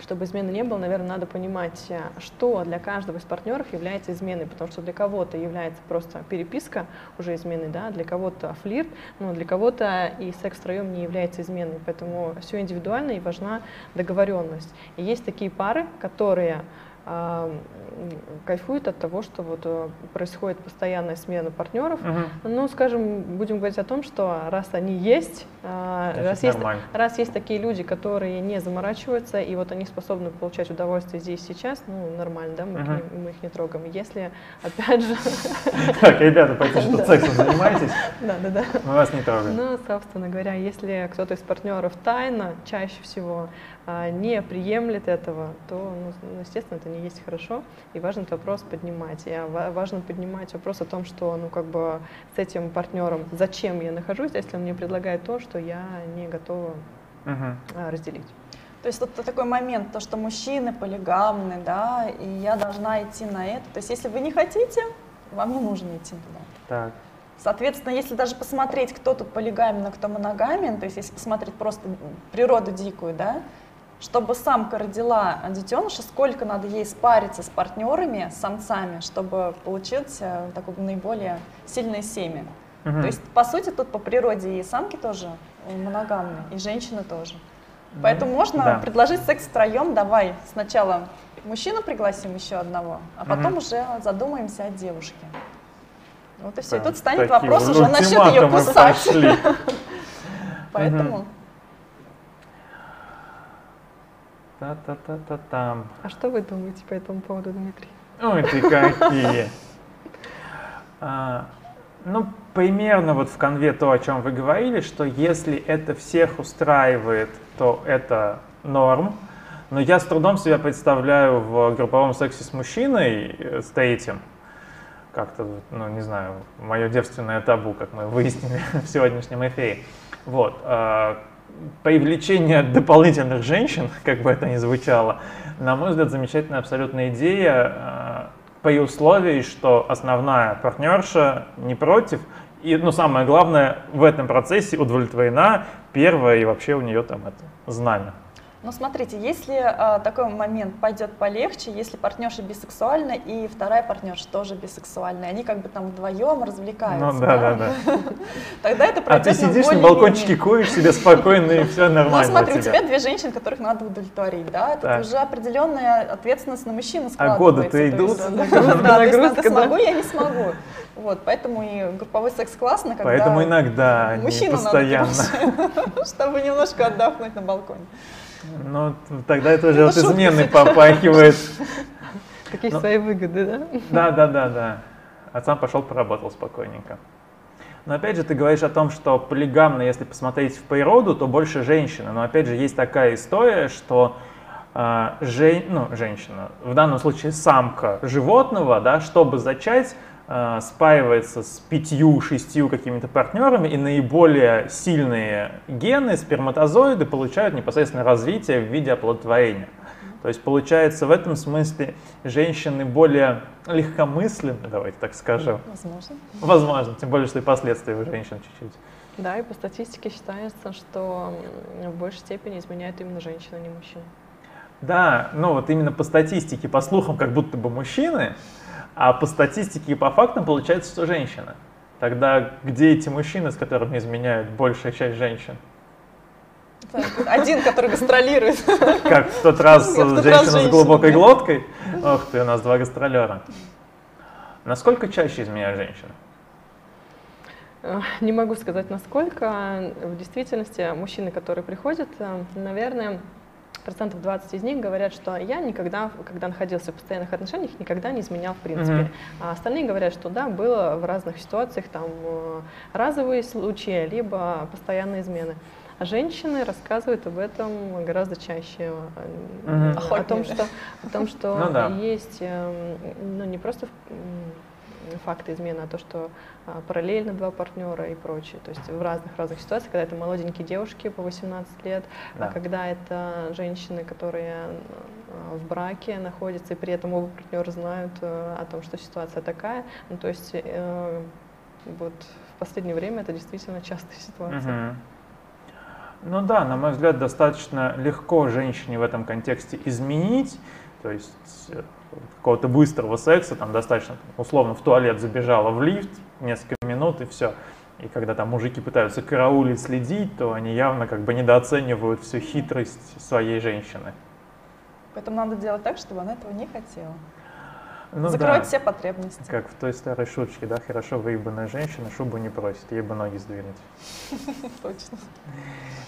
чтобы измены не было, наверное, надо понимать, э, что для каждого из партнеров является изменой, потому что для кого-то является просто переписка уже изменой, да, для кого-то флирт, но для кого-то и секс втроем не является изменой, поэтому все индивидуально и важна договоренность. И есть такие пары, которые а, м, кайфуют от того, что вот э, происходит постоянная смена партнеров, Мгм. ну, скажем, будем говорить о том, что раз они есть, а, Значит, раз есть, раз есть такие люди, которые не заморачиваются, и вот они способны получать удовольствие здесь сейчас, ну, нормально, да, мы, к Мгм. ним- мы их не трогаем. Если, опять же, Так, ребята, почти что сексом занимаетесь, да, да, да. мы вас не трогаем. Ну, собственно говоря, если кто-то из партнеров тайно, чаще всего не приемлет этого, то, ну, ну, естественно, это не есть хорошо, и важно этот вопрос поднимать. И а, ва- важно поднимать вопрос о том, что, ну, как бы с этим партнером, зачем я нахожусь, если он мне предлагает то, что я не готова а, разделить. То есть вот такой момент, то, что мужчины полигамны, да, и я должна идти на это. То есть если вы не хотите, вам не нужно идти туда. Так. Соответственно, если даже посмотреть, кто тут полигамен, а кто моногамен, то есть если посмотреть просто природу дикую, да, чтобы самка родила детеныша, сколько надо ей спариться с партнерами, с самцами, чтобы получить э, такое наиболее сильное семя. Мгм. То есть, по сути, тут по природе и самки тоже э, моногамны, и женщины тоже. Поэтому можно да. предложить секс втроем, давай сначала мужчину пригласим еще одного, а потом Мгм. уже задумаемся о девушке. Вот и все. И Прям тут станет вопрос уже насчет ее кусать. Поэтому Та-та-та-та-там. А что вы думаете по этому поводу, Дмитрий? Ой, ты какие. А, ну, примерно вот в конве то, о чем вы говорили, что если это всех устраивает, то это норм. Но я с трудом себя представляю в групповом сексе с мужчиной, с третьим. Как-то, ну, не знаю, мое девственное табу, как мы выяснили в сегодняшнем эфире. Вот. а, Привлечение дополнительных женщин, как бы это ни звучало, на мой взгляд, замечательная абсолютная идея, э, при условии, что основная партнерша не против, и, ну, самое главное, в этом процессе удовлетворена первая и вообще у нее там это знамя. Ну, смотрите, если а, такой момент пойдет полегче, если партнерша бисексуальна и вторая партнерша тоже бисексуальная, они как бы там вдвоем развлекаются. Ну да, да, да. Тогда это А пройдет ты ну, сидишь на балкончике, куришь себе спокойно и все Ну, нормально смотри, у тебя две женщины, которых надо удовлетворить, да? Это уже определенная ответственность на мужчину А складывается. годы-то то есть, идут? да, Нагрузка, смогу, я не смогу. Вот, поэтому и групповой секс классно, когда Поэтому иногда, а мужчину постоянно. надо приглашать, чтобы немножко отдохнуть на балконе. Ну, тогда это уже Это от измены попахивает. Какие Ну, свои выгоды, да? Да, да, да, да. А сам пошел поработал спокойненько. Но опять же, ты говоришь о том, что полигамно, если посмотреть в природу, то больше женщины. Но опять же, есть такая история, что э, жен- ну, женщина, в данном случае самка животного, да, чтобы зачать, спаивается с пятью-шестью какими-то партнерами, и наиболее сильные гены, сперматозоиды, получают непосредственно развитие в виде оплодотворения. То есть получается в этом смысле женщины более легкомысленны, давайте так скажем. Возможно. Возможно, тем более, что и последствия у женщин чуть-чуть. Да, и по статистике считается, что в большей степени изменяют именно женщины, а не мужчины. Да, ну вот именно по статистике, по слухам, как будто бы мужчины, А по статистике и по фактам получается, что женщина. Тогда где эти мужчины, с которыми изменяют большая часть женщин? Один, который гастролирует. Как в тот раз женщина с глубокой глоткой? Ох ты, у нас два гастролера. Насколько чаще изменяют женщины? Не могу сказать, насколько. В действительности мужчины, которые приходят, э, наверное, процентов 20 из них говорят, что я никогда, когда находился в постоянных отношениях, никогда не изменял в принципе. Mm-hmm. А остальные говорят, что да, было в разных ситуациях там э, разовые случаи, либо постоянные измены. А женщины рассказывают об этом гораздо чаще. Mm-hmm. О, том, что, о том, что ну, да. есть эм, ну, не просто факты измены, а то, что а, параллельно два партнера и прочее. То есть в разных-разных ситуациях, когда это молоденькие девушки по 18 лет, а да. а когда это женщины, которые а, в браке находятся, и при этом оба партнера знают а, о том, что ситуация такая. Ну, то есть э, вот в последнее время это действительно частая ситуация. Угу. Ну да, на мой взгляд, достаточно легко женщине в этом контексте изменить, то есть э, какого-то быстрого секса, там достаточно, условно, в туалет забежала в лифт, несколько минут и все. И когда там мужики пытаются караулить, следить, то они явно как бы недооценивают всю хитрость своей женщины. Поэтому надо делать так, чтобы она этого не хотела. Ну, Закроет да. все потребности. Как в той старой шутке, да, хорошо выебанная женщина шубу не просит, ей бы ноги сдвинуть. Точно.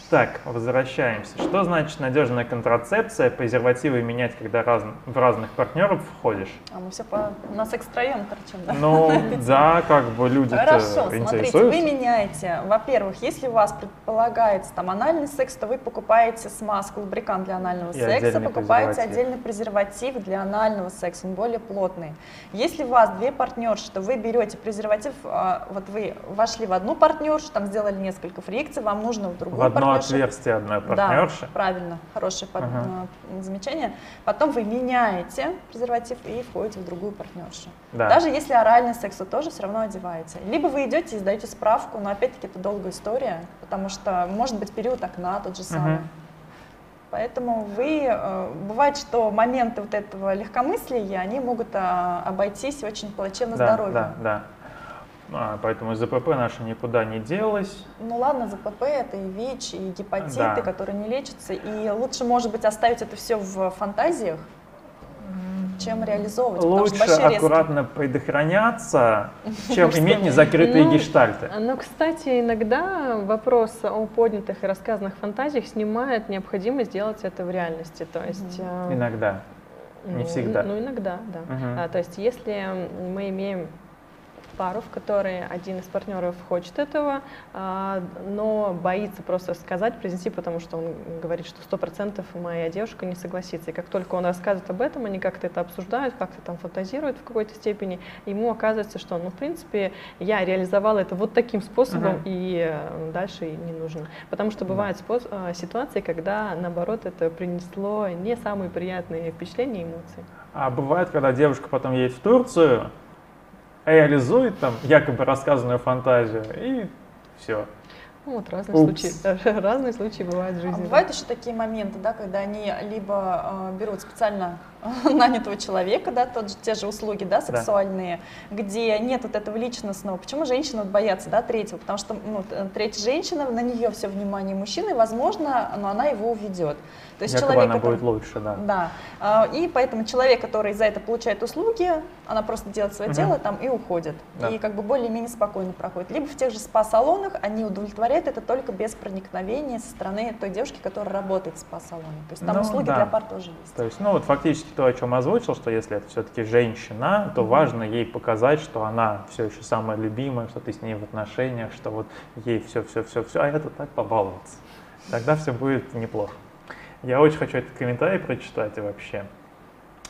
Так, возвращаемся. Что значит надежная контрацепция? Презервативы менять, когда раз, в разных партнеров входишь? А мы все по... на секс троем торчим, да? Ну, да, как бы люди Хорошо, смотрите, вы меняете. Во-первых, если у вас предполагается там анальный секс, то вы покупаете смазку, лубрикант для анального И секса, покупаете отдельный презерватив для анального секса, он более плотный. Если у вас две партнерши, то вы берете презерватив, а, вот вы вошли в одну партнершу, там сделали несколько фрикций, вам нужно в другую партнершу отверстие одной партнерши. Да, правильно, хорошее под, uh замечание. Потом вы меняете презерватив и входите в другую партнершу. Да. Даже если оральный секс, вы тоже все равно одеваете. Либо вы идете и сдаете справку, но опять-таки это долгая история, потому что может быть период окна тот же самый. uh Поэтому вы, э, бывает, что моменты вот этого легкомыслия, они могут а, обойтись очень плачевно да, здоровью. Да, да. А, поэтому ЗПП наша никуда не делась. Ну ладно, ЗПП это и ВИЧ, и гепатиты, да. которые не лечатся. И лучше, может быть, оставить это все в фантазиях, чем реализовывать. Лучше аккуратно риски. предохраняться, чем иметь незакрытые ну, гештальты. Ну, кстати, иногда вопрос о поднятых и рассказанных фантазиях снимает необходимость сделать это в реальности. То есть, иногда, не ну, всегда. Ну, иногда, да. Угу. А, то есть, если мы имеем пару, в которой один из партнеров хочет этого, а, но боится просто сказать, произнести, потому что он говорит, что сто процентов моя девушка не согласится. И как только он рассказывает об этом, они как-то это обсуждают, как-то там фантазируют в какой-то степени, ему оказывается, что, ну, в принципе, я реализовала это вот таким способом, uh-huh. и э, дальше не нужно. Потому что бывают э, ситуации, когда, наоборот, это принесло не самые приятные впечатления и эмоции. А бывает, когда девушка потом едет в Турцию, реализует там якобы рассказанную фантазию, и все. Ну, вот разные Упс. случаи, разные случаи бывают в жизни. А бывают еще такие моменты, да, когда они либо э, берут специально нанятого человека, да, тот же, те же услуги, да, сексуальные, да. где нет вот этого личностного. Почему женщины вот боятся, да, третьего? Потому что ну, третья женщина, на нее все внимание мужчины, возможно, но она его уведет. То есть Якобы человек, она который, будет лучше, да. Да. А, и поэтому человек, который за это получает услуги, она просто делает свое угу. дело там и уходит. Да. И как бы более-менее спокойно проходит. Либо в тех же спа-салонах они удовлетворяют это только без проникновения со стороны той девушки, которая работает в спа-салоне. То есть там ну, услуги да. для пар тоже есть. То есть, ну вот фактически то, о чем озвучил, что если это все-таки женщина, то важно ей показать, что она все еще самая любимая, что ты с ней в отношениях, что вот ей все-все-все-все, а это так побаловаться. Тогда все будет неплохо. Я очень хочу этот комментарий прочитать вообще.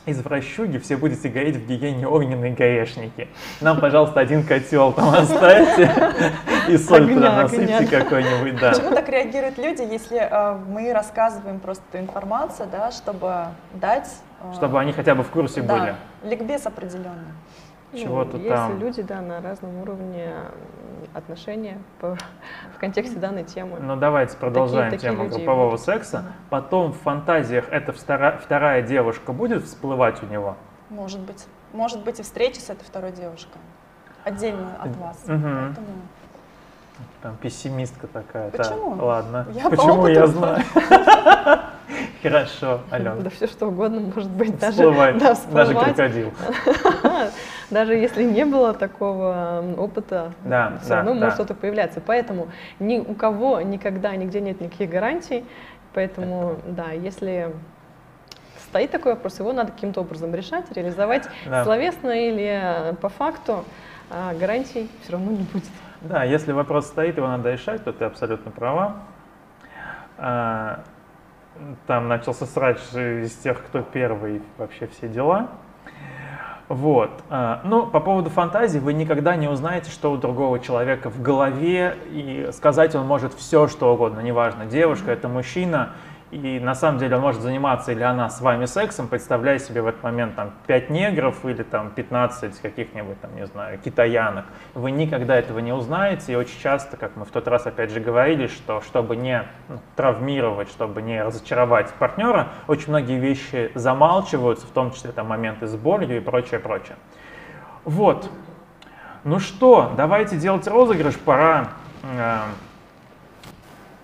Из вращуги все будете гореть в гиене огненные гаешники. Нам, пожалуйста, один котел там оставьте и соль туда насыпьте какой-нибудь. Да. Почему так реагируют люди, если э, мы рассказываем просто эту информацию, да, чтобы дать... Э, чтобы они хотя бы в курсе да, были. ликбез определенный. Чего-то ну, там. Если люди, да, на разном уровне отношения по, в контексте данной темы. Ну давайте продолжаем такие, тему такие группового секса. Потом в фантазиях эта вторая, вторая девушка будет всплывать у него? Может быть. Может быть и встреча с этой второй девушкой. Отдельно от вас. Мгм. Поэтому Там пессимистка такая. так, Почему? ладно. Я по Почему я знаю. Хорошо, Алена. Да все что угодно может быть, даже, да, Даже крокодил. Даже если не было такого опыта, Да, все да, равно да. может что-то появляться. Поэтому ни у кого никогда нигде нет никаких гарантий. Поэтому, да, если стоит такой вопрос, его надо каким-то образом решать, реализовать Да. словесно или по факту, а гарантий все равно не будет. Да, если вопрос стоит, его надо решать, то ты абсолютно права. А, Там начался срач из тех, кто первый, вообще все дела. Вот. А, Ну, по поводу фантазии, вы никогда не узнаете, что у другого человека в голове, и сказать он может все, что угодно, неважно, девушка, это мужчина, и на самом деле он может заниматься или она с вами сексом, представляя себе в этот момент там 5 негров или там 15 каких-нибудь там, не знаю, китаянок. Вы никогда этого не узнаете, и очень часто, как мы в тот раз опять же говорили, что чтобы не ну, травмировать, чтобы не разочаровать партнера, очень многие вещи замалчиваются, в том числе там моменты с болью и прочее, прочее. Вот. Ну что, давайте делать розыгрыш, пора, э,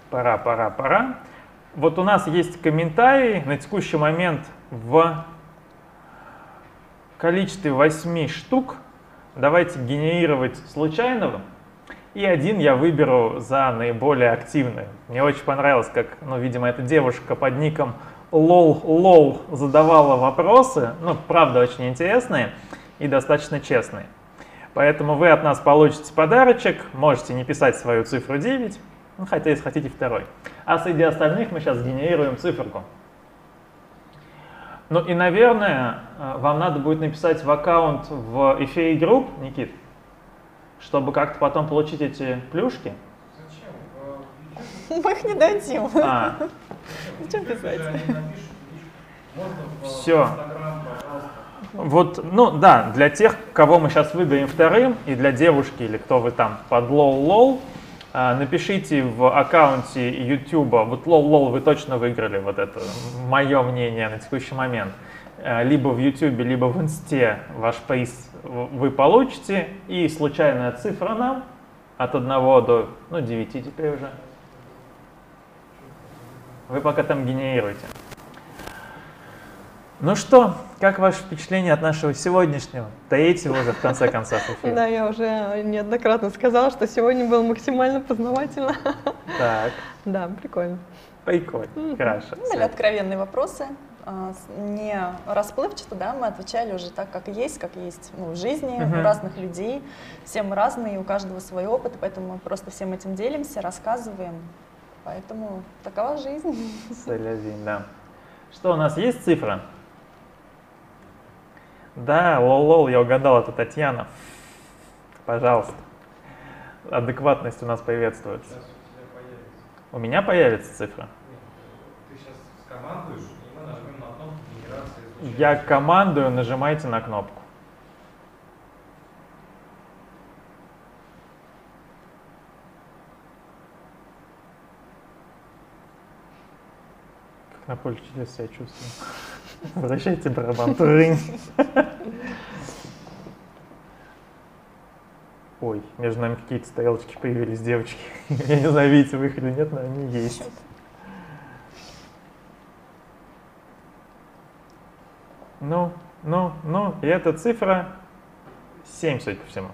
пора, пора, пора. Вот у нас есть комментарии на текущий момент в количестве 8 штук. Давайте генерировать случайного. И один я выберу за наиболее активный. Мне очень понравилось, как, ну, видимо, эта девушка под ником лол лол задавала вопросы. Ну, правда, очень интересные и достаточно честные. Поэтому вы от нас получите подарочек. Можете не писать свою цифру 9, ну, хотя если хотите второй. А среди остальных мы сейчас генерируем циферку. Ну и, наверное, э, вам надо будет написать в аккаунт в FA Group, Никит, чтобы как-то потом получить эти плюшки. мы их не дадим. А, Зачем писать? все. Вот, ну да, для тех, кого мы сейчас выберем вторым, и для девушки, или кто вы там под лол-лол, напишите в аккаунте YouTube, вот лол-лол вы точно выиграли, вот это мое мнение на текущий момент. А, Либо в YouTube, либо в Инсте ваш приз вы получите, и случайная цифра нам от 1 до ну, 9 теперь уже. Вы пока там генерируете. Ну что, как ваше впечатление от нашего сегодняшнего, третьего уже в конце концов эфира? Да, я уже неоднократно сказала, что сегодня было максимально познавательно. Так, Да, прикольно. прикольно, хорошо. Были откровенные вопросы, а, не расплывчато, да, мы отвечали уже так, как есть, как есть ну, в жизни, Мгм. у разных людей, все мы разные, у каждого свой опыт, поэтому мы просто всем этим делимся, рассказываем, поэтому такова жизнь. Се ля ви, да. Что, у нас есть цифра? Да, лол-лол, я угадал, это Татьяна. Пожалуйста. Адекватность у нас приветствуется. Сейчас у тебя появится. У меня появится цифра? Ты сейчас скомандуешь, и мы нажмем на кнопку генерации. Я командую, нажимайте на кнопку. Как на поле чудес себя чувствую. Возвращайте барабан. Ой, между нами какие-то стрелочки появились, девочки. Я не знаю, видите вы их или нет, но они есть. Ну, ну, ну, и эта цифра 7, судя по всему.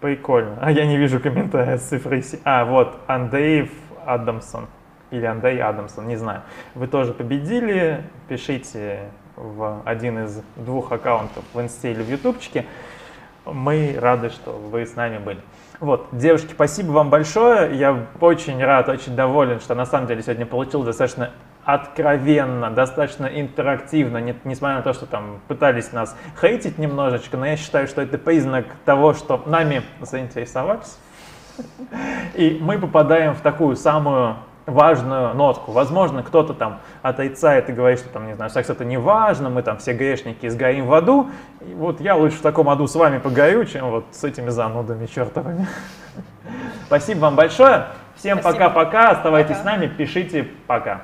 Прикольно. А я не вижу комментария с цифрой 7. А, вот, Андреев Адамсон. Или Андрей Адамсон, не знаю. Вы тоже победили. Пишите в один из двух аккаунтов в инсте или в ютубчике. Мы рады, что вы с нами были. Вот, девушки, спасибо вам большое. Я очень рад, очень доволен, что на самом деле сегодня получилось достаточно откровенно, достаточно интерактивно, не- несмотря на то, что там пытались нас хейтить немножечко, но я считаю, что это признак того, что нами заинтересовались. И мы попадаем в такую самую важную нотку. Возможно, кто-то там отрицает и говорит, что там, не знаю, секс это не важно, мы там все грешники и сгорим в аду. И вот я лучше в таком аду с вами погорю, чем вот с этими занудами чертовыми. Спасибо вам большое. Всем пока-пока. Оставайтесь Пока. с нами, пишите пока.